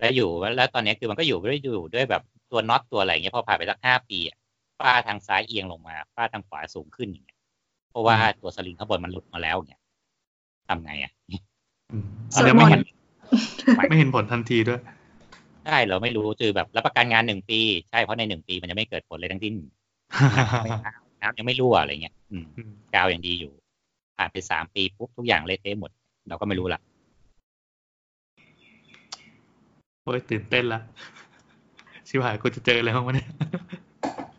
แล้วอยู่แล้วตอนนี้คือมันก็อยู่ด้วยอยู่ด้วยแบบตัวน็อตตัวอะไรเงี้ยพอผ่านไปสักห้าปีอะฝ้าทางซ้ายเอียงลงมาฝ้าทางขวาสูงขึ้นอย่างเงี้ยเพราะว่าตัวสลิงข้างบนมันหลุดมาแล้วเนี่ยทำไงอะอืมอันนี้ไม่เห็นสวดมนต์ไม่เห็นผลทันทีด้วยใช่เราไม่รู้คือแบบรับประกันงานหนึ่งปี ใช่เพราะในหนึ่งปีมันจะไม่เกิดผลเลยทั้งสิ้นไม่น้ำน้ำยังไม่รั่วอะไรเงี้ยอืมอืมกาวอย่างดีอยู่ ผ่านไปสามปีปุ๊บทุกอย่างเละเทะหมด เราก็ไม่รู้ละโอ้ยตื่นเต้นละชิบหายกูจะเจออะไรบ้างวะเนี่ย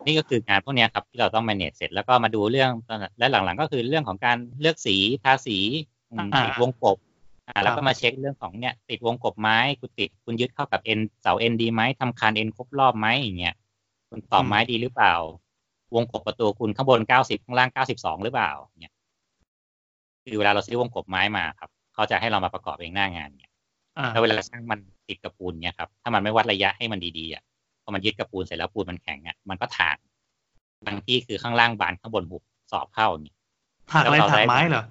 นี่ก็คืองานพวกเนี้ยครับที่เราต้อง manage เสร็จแล้วก็มาดูเรื่องและหลังๆ ก็คือเรื่องของการเลือกสีทาสีอืมอ่าติดวงกบอ่าแล้วก็มาเช็คเรื่องของเนี่ย ติดวงกบไม้คุณติดคุณยึดเข้ากับเอ็นเสาเอ็นดีไหมทำคานเอ็นครบรอบไหมอย่างเงี้ยคุณต่อไม้ดีหรือเปล่า วงกบประตูคุณข้างบนเก้าสิบข้างล่างเก้าสิบสองหรือเปล่าเนี่ย คือเวลาเราซื้อวงกบไม้มาครับเขาจะให้เรามาประกอบเองหน้างานเนี่ยอ่าแล้วเวลาช่างมันติดกับปูนเนี่ยครับถ้ามันไม่วัดระยะให้มันดีๆอะพอมันยึดกับปูนเสร็จแล้วปูนมันแข็งอะมันก็ถากบางที่คือข้างล่างบานข้างบนหุบสอบเข้าอย่างเงี้ยถักอะไรแล้วเราถักได้ไม้เหรอ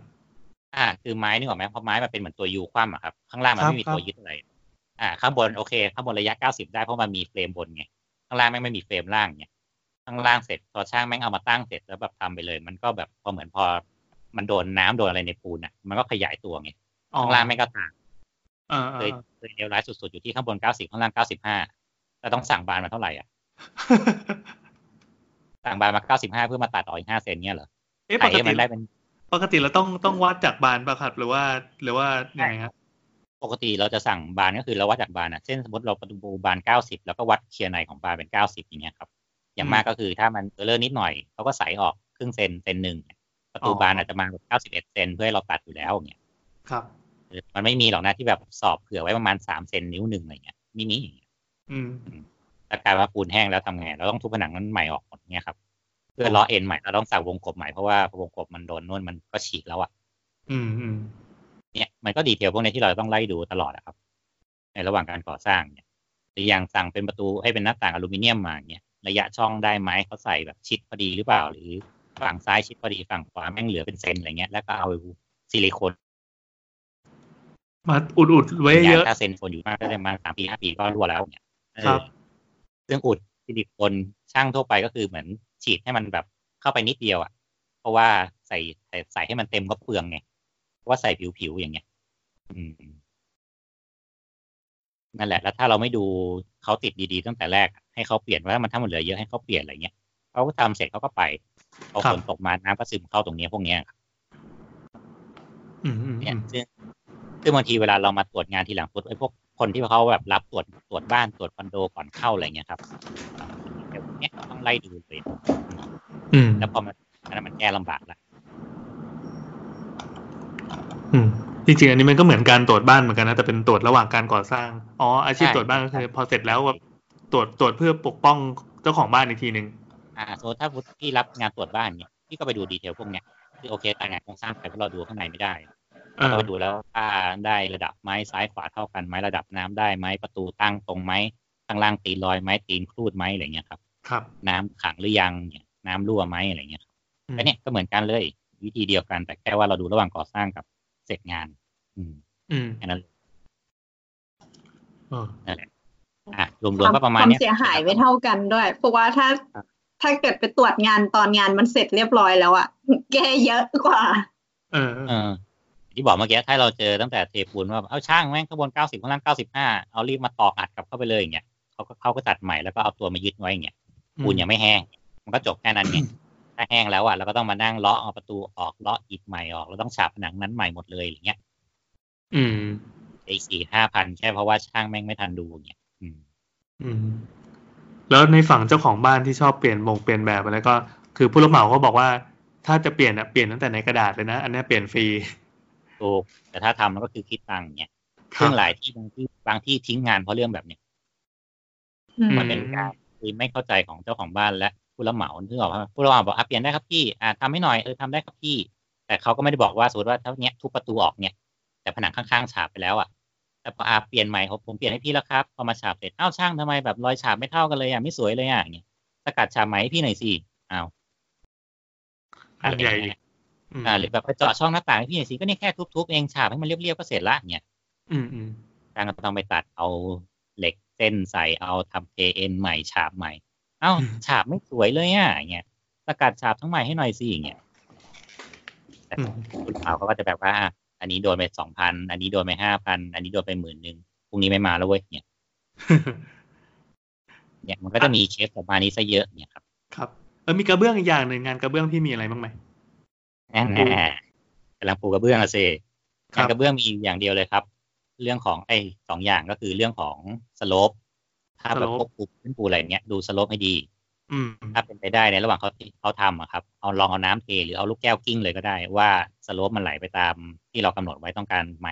อ่า คือไม้นึกออกไหมเพราะไม้มันเป็นเหมือนตัวยูคว่ำอะครับข้างล่างมันครับไม่มีครับตัวยึดอะไรอ่า ข้างบนโอเค ข้างบนระยะเก้าสิบได้เพราะมันมีเฟรมบนไงข้างล่างแม่งไม่มีเฟรมล่างเนี่ยข้างล่างเสร็จพอช่างแม่งเอามาตั้งเสร็จแล้วแบบทำไปเลย มันก็แบบพอเหมือนพอ มันโดนน้ำโดนอะไรในปูนอะ มันก็ขยายตัวไงอ๋อข้างล่างแม่งก็ต่างเออเอเคยอเคยเลวร้ายสุดๆอยู่ที่ข้างบนเก้าสิบข้างล่างเก้าสิบห้าแล้วต้องสั่งบานมาเท่าไหร่อะสั่งบานมาเก้าสิบห้าเพื่อมาตัดออกอีกห้าเซนเนี่ยเหรอเอ๊ะไถปกให้ติมันได้เป็นปกติเราต้องต้องวัดจากบานปะครับหรือว่า หรือว่ายังไงครับปกติเราจะสั่งบานก็คือเราวัดจากบานอะเช่นสมมติเราประตูบานเก้าสิบแล้วก็วัดเคลียร์ในของบานเป็นเก้าสิบอย่างเงี้ยครับ อย่างมากก็คือถ้ามัน error นิดหน่อยเขาก็ใส่ออกครึ่งเซนเซนหนึ่ง ประตูบานอาจจะมาแบบเก้าสิบเอ็ดเซนเพื่อให้เราตัดอยู่แล้วอย่างเงี้ยครับเออมันไม่มีหรอกนะที่แบบสอบเผื่อไว้ประมาณสามเซนนิ้วหนึ่งอะไรเงี้ยไม่มีอย่างเงี้ยอืมแต่กลายว่าปูนแห้งแล้วทำไงเราต้องทุบผนังนั้นใหม่ออกหมดเนี่ยครับ เพื่อหล่อเอ็นใหม่เราต้องสั่งวงกบใหม่เพราะว่าพอวงกบมันโดนนู่นมันก็ฉีกแล้วอะอืมอืมเนี่ยมันก็ดีเทลพวกนี้ที่เราต้องไล่ดูตลอดอะครับ ในระหว่างการก่อสร้างเนี่ยหรืออย่างสั่งเป็นประตูให้เป็นหน้าต่างอลูมิเนียมมาเนี่ยระยะช่องได้ไหมเขาใส่แบบชิดพอดีหรือเปล่าหรือ ฝั่งซ้ายชิดพอดีฝั่งขวาแม่งเหลือเป็นเซนอะไรเงี้ยแล้วก็เอาซิลิโคนมาอุดอุดๆไว้เยอะถ้าเซนโคนอยู่มากก็ได้ประมาณสามปีห้าปีก็รั่วแล้วเนี่ยเออครับซึ่งอุดซิลิโคนช่างทั่วไปก็คือเหมือนฉีดให้มันแบบเข้าไปนิดเดียวอะ เพราะว่าใส่ใส่ใส่ให้มันเต็มก็เปลืองไงเพราะว่าใส่ผิวๆอย่างเงี้ย อืมนั่นแหละ แล้วถ้าเราไม่ดูเขาติดดีๆตั้งแต่แรกอะให้เขาเปลี่ยนว่ามันถ้ามันเหลือเยอะให้เขาเปลี่ยนอะไรเงี้ยเขาก็ทำเสร็จเขาก็ไป พอครัฝบนตกมาน้ำก็ซึมเข้าตรงเนี้ยพวกเนี้ยอืมอืมเนี่ยอืมซึ่งซึ่งบางทีเวลาเรามาตรวจงานทีหลังปุ๊บไอ้พวกคนที่เขาแบบรับตรวจตรวจบ้านตรวจคอนโดก่อนเข้าอะไรเงี้ยครับเดี๋ยวเนี้ยต้องไล่ดูเลยอืมแล้วพอมันอันนั้นมันแก้ลำบากละอืมจริงๆอันนี้มันก็เหมือนการตรวจบ้านเหมือนกันนะแต่เป็นตรวจระหว่างการก่อสร้างอ๋ออาชีพตรวจบ้านก็คือพอเสร็จแล้วก็ตรวจตรวจเพื่อปกป้องเจ้าของบ้านอีกทีหนึ่ง อ่าสมมติถ้าพี่รับงานตรวจบ้านเนี่ยพี่ก็ไปดูดีเทลพวกเนี้ยคือโอเคแต่งานโครงสร้างไปเพราะเราดูข้างในไม่ได้เออเราไปดูแล้วว่าได้ระดับไม้ซ้ายขวาเท่ากันไหมระดับน้ำได้ไหมประตูตั้งตรงไหมข้างล่างตีนลอยไหมตีนครูดไหมอะไรเงี้ยครับ ครับ น้ำขังหรือยังเนี่ยน้ำรั่วไหมอะไรเงี้ยครับอืมก็เนี่ยก็เหมือนกันเลย วิธีเดียวกันแต่แค่ว่าเราดูระหว่างก่อสร้างกับเสร็จงาน อืม อืมแค่นั้นเออนั่นแหละอะรวมๆก็ประมาณควาเนี้มเสียหายไม่เท่ากันด้วย เพราะว่าถ้าครับ ถ้าเกิดไปตรวจงานตอนงานมันเสร็จเรียบร้อยแล้วอะแก้เยอะกว่าเออเออที่บอกเมื่อกี้ถ้าเราเจอตั้งแต่เทปูนว่าเอาช่างแม่งข้างบนเก้าสิบข้างล่างเก้าสิบห้าเอารีบมาตอกอัดกลับเข้าไปเลยอย่างเงี้ยเขาก็เขาก็ตัดใหม่แล้วก็เอาตัวมายึดไว้อย่างเงี้ยปูนยังไม่แห้ง มันก็จบแค่นั้นไงถ้าแห้งแล้วอะเราก็ต้องมานั่งเลาะเอาประตูออกเลาะอิฐใหม่ออกแล้วต้องฉาบผนังนั้นใหม่หมดเลยอย่างเงี้ย อืมไอ้สี่ห้าพันแค่เพราะว่าช่างแม่งไม่ทันดูอย่างเงี้ยอืม อืม แล้วในฝั่งเจ้าของบ้านที่ชอบเปลี่ยนบงเปลี่ยนแบบอะไรก็ คือผู้รับเหมาเขาบอกว่า ถ้าจะเปลี่ยนอะเปลี่ยนตั้งแต่ในกระดาษเลยนะ อันเนี้ยเปลี่ยนฟรีถูกแต่ถ้าทำแล้วก็คือคิดตังค์อย่างเงี้ยครัซึ่บงหลายที่บางที่บางที่ทิ้งงานเพราะเรื่องแบบเนี้ยอืมมันเป็นการคือไม่เข้าใจของเจ้าของบ้านและผู้รับเหมาที่บอกว่าผู้รับเหมาบอกอะเปลี่ยนได้ครับพี่อ่าทำให้หน่อยเออทำได้ครับพี่ แต่เขาก็ไม่ได้บอกว่าสมมติว่าถ้าเนี้ยทุบประตูออกเนี่ย แต่ผนังข้างๆฉาบไปแล้วอะ แต่พออาเปลี่ยนใหม่ผมผมเปลี่ยนให้พี่แล้วครับพอมาฉาบเสร็จอ้าวช่างทำไมแบบรอยฉาบไม่เท่ากันเลยอะไม่สวยเลยอะอย่างเงี้ยสกัดฉาบใหม่ให้พี่หน่อยสิอ้าวอันใหญ่อีกมอ่าหรือแบบไปเจาะช่องหน้าต่างให้พี่หน่อยสิก็เนี่ยแค่ทุบๆเองฉาบให้มันเรียบๆก็เสร็จละเนี่ยอืมอืมช่างก็ต้องไปตัดเอาเหล็กเส้นใส่เอาทำเอ็นใหม่ฉาบใหม่เอ้าฉาบไม่สวยเลยอะอย่างเงี้ยสกัดฉาบทั้งใหม่ให้หน่อยสิอย่างเงี้ยแต่อืมคุณเผาเขาก็จะแบบว่า อันนี้โดนไปสองพันอันนี้โดนไปห้าพันอันนี้โดนไปหมื่นหนึ่งพรุ่งนี้ไม่มาแล้วเว้ยเนี่ยเนี่ยมันก็จะมีเคสประมาณนี้ซะเยอะเนี่ยครับ ครับเออมีกระเบื้องอีกอย่างหนึ่งงานกระเบื้องพี่มีอะไรบ้างไหมแน่แน่กำลังปูกระเบื้องอะสิครับงานกระเบื้องมีอย่างเดียวเลยครับ เรื่องของไอ้สองอย่างก็คือเรื่องของสโลปถ้าแบบพวกปูพื้นปูอะไรเงี้ยดูสโลปให้ดีอืม ถ้าเป็นไปได้ในระหว่างเขาเขาทำอะครับเอาลองเอาน้ำเทหรือเอาลูกแก้วกิ้งเลยก็ได้ ว่าสโลปมันไหลไปตามที่เรากำหนดไว้ต้องการไหม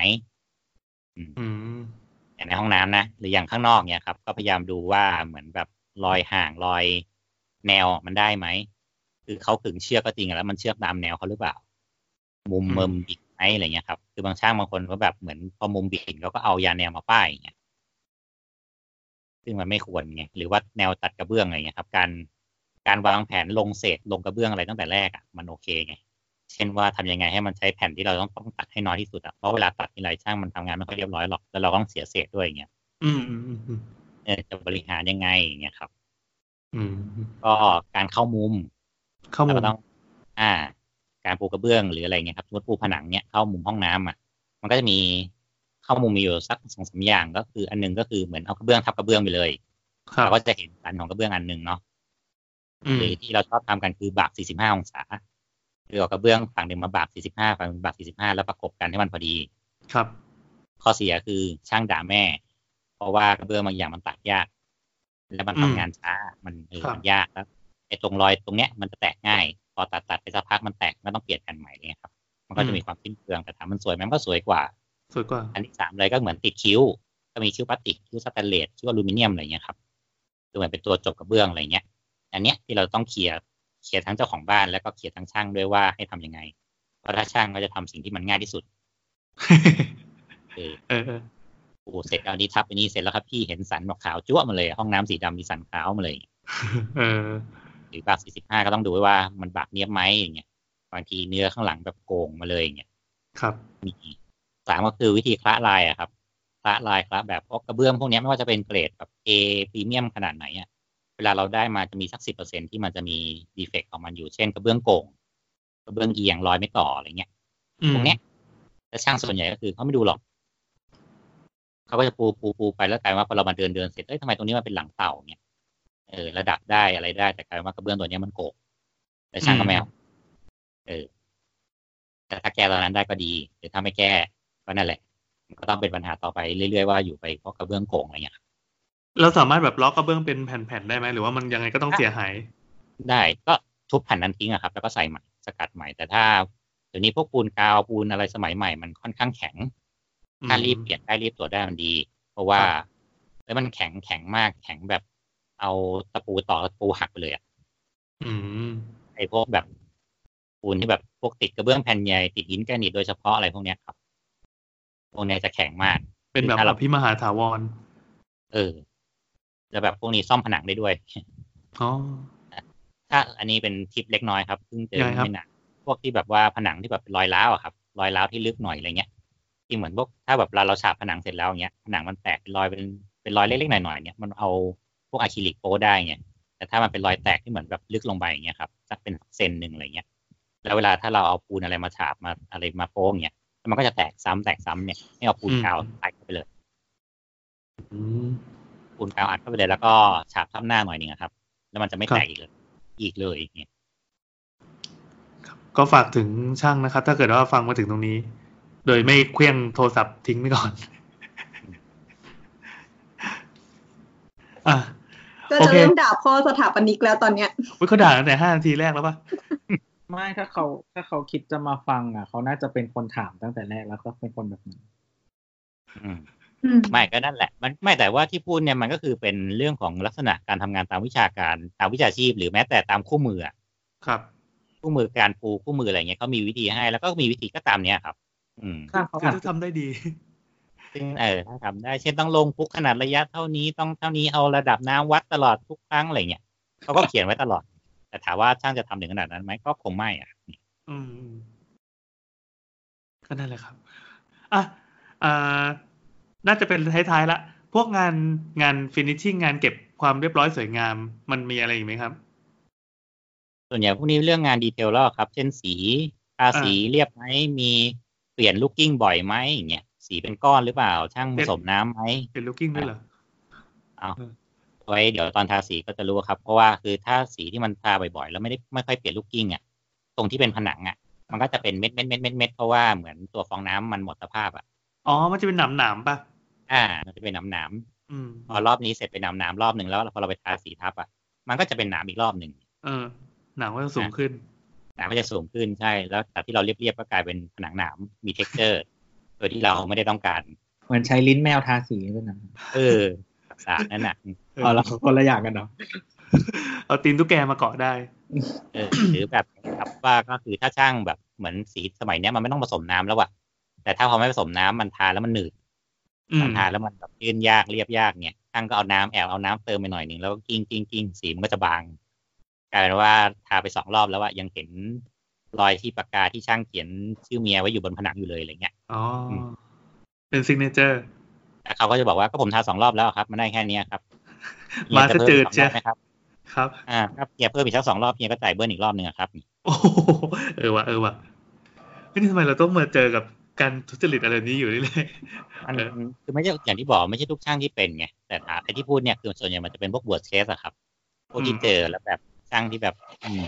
อืมอย่างในห้องน้ำนะหรืออย่างข้างนอกเนี่ยครับ ก็พยายามดูว่าเหมือนแบบรอยห่างรอยแนวมันได้ไหมคือเขาขึงเชือกก็จริงอะแล้วมันเชือกตามแนวเขาหรือเปล่า มุมอืมเมิมบิดไหมอะไรเงี้ยครับ คือบางช่างบางคนก็แบบเหมือนพอมุมบิดเขาก็เอายาแนวมาป้ายอย่างเงี้ย ซึ่งมันไม่ควรไงหรือว่าแนวตัดกระเบื้องอะไรเงี้ยครับ การการวางแผนลงเศษลงกระเบื้องอะไรตั้งแต่แรกอะมันโอเคไง เช่นว่าทำยังไงให้มันใช้แผ่นที่เราต้องต้องตัดให้น้อยที่สุดอะเพราะเวลาตัดทีไรช่างมันทำงานไม่ค่อยเรียบร้อยหรอกแล้วเราต้องเสียเศษด้วยอย่างเงี้ยอืมอืมอืมอืมเออจะบริหารยังไงอย่างเงี้ยครับ อืม ก็การเข้ามุม เข้าเรามุก็มต้อง อ่า การปูกระเบื้องหรืออะไรเงี้ยครับสมมติปูผนังเนี้ยเข้ามุมห้องน้ำอะ มันก็จะมี เข้ามุมมีอยู่สักสองสามอย่างก็คืออันหนึงก็คือเหมือนเอากระเบื้องทับกระเบื้องไปเลยครับเราก็จะเห็นสันของกระเบื้องอันหนึ่งเนาะอืมหรือที่เราชอบทำกันคือบาก45องศาคือเอากระเบื้องฝั่งหนึ่งมาบาก45ฝั่งหนึ่งบาก45แล้วประกบกันให้มันพอดี ครับ ข้อเสียคือช่างด่าแม่ เพราะว่ากระเบื้องบางอย่างมันตัดยาก แล้วมันอืมทำงานช้ามันเออครับมันยากแล้วไอ้ตรงรอยตรงเนี้ยมันจะแตกง่าย พอตัดตัดไปสักพักมันแตกก็ต้องเปลี่ยนแผ่นใหม่เลยครับ มันก็จะมีความสิ้นเปลืองแต่ถามมันสวยไหมมันก็สวยกว่า สวยกว่า อันที่สามเลยก็เหมือนติดคิ้ว ก็มีคิ้วพลาสติกคิ้วสแตนเลสคิ้วอลูมิเนียมอะไรเงี้ยครับคือเหมือนเป็นตัวจบกระเบื้องอะไรเงี้ย อันเนี้ยที่เราต้องเคลียร์เคลียร์ทั้งเจ้าของบ้านแล้วก็เคลียร์ทั้งช่างด้วยว่าให้ทำยังไง เพราะถ้าช่างก็จะทำสิ่งที่มันง่ายที่สุดเออเออเออโอ้โหเสร็จเอานี้ทับอันนี้เสร็จแล้วครับพี่เห็นสันแบบขาวจั่วมาเลย ห้องน้ำสีดำมีสันขาวมาเลยเออหรือบาก45ก็ต้องดูไว้ว่ามันบากเนียบไหมอย่างเงี้ยบางทีเนื้อข้างหลังแบบโกงมาเลยอย่างเงี้ยครับมี สามก็คือวิธีคละลายอะครับคละลายคละแบบพวกกระเบื้องพวกเนี้ยไม่ว่าจะเป็นเกรดแบบ A พรีเมียมขนาดไหนอะเวลาเราได้มาจะมีสักสิบเปอร์เซ็นที่มันจะมีดีเฟกต์ของมันอยู่เช่นกระเบื้องโก่งกระเบื้องเอียงรอยไม่ต่ออะไรเงี้ยอืมพวกเนี้ยแต่ช่างส่วนใหญ่ก็คือเขาไม่ดูหรอกเขาก็จะปูปูปูไปแล้วกลายว่าพอเรามาเดินเดินเสร็จเอ้ยทำไมตรงนี้มันเป็นหลังเต่าเนี่ยเออระดับได้อะไรได้ แต่กลายว่ากระเบื้องตัวเนี้ยมันโกงแต่ช่างก็ไม่เอาเออแต่ถ้าแก้ตอนนั้นได้ก็ดีหรือถ้าไม่แก้ ก็นั่นแหละมันก็ต้องเป็นปัญหาต่อไปเรื่อยๆว่าอยู่ไปเพราะกระเบื้องโกงอะไรเงี้ยเราสามารถแบบล็อกกระเบื้องเป็นแผ่นๆได้ไหมหรือว่ามันยังไงก็ต้องเสียหาย ได้ก็ทุบแผ่นนั้นทิ้งอะครับ แล้วก็ใส่ใหม่สกัดใหม่แต่ถ้าเดี๋ยวนี้พวกปูนกาวปูนอะไรสมัยใหม่มันค่อนข้างแข็งถ้ารีบเปลี่ยนได้รีบตรวจได้มันดี เพราะว่าครับเอ้ยมันแข็งแข็งมากแข็งแบบ เอาตะปูต่อตะปูหักไปเลยอะอืมไอ้พวกแบบปูนที่แบบพวกติดกระเบื้องแผ่นใหญ่ติดหินแกรนิตโดยเฉพาะอะไรพวกเนี้ยครับ พวกเนี้ยจะแข็งมาก เป็นแบบถ้าอเราภิมหาถาวร เออ จะแบบพวกนี้ซ่อมผนังได้ด้วยอ๋อถ้าอันนี้เป็นทิปเล็กน้อยครับเพิ่งเจอยังไงครับไม่นานพวกที่แบบว่าผนังที่แบบเป็นรอยร้าวอะครับ รอยร้าวที่ลึกหน่อยอะไรเงี้ยที่เหมือนพวกถ้าแบบเราเราฉาบผนังเสร็จแล้วอย่างเงี้ยผนังมันแตกเป็นรอยเป็นเป็นรอยเล็กๆหน่อยๆเงี้ยมันเอาพวกอะคริลิกโป้ได้เงี้ยแต่ถ้ามันเป็นรอยแตกที่เหมือนแบบลึกลงไปอย่างเงี้ยครับสักเป็นเซนหนึ่งอะไรเงี้ย แล้วเวลาถ้าเราเอาปูนอะไรมาฉาบมาอะไรมาโป้งเงี้ย มันก็จะแตกซ้ำแตกซ้ำเนี่ยให้เอาปูนกาวอัดเข้าไปเลยอืมปูนกาวอัดเข้าไปเลยแล้วก็ฉาบทับหน้าหน่อยหนึงอะครับ แล้วมันจะไม่ครับแตกอีกเลยอีกเลยเนี่ยก็ฝากถึงช่างนะครับ ถ้าเกิดว่าฟังมาถึงตรงนี้ โดยไม่เคลี้ยงโทรศัพท์ทิ้งไปก่อนอะก็โอจะเคเริ่มด่าพ่อสถาปนิกแล้วตอนเนี้ยอุ๊ยเขาด่าตั้งแต่ห้านาทีแรกแล้วปะ ไม่ถ้าเขาถ้าเขาคิดจะมาฟังอะ เขาน่าจะเป็นคนถามตั้งแต่แรกแล้วก็เป็นคนแบบนั้นอืมอืมไม่ก็นั่นแหละ มันไม่แต่ว่าที่พูดเนี่ยมันก็คือเป็นเรื่องของลักษณะการทำงานตามวิชาการ ตามวิชาชีพ หรือแม้แต่ตามคู่มืออะครับ คู่มือการปูคู่มืออะไรเงี้ยเขามีวิธีให้แล้วก็มีวิธีก็ตามเนี้ยครับ อืมถ้าเขาคืออาจถ้าทำได้ดีซึ่งเออถ้าทำได้ เช่นต้องลงพุกขนาดระยะเท่านี้ต้องเท่านี้เอาระดับน้ำวัดตลอดทุกครั้งอะไรเงี้ยเขาก็เขียนไว้ตลอด แต่ถามว่าช่างจะทำถึงขนาดนั้นไหมก็คงไม่อะอืมก็นั่นแหละครับอะอ่าน่าจะเป็นท้ายๆละพวกงานงานฟินิชชิ่งงานเก็บความเรียบร้อยสวยงาม มันมีอะไรอีกไหมครับ ส่วนใหญ่พวกนี้เรื่องงาน detail แล้วครับ เช่นสีทาสีเรียบไหมมีเปลี่ยนลูกกลิ้งบ่อยไหมอย่างเงี้ยสีเป็นก้อนหรือเปล่า ช่างผสมน้ำไหมเป็นลูกกลิ้งด้วยเหรอเอา ไว้เดี๋ยวตอนทาสีก็จะรู้ครับ เพราะว่าคือถ้าสีที่มันทาบ่อยๆ แล้วไม่ได้ไม่ค่อยเปลี่ยนลูกกลิ้งอะตรงที่เป็นผนังอะ มันก็จะเป็นเม็ดเม็ดเม็ดเม็ดเม็ดเพราะว่าเหมือนตัวฟองน้ำมันหมดสภาพอะอ๋อมันจะเป็นหนามหนามๆป่ะอ่า มันจะเป็นหนามหนามอืมๆพอรอบนี้เสร็จเป็นหนามหนามๆรอบหนึ่งแล้วพอเราไปทาสีทับอะมันก็จะเป็นหนามอีกรอบหนึ่งเออหนามก็จะสูงขึ้นหนามก็จะสูงขึ้นใช่แล้วจากที่เราเรียบๆก็กลายเป็นผนังหนามมี t e x t อร์โดยที่เราไม่ได้ต้องการเหมือนใช้ลิ้นแมวทาสีด้วยนะเออ สารนั่นน่ะเอาละคนละอย่างกันเนาะเอาตีนตุ๊กแกมาเกาะได้เออหรือแบบครับว่าก็คือถ้าช่างแบบเหมือนสีสมัยเนี้ยมันไม่ต้องผสมน้ำแล้วอะแต่ถ้าพอไม่ผสมน้ำมันทาแล้วมันหนืดอืมมันทาแล้วมันแบบยื่นยากเรียบยากเนี่ยช่างก็เอาน้ำแอบเอาน้ำเติมไปหน่อยหนึ่งแล้วก็กลิ้งกลิ้งกลิ้งสีมันก็จะบางกลายเป็นว่าทาไปสองรอบแล้วว่ายังเห็นรอยที่ปากกาที่ช่างเขียนชื่อเมียไว้อยู่บนผนังอยู่เลยอะไรเงี้ย อ๋ออมเป็น signature แต่เขาก็จะบอกว่าก็ผมทาสองรอบแล้วครับมันได้แค่เนี้ยครับมาเฮียซะจืดเพิ่มอีกสองรอบใช่ไหมครับ ครับอ่าครับเฮียเพิ่มอีกสักสองรอบเฮียก็จ่ายเบิ้ลอีกรอบหนึ่งอะครับโอ้โหเออว่ะเออว่ะเฮ้ยนี่ทำไมเราต้องมาเจอกับการทุจริตอะไรนี้อยู่เรื่อยมันเออคือไม่ใช่อย่างที่บอกไม่ใช่ทุกช่างที่เป็นไงแต่ถามไอ้ที่พูดเนี่ยคือส่วนใหญ่มันจะเป็นพวกบวชเคสอะครับพวกที่อืมเจอแล้วแบบช่างที่แบบ อืม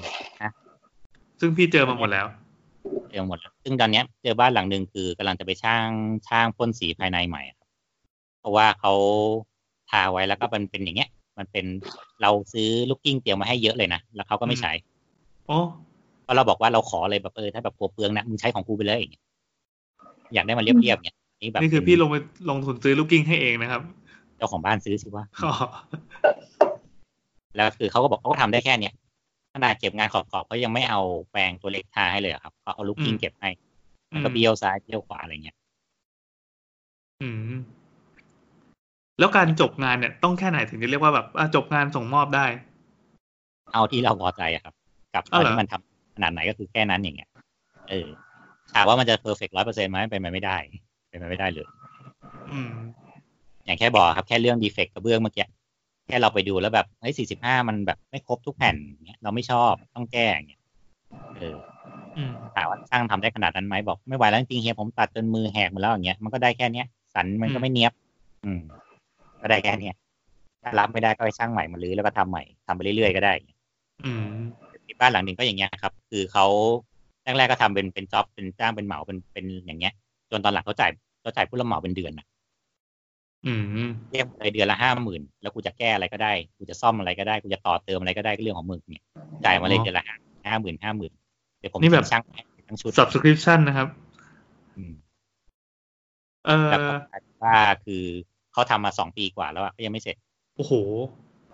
ๆซึ่งพี่เจอมาหมดแล้วเจอหมดแล้วซึ่งตอนเนี้ยเจอบ้านหลังหนึ่งคือกำลังจะไปช่างช่างพ่นสีภายในใหม่อะครับ เพราะว่าเขาทาไว้แล้วก็มันเป็นอย่างเงี้ย มันเป็นเราซื้อลูกกลิ้งเตรียมมาให้เยอะเลยนะแล้วเขาก็ไม่ใช้โอ้เพราะเราบอกว่าเราขอเลยแบบเออถ้าแบบกลัวเปลืองนะมึงใช้ของกูไปเลยอย่างเงี้ยอยากได้มันเรียบๆเนี่ยนี่แบบนี่คือพี่ลงไปลงทุนซื้อลูกกลิ้งให้เองนะครับเจ้าของบ้านซื้อสิว่าอ๋อแล้วคือเขาก็บอกเขาก็ทำได้แค่เนี้ยขนาดเก็บงานขอบๆเขายังไม่เอาแปรงตัวเล็กทาให้เลยอะครับเขาเอาลูกกลิ้งเก็บให้มันก็เบี้ยวซ้ายเบี้ยวขวาอะไรเงี้ย อืม แล้วการจบงานเนี่ยต้องแค่ไหนถึงจะเรียกว่าแบบอะจบงานส่งมอบได้ เอาที่เราพอใจอะครับ กับตอ้าอวนเหรอที่มันทำขนาดไหนก็คือแค่นั้นอย่างเงี้ย เออถามว่ามันจะ perfect ร้อยเปอร์เซ็นต์ไหมเป็นไปไม่ได้ เป็นไปไม่ได้เลยอืม อย่างแค่บอกครับแค่เรื่อง defect กระเบื้องเมื่อกี้แค่เราไปดูแล้วแบบเฮ้ยสี่สิบห้ามันแบบไม่ครบทุกแผ่นเงี้ยเราไม่ชอบต้องแก้อย่างเงี้ยเอออืมถามว่าช่างทำได้ขนาดนั้นไหมบอกไม่ไหวแล้วจริงๆเฮียผมตัดจนมือแหกหมดแล้วอย่างเงี้ยมันก็ได้แค่เนี้ยสันมันก็ไม่เนียบ อืม ก็ได้แค่เนี้ยถ้ารับไม่ได้ก็ให้ช่างใหม่มาลื้อแล้วก็ทำใหม่ทำไปเรื่อยๆก็ได้ อืมที่บ้านหลังหนึ่งก็อย่างเงี้ยครับ คือเขาแรกๆก็ทำเป็นเป็นจ็อบเป็นจ้างเป็นเหมาเป็นเป็นอย่างเงี้ย จนตอนหลังเขาจ่ายเขาจ่ายผู้รับเหมาเป็นเดือนนะอืมเรียกไปเดือนละห้าหมื่นแล้วกูจะแก้อะไรก็ได้กูจะซ่อมอะไรก็ได้กูจะต่อเติมอะไรก็ได้ก็เรื่องของมึงเนี่ยจ่ายมาเลยอ๋อเดือนละห้าห้าหมื่นห้าหมื่นเดี๋ยวผมนี่แบบช่างให้ทั้งชุด subscription นะครับ อืมเออแล้วก็กลายเป็นว่าคือ เขาทำมาสองปีกว่าแล้วอะก็ยังไม่เสร็จ โอ้โห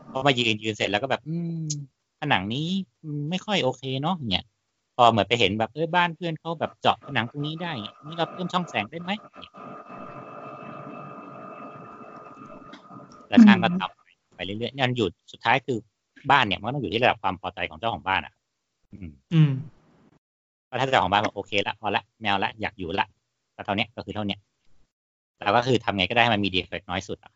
เขามายืนยืนเสร็จแล้วก็แบบ อืมผนังนี้ไม่ค่อยโอเคเนาะเนี่ยพอเหมือนไปเห็นแบบเออบ้านเพื่อนเขาแบบเจาะผนังตรงนี้ได้เนี่ยนี่เราเพิ่มช่องแสงได้ไหมเนี่ยแล้วช่างก็ทำไปเรื่อยๆนั่นอยู่สุดท้ายคือบ้านเนี่ยมันก็ต้องอยู่ที่ระดับความพอใจของเจ้าของบ้านอะ อืมอืมเพราะถ้าเจ้าของบ้านบอกโอเคละพอละแมวละอยากอยู่ละก็เท่าเนี้ยก็คือเท่าเนี้ ยเราก็คือทำไงก็ได้ให้มันมีดีเฟกต์น้อยสุดอะ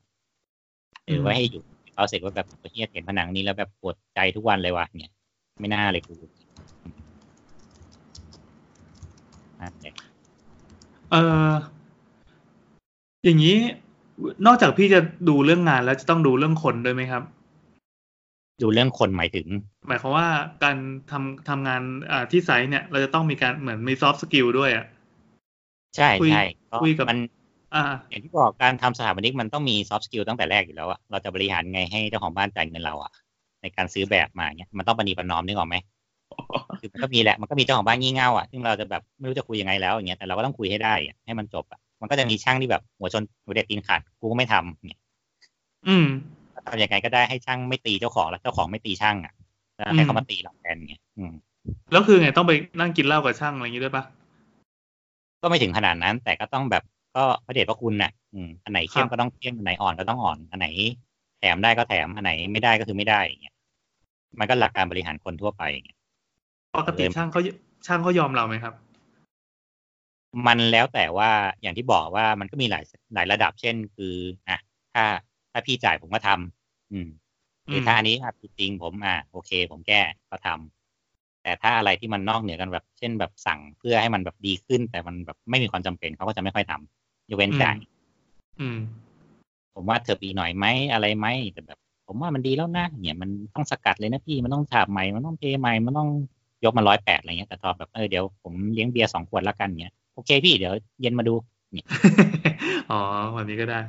หรือว่าให้อยู่เขาเสร็จว่าแบบเฮียเห็นผนังนี้แล้วแบบปวดใจทุกวันเลยว่ะเนี่ย ไม่น่าเลยกูนั่นแหละเอออย่างนี้นอกจากพี่จะดูเรื่องงานแล้วจะต้องดูเรื่องคนด้วยไหมครับ ดูเรื่องคนหมายถึง หมายความว่าการทำทำงานอ่าที่ site เนี่ย เราจะต้องมีการเหมือนมี soft skill ด้วยอะใช่คุยใช่ก็คุยกับมัน อ่าอย่างที่บอกการทำสถาปนิกมันต้องมี soft skill ตั้งแต่แรกอยู่แล้วอะเราจะบริหารไงให้เจ้าของบ้านจ่ายเงินเราอะในการซื้อแบบมาเนี่ยมันต้องประนีประนอมนึกออกไหมคือมันก็มีแหละมันก็มีเจ้าของบ้านงี่เง่าอะซึ่งเราจะแบบไม่รู้จะคุยยังไงแล้วอย่างเงี้ยแต่เราก็ต้องคุยให้ได้อะให้มันจบอะมันก็จะมีช่างที่แบบหัวชนหัวเด็ดตีนขาดกูก็ไม่ทำเนี่ยอืมทำยังไงก็ได้ให้ช่างไม่ตีเจ้าของแล้วเจ้าของไม่ตีช่างอะแล้วให้เขามาตีเราแทนเงี้ยอืมแล้วคือไงต้องไปนั่งกินเหล้ากับช่างอะไรอย่างงี้ด้วยปะก็ไม่ถึงขนาดนั้น แต่ก็ต้องแบบ ก็พระเดชพระคุณน่ะอืมอันไหนเข้คมรับก็ต้องเข้มอันไหนอ่อนก็ต้องอ่อน อันไหนแถมได้ก็แถมอันไหนไม่ได้ก็คือไม่ได้อย่างเงี้ยมันก็หลักการบริหารคนทั่วไปอย่างเงี้ยปกติช่างเขาช่างเขายอมเราไหมครับ มันแล้วแต่ว่าอย่างที่บอกว่ามันก็มีหลายหลายระดับเช่น คืออะถ้าถ้าพี่จ่ายผมก็ทำอืมหรืออมถ้าอันนี้อะผิดจริงผมอะโอเค ผมแก้ก็ทำ แต่ถ้าอะไรที่มันนอกเหนือกันแบบ เช่นแบบสั่งเพื่อให้มันแบบดีขึ้น แต่มันแบบไม่มีความจำเป็นเขาก็จะไม่ค่อยทำยกเว้นจ่ายอืมผมว่าเธอปีหน่อยไหมอะไรไหมแต่แบบ ผมว่ามันดีแล้วนะเนี่ยมันต้องสกัดเลยนะพี่มันต้องฉาบใหม่มันต้องเทใหม่มันต้องยกมาร้อยแปดอะไรเงี้ยแต่ตอนแบบเออเดี๋ยวผมเลี้ยงเบียร์สองขวดละกันเนี่ยโอเคพี่เดี๋ยวเย็นมาดูอ๋อวันนี้ก็ได้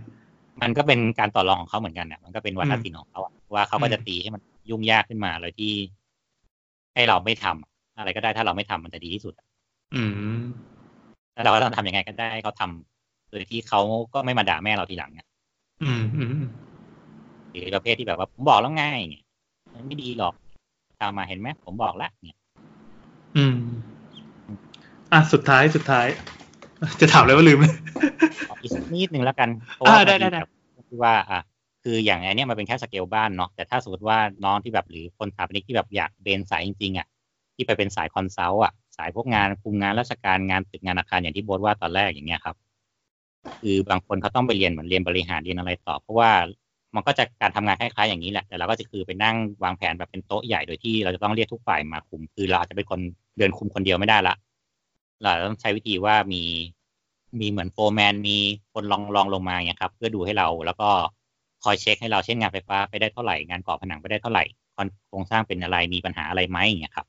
มันก็เป็นการต่อรองของเขาเหมือนกันอะมันก็เป็นวัฒนอืมศิลป์ของเขาอะว่าเขาก็จะอืมตีให้มันยุ่งยากขึ้นมาเลยที่ ให้เราไม่ทำอะไรก็ได้ถ้าเราไม่ทำมันจะดีที่สุดอะอืมแล้วเราก็ต้องทำยังไงก็ได้ให้เขาทำโดยที่เขาก็ไม่มาด่าแม่เราทีหลังอะอืมอืมอืมหรือประเภทที่แบบว่าผมบอกแล้วไง่ายเนี่ยมันไม่ดีหรอกตามมาเห็นไหมผมบอกแล้วเนี่ย อืม อะสุดท้ายสุดท้าย จะถามอะไรว่าลืมเลยขออีกสักนิดนึงแล้วกันเพราะอ่าว่าได้ได้ได้คือว่า อะ คืออย่างไอเนี้ยมันเป็นแค่สเกลบ้านเนาะแต่ถ้าสมมติว่าน้องที่แบบหรือคนสถาปนิกที่แบบอยากเบนสายจริงๆอะที่ไปเป็นสาย consult อะสายพวกงานคุมงานราชการงานตึกงานอาคารอย่างที่โบทว่าตอนแรกอย่างเงี้ยครับ คือบางคนเขาต้องไปเรียนเหมือนเรียนบริหารเรียนอะไรต่อ เพราะว่ามันก็จะการทำงานคล้ายๆอย่างนี้แหละแต่เราก็จะคือไปนั่งวางแผนแบบเป็นโต๊ะใหญ่โดยที่เราจะต้องเรียกทุกฝ่ายมาคุม คือเราอาจจะเป็นคนเดินคุมคนเดียวไม่ได้ละเราต้องใช้วิธีว่ามีมีเหมือน foreman มีคนรองรองลงมาเนี่ยครับ เพื่อดูให้เราแล้วก็ คอยเช็คให้เราเช่นงานไฟฟ้าไปได้เท่าไหร่งานก่อผนังไปได้เท่าไหร่โครงสร้างเป็นอะไรมีปัญหาอะไรไหมอย่างเงี้ยครับ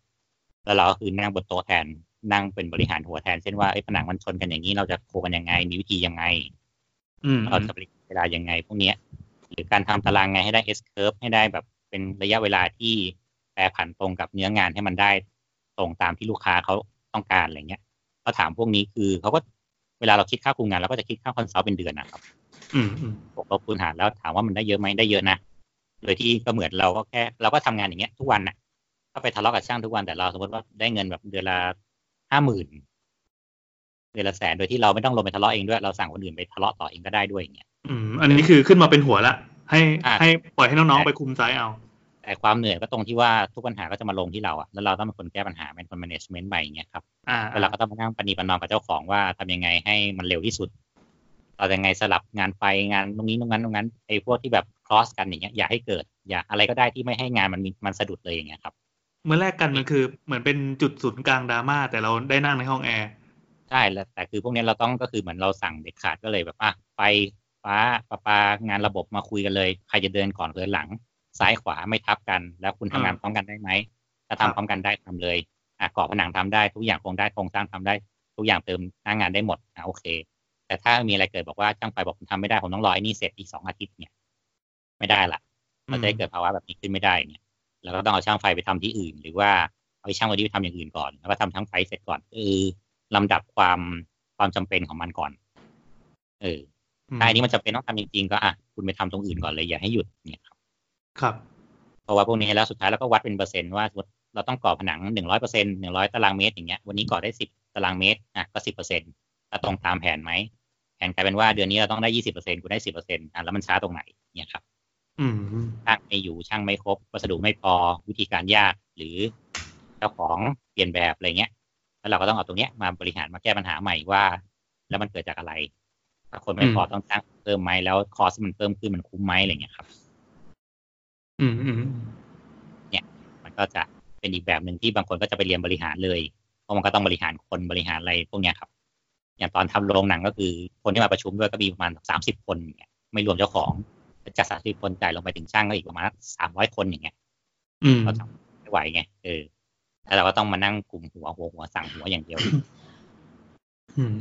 แล้วเราก็คือนั่งบนโต๊ะแทนนั่งเป็นบริหารหัวแทนเช่นว่าเฮ้ยผนังมันชนกันอย่างนี้เราจะ co กันยังไง มีวิธียังไงอืมเราจะบริหารเวลายังไง พวกเนี้ย หรือการทำตารางไงให้ได้ S curve ให้ได้แบบเป็นระยะเวลาที่แปรผันตรงกับเนื้องานให้มันได้ตรงตามที่ลูกค้าเขาต้องการอะไรเงี้ยเขาถามพวกนี้คือเขาก็ เวลาเราคิดค่าคุมงานเราก็จะคิดค่าคอนซัลท์เป็นเดือนนะครับอืมอืมบวกลบคูณหารแล้วถามว่ามันได้เยอะไหมได้เยอะนะ โดยที่ก็เหมือนเราก็แค่ เราก็ทำงานอย่างเงี้ยทุกวันน่ะก็ไปทะเลาะกับช่างทุกวันแต่เราสมมติว่าได้เงินแบบเดือนละห้าหมื่นเดือนละแสนโดยที่เราไม่ต้องลงไปทะเลาะเองด้วย เราสั่งคนอื่นไปทะเลาะต่อเองก็ได้ด้วยอย่างเงี้ย อืม อันนี้คือขึ้นมาเป็นหัวละให้อะให้ปล่อยให้น้องๆไปคุมไซส์เอา แต่ความเหนื่อยก็ตรงที่ว่าทุกปัญหาก็จะมาลงที่เราอะแล้วเราต้องเป็นคนแก้ปัญหาเป็นคน management ไปอย่างเงี้ยครับอ่าแล้วเราก็ต้องมานั่งปณีประนอมกับเจ้าของว่าทำยังไงให้มันเร็วที่สุดเราจะยังไงสลับงานไฟงานตรงนี้ตรงนั้นตรงนั้นไอ้พวกที่แบบ cross กันอย่างเงี้ยอย่าให้เกิด อย่าอะไรก็ได้ที่ไม่ให้งานมันมีมันสะดุดเลยอย่างเงี้ยครับเมื่อแรกกันมันคือเหมือนเป็นจุดศูนย์กลางดราม่าแต่เราได้นั่งในห้องแอร์ใช่แล้วแต่คือพวกเนี้ยเราต้องก็คือเหมือนเราสั่งเด็ดขาดก็เลยแบบอะไฟฟ้าประปางานระบบมาคุยกันเลย ใครจะเดินก่อนเดินหลัง ซ้ายขวาไม่ทับกัน แล้วคุณทำงานพร้อมกันได้ไหมถ้าทำพร้อมกันได้ทำเลยอะก่อผนังทำได้ทุกอย่างคงได้โครงสร้างทำได้ ทุกอย่างเติมหน้างานได้หมดอะโอเค แต่ถ้ามีอะไรเกิดบอกว่าช่างไฟบอกผมทำไม่ได้ผมต้องรอไอ้นี่เสร็จอีกสองอาทิตย์เนี่ย ไม่ได้ละมันจะได้เกิดภาวะแบบนี้ขึ้นไม่ได้เนี่ยแล้วก็ต้องเอาช่างไฟไปทำที่อื่น หรือว่าเอาไอ้ช่างวันนี้ไปทำอย่างอื่นก่อนแล้วก็ทำทั้งไฟเสร็จก่อนคือลำดับความความจำเป็นของมันก่อน เอออืมถ้าอันนี้มันจำเป็นต้องทำจริงๆก็อะคุณไปทำตรงอื่นก่อนเลยอย่าให้หยุดเนี่ย ครับครับเพราะว่าพวกนี้แล้วสุดท้ายเราก็วัดเป็นเปอร์เซ็นต์ว่าสมมติเราต้องก่อผนังหนึ่งร้อยเปอร์เซ็นหนึ่งร้อยตารางเมตรอย่างเงี้ยวันนี้ก่อได้สิบตารางเมตรอะก็สิบเปอร์เซ็นต์ตรงตามแผนไหมแผนกลายเป็นว่าเดือนนี้เราต้องได้ยี่สิบเปอร์เซ็นต์กูได้สิบเปอร์เซ็นต์อะแล้วมันช้าตรงไหนเนี่ยครับอืมช่างไม่อยู่ช่างไม่ครบวัสดุไม่พอวิธีการยากหรือเจ้าของเปลี่ยนแบบอะไรเงี้ย แล้วเราก็ต้องเอาตรงเนี้ยมาบริหารมาแก้ปัญหาใหม่ว่า แล้วมันเกิดจากอะไร ถ้าคนไม่พอต้องจ้างเพิ่มไหมแล้วคอสมันเพิ่มขึ้นมันคุ้มไหมอะไรเงี้ยครับ อืมอืมมันก็จะเป็นอีกแบบหนึ่งที่บางคนก็จะไปเรียนบริหารเลย เพราะมันก็ต้องบริหารคนบริหารอะไรพวกเนี้ยครับ อย่างตอนทำโรงหนังก็คือคนที่มาประชุมด้วยก็มีประมาณสามสิบคนอย่างเงี้ยไม่รวมเจ้าของจากสามสิบคนจ่ายลงไปถึงช่างก็อีกประมาณสามร้อยคนอย่างเงี้ยอืมเราทำไม่ไหวไงเออแล้วเราก็ต้องมานั่งกลุ่มหัวหัวหัวสั่งหัวอย่างเดียวอืม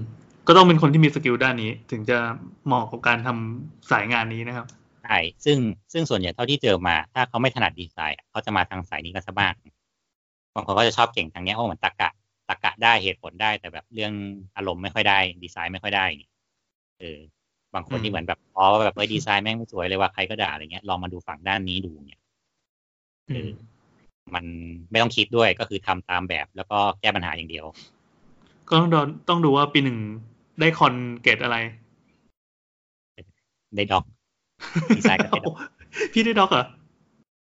ก็ต้องเป็นคนที่มีสกิลด้านนี้ ถึงจะเหมาะกับการทำสายงานนี้นะครับใช่ซึ่งซึ่งส่วนใหญ่เท่าที่เจอมา ถ้าเขาไม่ถนัดดีไซน์อะเขาจะมาทางสายนี้กันซะมากบางคนก็จะชอบเก่งทางเนี้ยเพราะเหมือนตรรกะตรรกะได้เหตุผลได้ แต่แบบเรื่องอารมณ์ไม่ค่อยได้ ดีไซน์ไม่ค่อยได้เออบางคนอืมที่เหมือนแบบอ๋อแบบเอ้ยดีไซน์แม่งไม่สวยเลยว่าใครก็ด่าอะไรเงี้ยลองมาดูฝั่งด้านนี้ดูเนี่ยอืมมันไม่ต้องคิดด้วยก็คือทำตามแบบแล้วก็แก้ปัญหาอย่างเดียว ก็ต้องดูต้องดูว่าปีหนึ่งได้คอนเกตอะไร ได้ด็อก ดีไซน์ก็ได้ด็อกพี่ได้ด็อกเหรอ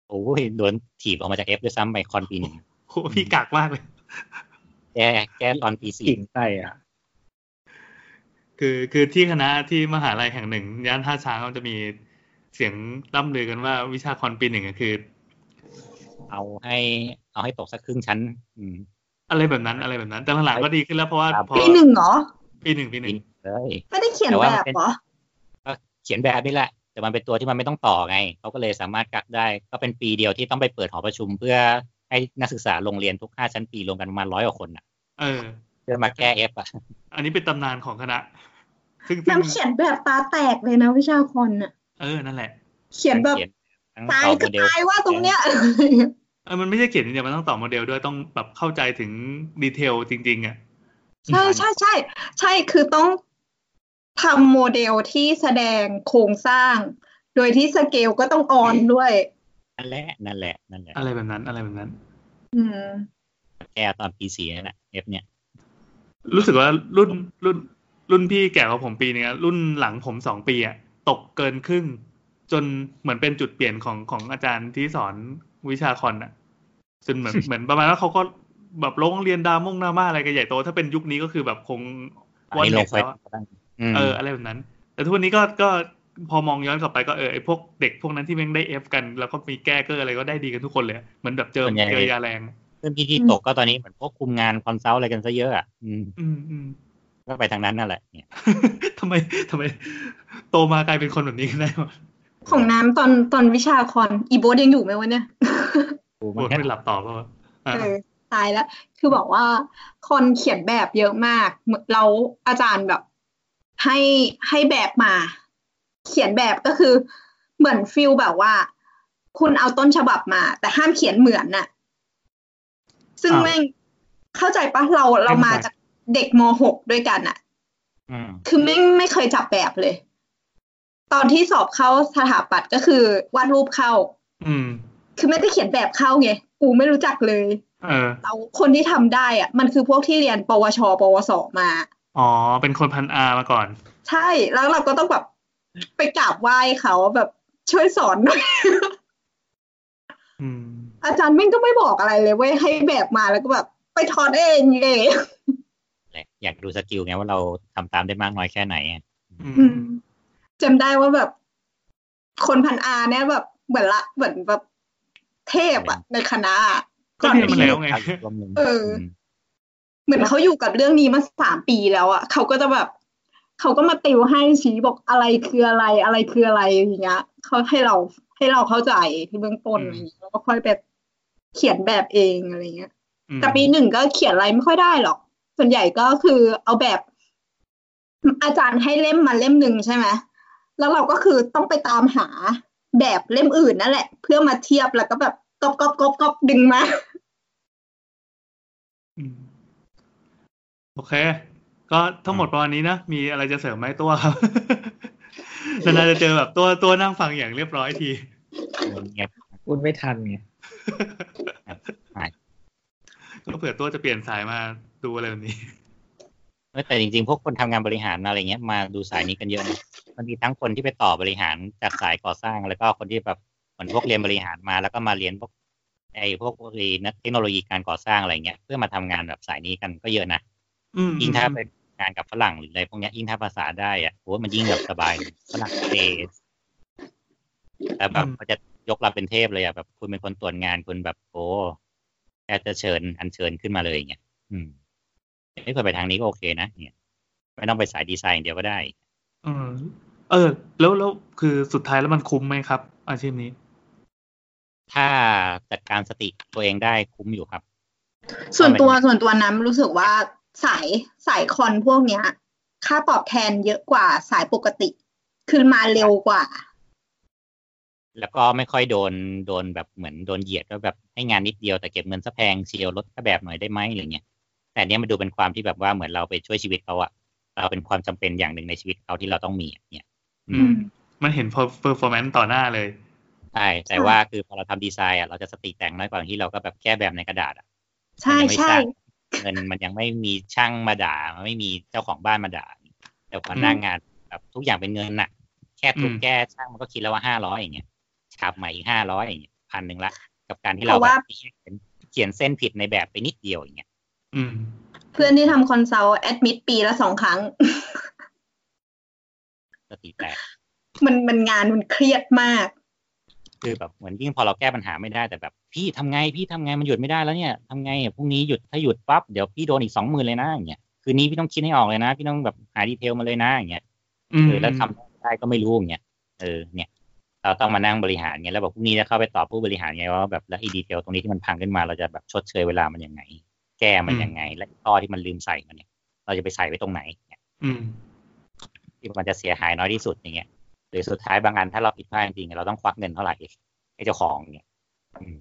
โอ้ยโดนถีบออกมาจากเอฟด้วยซ้ำไปคอนปีหนึ่งโหพี่กากมากเลยแก้แก้ตอนปีสี่กิ่งใส่อะ คือคือที่คณะที่มหาลัยแห่งหนึ่งย่านท่าช้างเขาจะมีเสียงร่ำลือกันว่าวิชาคอนปีหนึ่งอะคือ เอาให้ เอาให้ตกสักครึ่งชั้น อืม อะไรแบบนั้นอะไรแบบนั้น แต่หลังๆก็ดีขึ้นแล้วเพราะว่าครับพอปีหนึ่งเหรอปีหนึ่งปีหนึ่งเลยไม่ได้เขียนแต่แบว่าบมันเป็นเหรอก็เขียนแบบนี่แหละ แต่มันเป็นตัวที่มันไม่ต้องต่อไงเขาก็เลยสามารถกักได้ ก็เป็นปีเดียวที่ต้องไปเปิดหอประชุม เพื่อให้นักศึกษาโรงเรียนทุกห้าชั้นปีรวมกันประมาณร้อยกว่าคนอะเออเพื่อมาแก้เอฟอะ อันนี้เป็นตำนานของคณะ ซึ่งซึ่งน้ำเขียนแบบตาแตกเลยนะวิชาคอนน่ะ เออ นั่นแหละ เขียนแบบเขียนทั้งตายต่อก็โมเดลตายว่าตรงเนี้ยเออมันไม่ใช่เขียนอย่างเดียวมันต้องต่อโมเดลด้วยต้องแบบเข้าใจถึงdetail จริง ๆ อะ ใช่ใช่ใช่ใช่คือต้อง ทำโมเดลที่แสดงโครงสร้าง โดยที่สเกลก็ต้อง on ด้วยนั่นแหละนั่นแหละนั่นแหละ อะไรแบบนั้น อะไรแบบนั้น อืมแก้ตอนปีสี่นั่นแหละ F เนี่ย รู้สึกว่ารุ่นรุ่น รุ่นพี่แก่กว่าผมปีนึงอะรุ่นหลังผมสองปีอะตกเกินครึ่ง จนเหมือนเป็นจุดเปลี่ยนของของอาจารย์ที่สอนวิชาคอนอะจนเหมือนเหมือนประมาณว่าเขาก็แบบโรงเรียนดามงดราม่าอะไรกันใหญ่โต ถ้าเป็นยุคนี้ก็คือแบบคงอันวันนี้ลเด็งกเฟซแล้วอะอืม เอออะไรแบบนั้น แต่ทุกวันนี้ก็ก็พอมองย้อนกลับไปก็เออไอพวกเด็กพวกนั้นที่แม่งได้เอฟกัน แล้วก็มีแก้เกอร์อะไรก็ได้ดีกันทุกคนเลยอะเหมือนแบบเจอเจอยาแรงเพื่อนพี่ที่อืมตกก็ตอนนี้เหมือนพวกคุมงานคอนซัลท์อะไรกันซะเยอะอะอืมอืมอืมก็ไปทางนั้นนั่นแหละเนี่ยทำไมทำไม โตมากลายเป็นคนแบบนี้กันได้วะของน้ำตอนตอนวิชาคอนอีโบสยังอยู่ไหมวะเนี่ยกูโอ้มันยแค่ไม่หลับต่อป่าวะอะเออตายแล้ว คือบอกว่าคนเขียนแบบเยอะมากเหมือนเราอาจารย์แบบ ให้ให้แบบมา เขียนแบบก็คือเหมือนฟิลแบบว่า คุณเอาต้นฉบับมา แต่ห้ามเขียนเหมือนน่ะ ซึ่งอ้าวแม่งเข้าใจปะเราเรามาจากเด็กมหกด้วยกันน่ะอืมคือไม่ไม่เคยจับแบบเลย ตอนที่สอบเข้าสถาปัตย์ก็คือวาดรูปเข้า อืม คือไม่ได้เขียนแบบเข้าไงกูไม่รู้จักเลย เออเราคนที่ทำได้อะมันคือพวกที่เรียนปวช ปวสมา อ๋อ เป็นคนพันอามาก่อน ใช่แล้วเราก็ต้องแบบไปกราบไหว้เขาแบบช่วยสอนหน่อยอืมอาจารย์แม่งก็ไม่บอกอะไรเลยเว้ยให้แบบมาแล้วก็แบบ ไปทอดเองเลยแหละอยากดูสกิลไงว่าเราทำตามได้มากน้อยแค่ไหนอะอือืมมจำได้ว่าแบบ คนพันอาเนี่ยแบบเหมือนละเหมือนแบบเทพอะในคณะอะก็เรียนมาแล้วไงรวมหนึ่งเออ เหมือนเขาอยู่กับเรื่องนี้มาสามปีแล้วอะเขาก็จะแบบเขาก็มาติวให้ชี้บอกอะไรคืออะไรอะไรคืออะไรอย่างเงี้ยเขาให้เราให้เราเข้าใจที่เบื้องต้นอืมอะไรอย่างเงี้ยแล้วก็ค่อยแบบเขียนแบบเองอะไรเงี้ยอืมแต่ปีหนึ่งก็เขียนอะไรไม่ค่อยได้หรอก ส่วนใหญ่ก็คือเอาแบบ อาจารย์ให้เล่มมาเล่มหนึ่งใช่ไหมแล้วเราก็คือต้องไปตามหาแบบเล่มอื่นนั่นแหละ เพื่อมาเทียบแล้วก็แบบก๊อปก๊อปก๊อปก๊อปดึงมาอืม โอเค ก็ทั้งหมดประมาณนี้นะ มีอะไรจะเสริมไหมตัวครับนานๆจะเจอแบบตัวตัวนั่งฟังอย่างเรียบร้อยทีเงียบพูดไม่ทันไงก็เผื่อตัวจะเปลี่ยนสายมาดูอะไรแบบนี้เออแต่จริงๆ พวกคนทำงานบริหารอะไรเงี้ยมาดูสายนี้กันเยอะนะมันมีทั้งคนที่ไปต่อบริหารจากสายก่อสร้างแล้วก็คนที่แบบเหมือนพวกเรียนบริหารมา แล้วก็มาเรียนพวกไอ้พวกเรียนเทคโนโลยีการก่อสร้างอะไรเงี้ยเพื่อมาทำงานแบบสายนี้กันก็เยอะนะอืม ยิ่งถ้าเป็นงานกับฝรั่งหรืออะไรพวกเนี้ยยิ่งถ้าภาษาได้อะโหมันยิ่งแบบสบายฝรั่งเศสแต่แบบเขาจะยกเราเป็นเทพเลยอะแบบ คุณเป็นคนตรวจงานคุณแบบโอ้แค่จะเชิญอัญเชิญขึ้นมาเลยอย่างเงี้ยอืมไม่ควรไปทางนี้ก็โอเคนะเนี่ยไม่ต้องไปสายดีไซน์อย่างเดียวก็ได้เออเออ แล้วแล้วคือสุดท้ายแล้วมันคุ้มไหมครับ อาชีพนี้ ถ้าจัดการสติตัวเองได้คุ้มอยู่ครับ ส่วนตัวส่วนตัวน้ำรู้สึกว่า สายสายคอนพวกเนี้ย ค่าตอบแทนเยอะกว่าสายปกติ คือมาเร็วกว่า แล้วก็ไม่ค่อยโดนโดนแบบเหมือนโดนเหยียดว่าแบบให้งานนิดเดียวแต่เก็บเงินซะแพงเชียวลดค่าแบบหน่อยได้ไหมอะไรเงี้ยแต่อันเนี้ยมันดูเป็นความที่แบบว่าเหมือนเราไปช่วยชีวิตเขาอะเราเป็นความจำเป็นอย่างหนึ่งในชีวิตเขาที่เราต้องมีอะเนี่ย อือืมมมันเห็น performance ต่อหน้าเลยใช่แต่ว่าคือพอเราทำดีไซน์อะเราจะสติแต่งน้อยกว่าที่เราก็แบบแก้แบบในกระดาษอะ ใช่ใช่ เงินมันยังไม่มีช่างมาด่ามันไม่มีเจ้าของบ้านมาด่า แต่พอหน้างานแบบทุกอย่างเป็นเงินน่ะแค่ทุกอืมแก้ช่างมันก็คิดแล้วว่าห้าร้อยอย่างเงี้ยฉาบใหม่อีกห้าร้อยอย่างเงี้ยพันหนึ่งละกับการที่เราเพราะแบว่าบเขียนเขียนเส้นผิดในแบบไปนิดเดียวอย่างเงี้ยอืมเพื่อนที่ทำ consult admit ปีละสองครั้งสติแตกมันมันงานมันเครียดมาก คือแบบเหมือนยิ่งพอเราแก้ปัญหาไม่ได้แต่แบบ พี่ทำไงพี่ทำไงมันหยุดไม่ได้แล้วเนี่ยทำไงอะพรุ่งนี้หยุดถ้าหยุดปั๊บเดี๋ยวพี่โดนอีกสองหมื่นเลยนะอย่างเงี้ยคืนนี้พี่ต้องคิดให้ออกเลยนะ พี่ต้องแบบหาดีเทลมาเลยนะอย่างเงี้ยอืมเออแล้วทำได้ก็ไม่รู้อย่างเงี้ยเออเนี่ยเราต้องมานั่งบริหารเงี้ยแล้วแบบพรุ่งนี้จะเข้าไปตอบผู้บริหารไงว่าแบบแล้วไอ้ดีเทลตรงนี้ที่มันพังขึ้นมาเราจะแบบชดเชยเวลามันยังไง แก้มันยังไง และข้อที่มันลืมใส่มันเนี่ย เราจะไปใส่ไว้ตรงไหนเนี่ยอืมที่มันจะเสียหายน้อยที่สุดอย่างเงี้ย หรือสุดท้ายบางอันถ้าเราผิดพลาดจริงๆเราต้องควักเงินเท่าไหร่ให้เจ้าของเนี่ยอืม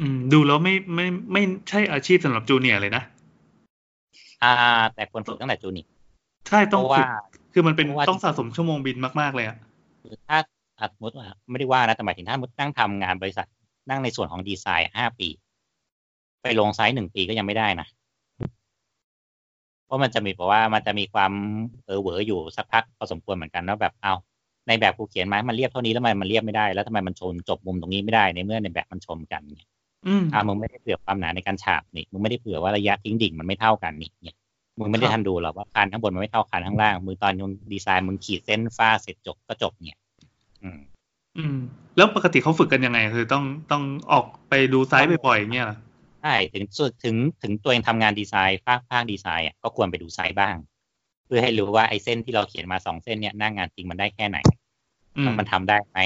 อืมดูแล้วไม่ไม่ไม่ใช่อาชีพสำหรับ junior เลยนะอ่า แต่ควรฝึกตั้งแต่ juniorใช่ต้องเพราะว่าฝึกคือมันเป็นเพราะว่าต้องสะสมชั่วโมงบินมาก ๆ เลยอะคือถ้าอะสมมติว่าไม่ได้ว่านะแต่หมายถึงถ้าสมมุตินั่งทำงานบริษัทนั่งในส่วนของดีไซน์ห้าปี ไปลงไซต์หนึ่งปีก็ยังไม่ได้นะเพราะมันจะมีเพราะว่ามันจะมีความเออเหวออยู่สักพักพอสมควรเหมือนกันว่าแบบเอา ในแบบกูเขียนมามันเรียบเท่านี้แล้วทำไมมันเรียบไม่ได้แล้วทำไมมันชนจบมุมตรงนี้ไม่ได้ในเมื่อในแบบมันชนกันเนี่ยอืมอ่ามึงไม่ได้เผื่อความหนาในการฉาบนี่มึงไม่ได้เผื่อว่าระยะทิ้งดิ่งมันไม่เท่ากันนี่เนี่ยมึงไม่ได้ครับทันดูหรอกว่าคานข้างบนมันไม่เท่าคานข้างล่างมึงตอนมึงดีไซน์มึงขีดเส้นฟ้าเสร็จจบก็จบเนี่ย อืม อืม แล้วปกติเขาฝึกกันยังไง คือต้องต้องออกไปดู site บ่อยๆอย่างเงี้ยเหรอใช่ถึงสุดถึงถึงตัวเองทำงานดีไซน์ภาคภาคดีไซน์อะก็ควรไปดู site บ้าง เพื่อให้รู้ว่าไอ้เส้นที่เราเขียนมาสองเส้นเนี่ยหน้างานจริงมันได้แค่ไหนอืมมันทำได้ไหม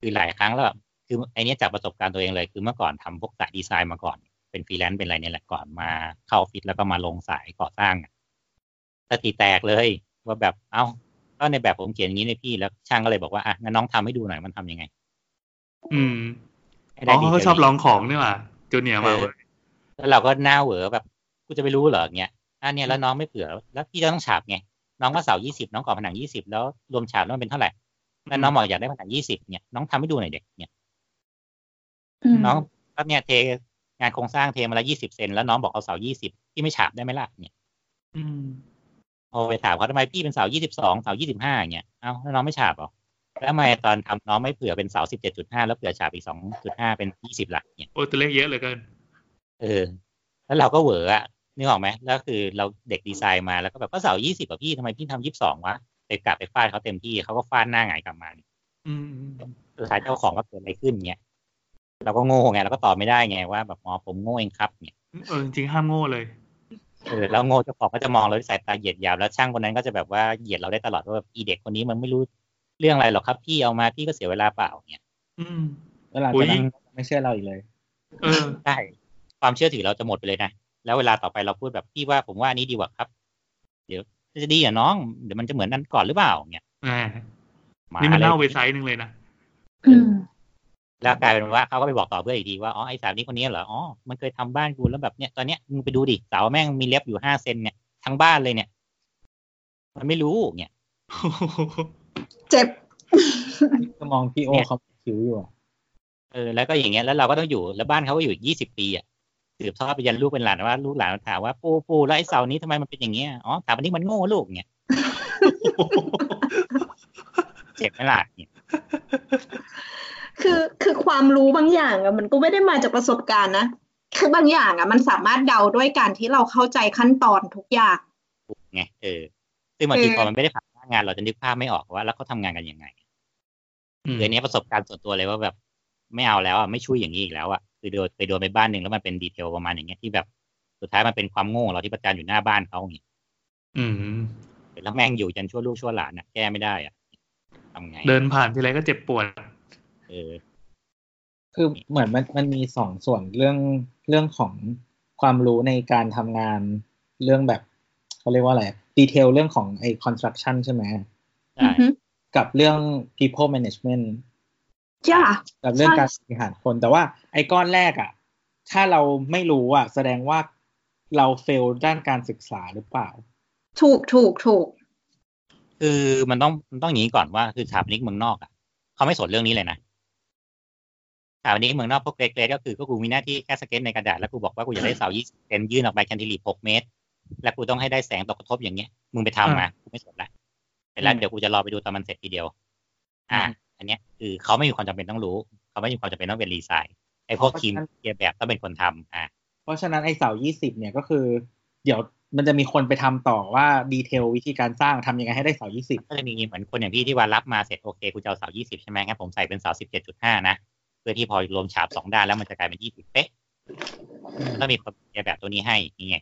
คือหลายครั้งแล้วแบบคือไอเนี้ยจากประสบการณ์ตัวเองเลย คือเมื่อก่อนทำพวกสายดีไซน์มาก่อน เป็นฟรีแลนซ์เป็นอะไรเนี่ยแหละก่อนมาเข้าออฟฟิศแล้วก็มาลงสายก่อสร้างอะสติแตกเลยว่าแบบเอ้าก็ในแบบผมเขียนอย่างนี้ในพี่แล้วช่างก็เลยบอกว่าอะงั้นน้องทำให้ดูหน่อยมันทำยังไง อืมให้อ๋ได้อดีเขาทลชอบลองของนี่หว่าจูเนียร์มาเออเว้ยแล้วเราก็หน้าเหวอแบบกูจะไปรู้เหรอเงี้ย อะเนี่ยแล้วน้องไม่เผื่อ แล้วพี่จะต้องฉาบไง น้องว่าเสายี่สิบน้องก่อผนังยี่สิบแล้วรวมฉาบแล้วมันเป็นเท่าไหร่แล้วน้องบอกอยากได้ผนังยี่สิบเนี่ยน้องทำให้ดูหน่อยเด็กเนี่ยอืมน้องก็เนี่ยเทงานโครงสร้างเทมาแล้วยี่สิบเซนแล้วน้องบอกเอาเสายี่สิบพี่ไม่ฉาบได้ไหมล่ะเนี่ย อืมโอไปถามเขาทำไมพี่เป็นเสายี่สิบสองเสายี่สิบห้าอย่างเงี้ยเอ้าแล้วน้องไม่ฉาบเหรอแล้วทำไมตอนทำน้องไม่เผื่อเป็นเสาสิบเจ็ดจุดห้าแล้วเผื่อฉาบอีกสองจุดห้าเป็นยี่สิบละเนี่ยโอ้ตัวเลขเยอะเหลือเกินเออ แล้วเราก็เหวออะ นึกออกไหมแล้วคือเราเด็กดีไซน์มาแล้วก็แบบก็เสายี่สิบอะพี่ทำไมพี่ทำยี่สิบสองวะไปกลับไปฟาดเขาเต็มที่เขาก็ฟาดหน้าหงายกลับมาอืมอืมสุดท้ายเจ้าของก็เกิดอะไรขึ้นเงี้ยเราก็โง่ไงเราก็ตอบไม่ได้ไงว่าแบบอ๋อผมโง่เองครับเนี่ยเออจริงๆห้ามโง่เลยเออแล้วโง่เจ้าของก็จะมองเราด้วยสายตาเหยียดหยามแล้วช่างคนนั้นก็จะแบบว่าเหยียดเราได้ตลอดว่าแบบอีเด็กคนนี้มันไม่รู้เรื่องอะไรหรอกครับพี่เอามาพี่ก็เสียเวลาเปล่าเนี่ย อืมแล้วหลังอุ๊จายกนั้นไม่เชื่อเราอีกเลย เออใช่ความเชื่อถือเราจะหมดไปเลยนะ แล้วเวลาต่อไปเราพูดแบบพี่ว่าผมว่าอันนี้ดีกว่าครับ เดี๋ยวจะดีเหรอะน้อง เดี๋ยวมันจะเหมือนนั้นก่อนหรือเปล่าเนี่ยแหมมานี่มันลยเล่าไปไซส์หนึ่งเลยนะอืมแล้วกลายเป็นว่าเขาก็ไปบอกต่อเพื่อนอีกทีว่าอ๋อไอ้สาวนี้คนนี้เหรออ๋อมันเคยทำบ้านกูแล้วแบบเนี้ยตอนเนี้ยมึงไปดูดิเสาแม่งมีเล็บอยู่ห้าเซนเนี่ยทั้งบ้านเลยเนี่ย มันไม่รู้เนี่ยเจ็บก็มองพี่โอเขาคิ้วอยู่อะเออแล้วก็อย่างเงี้ยแล้วเราก็ต้องอยู่แล้วบ้านเขาก็อยู่ยี่สิบปีอะ สืบทอดไปยันลูกเป็นหลานว่าลูกหลานถามว่าปูปูแล้วไอ้เสานี้ทำไมมันเป็นอย่างเงี้ยอ๋อถามวันนี้มันโง่ลูกเนี่ยเจ็บไหมล่ะเนี่ยคือคือความรู้บางอย่างอะมันก็ไม่ได้มาจากประสบการณ์นะคือบางอย่างอะมันสามารถเดาด้วยการที่เราเข้าใจขั้นตอนทุกอย่างไงเออซึ่งบางทีเออพอมันไม่ได้ผ่านหน้างานเราจะนึกภาพไม่ออกว่า แล้วเขาทำงานกันยังไงอืมคืออันเนี้ยประสบการณ์ส่วนตัวเลยว่าแบบ ไม่เอาแล้วอะไม่ช่วยอย่างนี้อีกแล้วอะ คือโดนไปโดนไปบ้านหนึ่งแล้วมันเป็นดีเทลประมาณอย่างเงี้ยที่แบบสุดท้ายมันเป็นความโง่ของเราที่ประจานอยู่หน้าบ้านเขาอย่างเงี้ยอืมแล้วแม่งอยู่จนชั่วลูกชั่วหลานอะแก้ไม่ได้อะทำไง เดินผ่านทีไรก็เจ็บปวดเออ คือเหมือนมันมันมีสองส่วนเรื่องเรื่องของความรู้ในการทำงานเรื่องแบบเขาเรียกว่าอะไรดีเทลเรื่องของไอ้ construction ใช่ไหมใช่อือฮึกับเรื่อง people management จ้ากับเรื่องใช่การบริหารคนแต่ว่าไอ้ก้อนแรกอะ ถ้าเราไม่รู้อะ แสดงว่าเรา fail ด้านการศึกษาหรือเปล่า ถูกถูกถูก คือมันต้องมันต้องอย่างนี้ก่อนว่าคือสถาปนิกเมืองนอกอะเขาไม่สนเรื่องนี้เลยนะสถาปนิกเมืองนอกพวก great ๆก็คือก็กูมีหน้าที่แค่สเก็ตในกระดาษแล้วกูบอกว่ากูอยากได้เสา20เซนยื่นออกไป cantilever 6เมตร แล้วกูต้องให้ได้แสงตกกระทบอย่างเงี้ย มึงไปทำมากูไม่สนละเสร็จแล้วเดี๋ยวกูจะรอไปดูตอนมันเสร็จทีเดียว อ่า อันเนี้ยคือเขาไม่มีความจำเป็นต้องรู้เขาไม่มีความจำเป็นต้องเป็นรีไซน์ไอ้พวกทีมเกียร์แบบต้องเป็นคนทำอ่าเพราะฉะนั้นไอ้เสายี่สิบเนี่ยก็คือ เดี๋ยวมันจะมีคนไปทำต่อว่าดีเทลวิธีการสร้างทำยังไงให้ได้เสายี่สิบก็จะมีเหมือนคนอย่างพี่ที่ว่ารับมาเสร็จโอเคกูจะเอาเสา20ใช่ไหมงั้นผมใส่เป็นเสา17.5นะเพื่อที่พอรวมฉาบสองด้านแล้วมันจะกลายเป็น20เป๊ะมันต้องมีคนเกียร์แบบตัวนี้ให้นี่ไง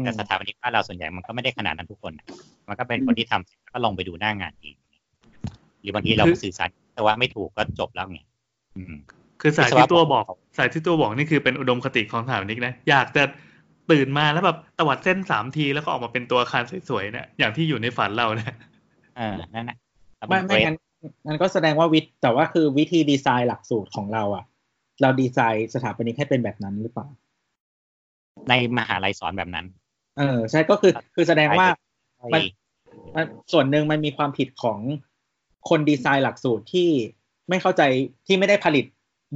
แต่สถาปนิกบ้านเราส่วนใหญ่มันก็ไม่ได้ขนาดนั้นทุกคนน่ะมันก็เป็นคนที่ทำเสร็จแล้วก็ลงไปดูหน้างานเอง หรือบางทีเราสื่อสารแต่ว่าไม่ถูกก็จบแล้วไงอืมคือสายที่ตัวบอก สายที่ตัวบอกนี่คือเป็นอุดมคติของสถาปนิกนะ อยากจะตื่นมาแล้วแบบตวัดเส้นสามทีแล้วก็ออกมาเป็นตัวอาคารสวยๆเนี่ยอย่างที่อยู่ในฝันเราเนี่ยเออนั่นแหละแล้วไม่นไม่งั้นงั้นก็แสดงว่าวิทแต่ว่าคือวิธีดีไซน์หลักสูตรของเราอะ เราดีไซน์สถาปนิกให้เป็นแบบนั้นหรือเปล่า ในมหาลัยสอนแบบนั้น เออ ใช่ก็คือคือแสดงว่ามัมันนมันส่วนหนึ่งมันมีความผิดของ คนดีไซน์หลักสูตรที่ไม่เข้าใจที่ไม่ได้ผลิต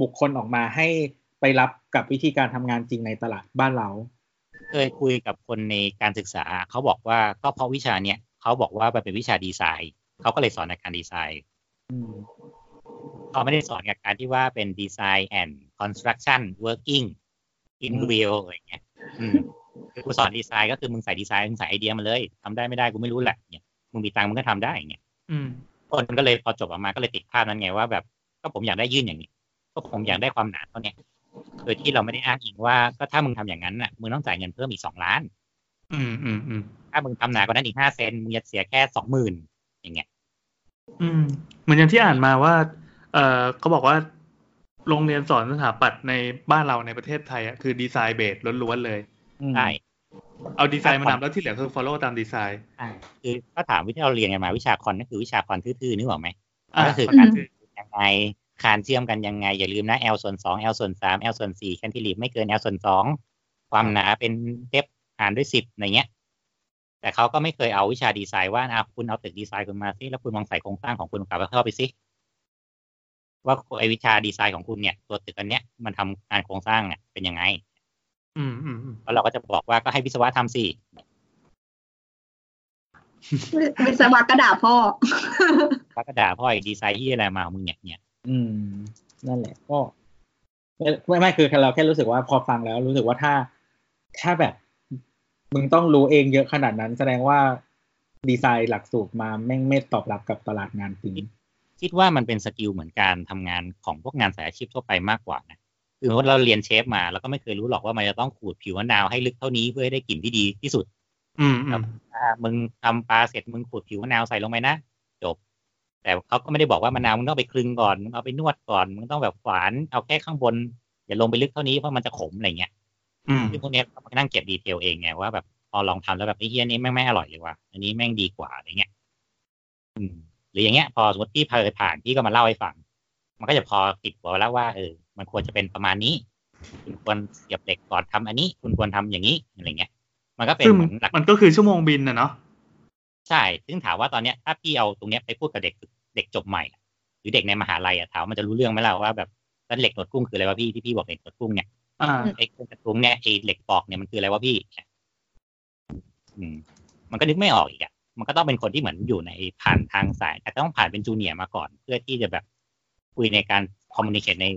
บุคคลออกมาให้ไปรับกับวิธีการทำงานจริงในตลาดบ้านเรา เคยคุยกับคนในการศึกษา เขาบอกว่าก็เพราะวิชาเนี้ยเขาบอกว่ามันเป็นวิชาดีไซน์ เขาก็เลยสอนในการดีไซน์อืมเขาไม่ได้สอนกับการที่ว่าเป็นดีไซน์ and construction working in อืม real อะไรเงี้ยอืมคือกูสอนดีไซน์ก็คือมึงใส่ดีไซน์มึงใส่ไอเดียมาเลยทำได้ไม่ได้กูไม่รู้แหละเนี่ยมึงมีตังค์มึงก็ทำได้เงี้ยอืม คนก็เลยพอจบออกมาก็เลยติดภาพนั้นไงว่าแบบก็ผมอยากได้ยื่นอย่างนี้ ก็ผมอยากได้ความหนาเท่าเนี้ยโดยที่เราไม่ได้อ้างอิงว่าก็ถ้ามึงทำอย่างนั้นน่ะมึงต้องจ่ายเงินเพิ่มอีกสองล้าน อืมอืมอืมถ้ามึงทำหนากว่านั้นอีกห้าเซนมึงจะเสียแค่สองหมื่นอย่างเงี้ยอืมเหมือนอย่างที่อ่านมาว่า เออเขาบอกว่าโรงเรียนสอนสถาปัตย์ในบ้านเราในประเทศไทยอะคือ design base ล้วนๆเลยอืมใช่ เอาดีไซน์มานำแล้วที่เหลือคือ follow ตามดีไซน์อ่าคือถ้าถามวิที่เราเรียนกันมาวิชา con ก็คือวิชา con ทื่อๆนึกออกไหมอ่าก็คือเข้าการใจยังไงคานเชื่อมกันยังไง อย่าลืมนะ L ส่วนสอง L ส่วนสาม L ส่วนสี่ cantilever ไม่เกิน L ส่วนสองความหนาเป็น depth หารด้วยสิบอะไรเงี้ย แต่เขาก็ไม่เคยเอาวิชาดีไซน์ว่าอะคุณเอาตึกดีไซน์คุณมาสิแล้วคุณลองใส่โครงสร้างของคุณกลับเข้าไปสิว่าไอวิชาดีไซน์ของคุณเนี่ย ตัวตึกอันเนี้ยมันทำงานโครงสร้างเนี่ยเป็นยังไง อืมอืมอืมแล้วเราก็จะบอกว่าก็ให้วิศวะทำสิวิศวะกระดาษพ่อแล้วก็ด่าพ่ออีกดีไซน์ที่อะไรมาของมึงเนี่ยเนี่ย อืม นั่นแหละก็ไม่ไม่ไม่คือเราแค่รู้สึกว่าพอฟังแล้ว รู้สึกว่าถ้าถ้าแบบ มึงต้องรู้เองเยอะขนาดนั้น แสดงว่าดีไซน์หลักสูตรมาแม่งไม่ตอบรับกับตลาดงานจริงคิดว่ามันเป็น skill เหมือนการทำงานของพวกงานสายอาชีพทั่วไปมากกว่านะ คือว่าเราเรียนเชฟมาเราก็ไม่เคยรู้หรอกว่ามันจะต้องขูดผิวมะนาวให้ลึกเท่านี้เพื่อให้ได้กลิ่นที่ดีที่สุด อืมอืมอ่ามึงทำปลาเสร็จมึงขูดผิวมะนาวใส่ลงไปนะจบ แต่เขาก็ไม่ได้บอกว่ามะนาวมึงต้องไปคลึงก่อนมึงเอาไปนวดก่อนมึงต้องแบบฝานเอาแค่ข้างบนอย่าลงไปลึกเท่านี้เพราะมันจะขมอะไรเงี้ยอืมซึ่งพวกเนี้ยเรามานั่งเก็บ detail เองไงว่าแบบพอลองทำแล้วแบบไอ้เฮียนี้แม่งไม่อร่อยเลยว่ะอันนี้แม่งดีกว่าอะไรเงี้ยอืมหรืออย่างเงี้ย พอสมมติพี่เคยผ่านพี่ก็มาเล่าให้ฟัง มันก็จะพอติดหัวแล้วว่าเออ มันควรจะเป็นประมาณนี้ คุณควรเสียบเหล็กก่อนทำอันนี้ คุณควรทำอย่างนี้อะไรเงี้ย มันก็เป็นซึ่งเหมือนหลักมันก็คือชั่วโมงบินนะเนาะใช่ ซึ่งถามว่าตอนเนี้ยถ้าพี่เอาตรงเนี้ยไปพูดกับเด็กเด็กจบใหม่อะหรือเด็กในมหาลัยอะถามว่ามันจะรู้เรื่องไหมล่ะว่าแบบแล้วเหล็กหนวดกุ้งคืออะไรวะพี่ที่พี่บอกเหล็กหนวดกุ้งเนี่ยอ่าไอ้เครื่องกระตุ้งเนี่ยไอ้เหล็กปอกเนี่ยมันคืออะไรวะพี่อืมมันก็นึกไม่ออกอีกอะมันก็ต้องเป็นคนที่เหมือนอยู่ในผ่านทางสายแต่ต้องผ่านเป็นจูเนียร์มาก่อน เพื่อที่จะแบบคุยในการคอมมูนิเคชใน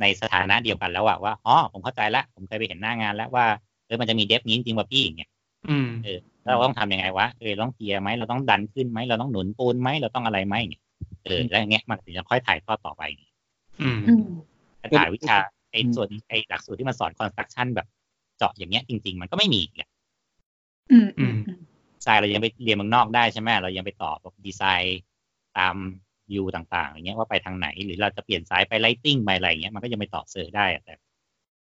ในสถานะเดียวกันแล้วอะว่าอ๋อผมเข้าใจละผมเคยไปเห็นหน้างานแล้วว่าเออมันจะมีเดฟนี้จริงๆว่าพี่อย่างเงี้ยอืมเออแล้วเราต้องทำยังไงวะเออเราต้องเกียร์ไหมเราต้องดันขึ้นไหมเราต้องหนุนปูนไหมเราต้องอะไรไหมอย่างเงี้ยเออแล้วอย่างเงี้ยมันถึงจะค่อยถ่ายทอดต่อไปอืมอืมแต่ถามวิชาไอ้ส่วนไอ้หลักสูตรที่มันสอน construction แบบเจาะอย่างเงี้ยจริง ๆ มันก็ไม่มีอีกอะอืมอืมดีไซน์เรายังไปเรียนเมืองนอกได้ใช่ไหมเรายังไปต่อแบบดีไซน์ตาม U ต่างๆอย่างเงี้ยว่าไปทางไหน หรือเราจะเปลี่ยนสายไป lighting ไปอะไรอย่างเงี้ยมันก็ยังไปต่อเซอร์ได้อะแต่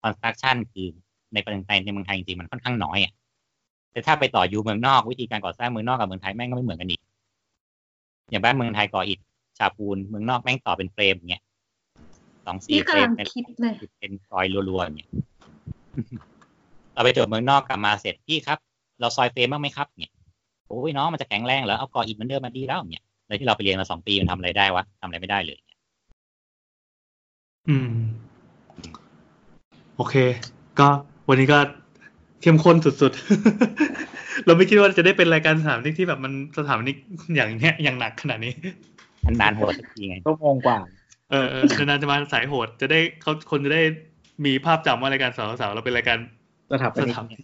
construction คือในประเทศไทยในเมืองไทยจริงๆมันค่อนข้างน้อยอะแต่ถ้าไปต่อ U เมืองนอกวิธีการก่อสร้างเมืองนอกกับเมืองไทยแม่งก็ไม่เหมือนกันอีกอย่างบ้านเมืองไทยก่ออิฐฉาบปูนเมืองนอกแม่งต่อเป็นเฟรมอย่างเงี้ยสองสี่นี่เฟรกำลัมงเป็นคิดเลยเป็นซอยรัวๆอย่างเงี้ยเราไปจบเมืองนอกกลับมาเสร็จพี่ครับ เราซอยเฟรมบ้างไหมครับเนี่ยโอ้ยน้องมันจะแข็งแรงเหรอเอาก่ออิฐเหมือนเดิมมาดีแล้วเนี่ย เลยที่เราไปเรียนมาสองปีมันทำอะไรได้วะทำอะไรไม่ได้เลยอืม โอเค ก็วันนี้ก็เข้มข้นสุดๆ เราไม่คิดว่าจะได้เป็นรายการสถามนิกที่แบบมันสถามนิกอย่างเนี้ยอย่างหนักขนาดนี้นานๆโหดสักทีไงชั่วโมงกว่า เออเออนานๆจะมาสายโหดจะได้เขาคนจะได้มีภาพจำว่ารายการสาวสาวเราเป็นรายการสถาปสนิกถามนิก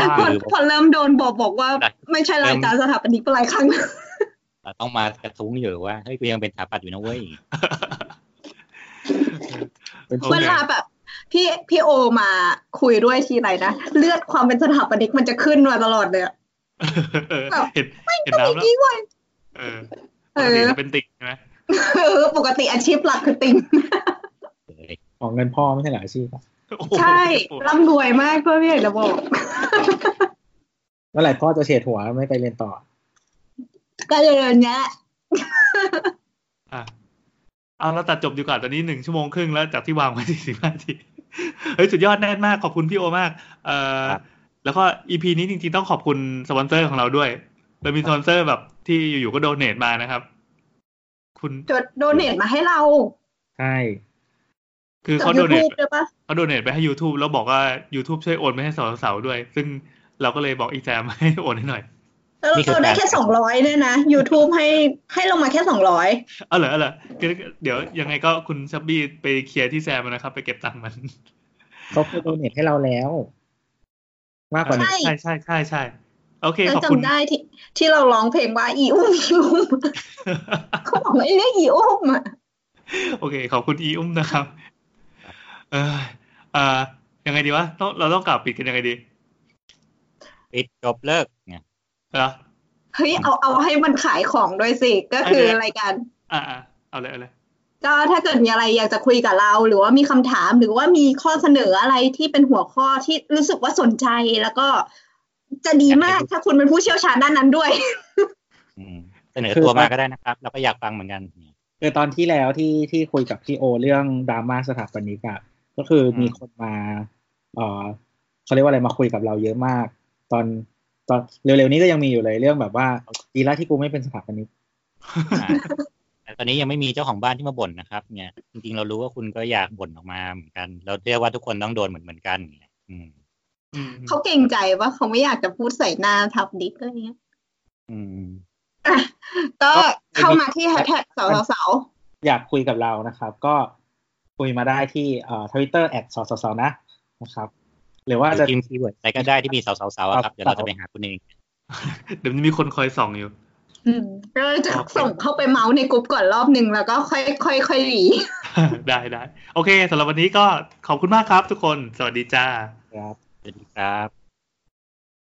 บ้าพอพอเริ่มโดนบอกบอกว่า ไม่ใช่รายการสถาปนิกเป็นหลายครั้ง เราต้องมากระทุ้งอยู่ว่าเฮ้ยกูยังเป็นสถาปัตย์อยู่นะเว้ยเป็นโอช่วเวคลาแบบพี่พี่โอมาคุยด้วยทีไรนะเลือดความเป็นสถาปนิกมันจะขึ้นมาตลอดเลยอะเออแบบเห็นเห็นต้องน้ำแล้วอย่างนี้เว้ยเออปเอกติอจะเป็นติ่งใช่ไหมเออปกติอาชีพหลักคือติงของเงินพ่อไม่ใช่เหรออาชีพอะโอ้โหใช่ร่ำรวยมากด้วยพี่อยากจะบอกเมื่อไหร่พ่อจะเฉดหัวไม่ไปเรียนต่อ ก็เลยเดินเนี้ยอะเอาเราตัดจบดีกว่าตอนนี้หนึ่งชั่วโมงครึ่งแล้วจากที่วางไว้สี่สิบนาทีเฮ้ยสุดยอดแน่นมากขอบคุณพี่โอมาก เอ่อครับแล้วก็ EP นี้จริงๆต้องขอบคุณสปอนเซอร์ของเราด้วยเรามีสปอนเซอร์แบบที่อยู่ๆก็โดเนทมานะครับ คุณจด donate มาให้เรา ใช่ คือจากเขายูโดเนทูทบด้วยปะเขาโดเนทไปให้ YouTube แล้วบอกว่า YouTube ช่วยโอนไปให้เสาๆด้วย ซึ่งเราก็เลยบอกอีแจมให้โอนให้หน่อย แล้วนี่คือเราได้การแค่สองร้อยเนี่ยนะ YouTube ให้ให้ลงมาแค่สองร้อยเอาเหรอเอาเหรอคือเดี๋ยวยังไงก็คุณชับบี้ไปเคลียร์ที่แซมนะครับ ไปเก็บตังค์มันเขาเคยโดเนทให้เราแล้ว มากกว่านี้ใช่ใช่ใช่ใช่โอเคแล้วขอบคุณจำได้ที่ที่เราร้องเพลงว่าอีอุ้มอีอุ้มเขาบอกไม่เรียกอีอุ้มอะโอเค ขอบคุณอีอุ้มนะครับ เออเอ่อยังไงดีวะต้องเราต้องกลับปิดกันยังไงดี ปิดจบเลิกเนี่ย เหรอเฮ้ยเอาเอาให้มันขายของด้วยสิ ก็คือรายการอ่าอ่าเอาเลยเอาเลยก็ถ้าเกิดมีอะไรอยากจะคุยกับเรา หรือว่ามีคำถามหรือว่ามีข้อเสนออะไรที่เป็นหัวข้อที่รู้สึกว่าสนใจแล้วก็จะดีมากถ้าคุณเป็นผู้เชี่ยวชาญด้านนั้นด้วยอืมเสนอตัวมาก็ได้นะครับ เราก็อยากฟังเหมือนกันคือตอนที่แล้วที่ที่คุยกับพี่โอ เรื่องดราม่าสถาปนิกอะก็คือมีคนมาเออเขาเรียกว่าอะไรมาคุยกับเราเยอะมาก ตอน ตอนเร็วๆนี้ก็ยังมีอยู่เลยเรื่องแบบว่าดีแล้วที่กูไม่เป็นสถาปนิกอ่าแต่ตอนนี้ยังไม่มีเจ้าของบ้านที่มาบ่นนะครับเนี่ยจริงๆเรารู้ว่าคุณก็อยากบ่นออกมาเหมือนกัน เราเรียกว่าทุกคนต้องโดนเหมือนเหมือนกันเนี่ยอืมอืมเขาเกรงใจว่าเขาไม่อยากจะพูดใส่หน้าทับดิกอะไรเงี้ยอืมอะก็เข้ามาที่แฮชแท็กสาวสาวอยากคุยกับเรานะครับ ก็คุยมาได้ที่เอ่อทวิตเตอร์แอดสสสนะนะครับ หรือว่าจะพิมพ์คีย์เวิร์ดอะไรก็ได้ที่มีสาวๆๆอะครับ เดี๋ยวเราจะไปหาคุณเอง เดี๋ยวมีคนคอยส่องอยู่อืมก็จะส่งเข้าไปเมาส์ในกลุ่มก่อนรอบหนึ่งแล้วก็ค่อยค่อยค่อยหลีได้ได้โอเคสำหรับวันนี้ก็ขอบคุณมากครับทุกคน สวัสดีจ้าครับสวัสดีครับ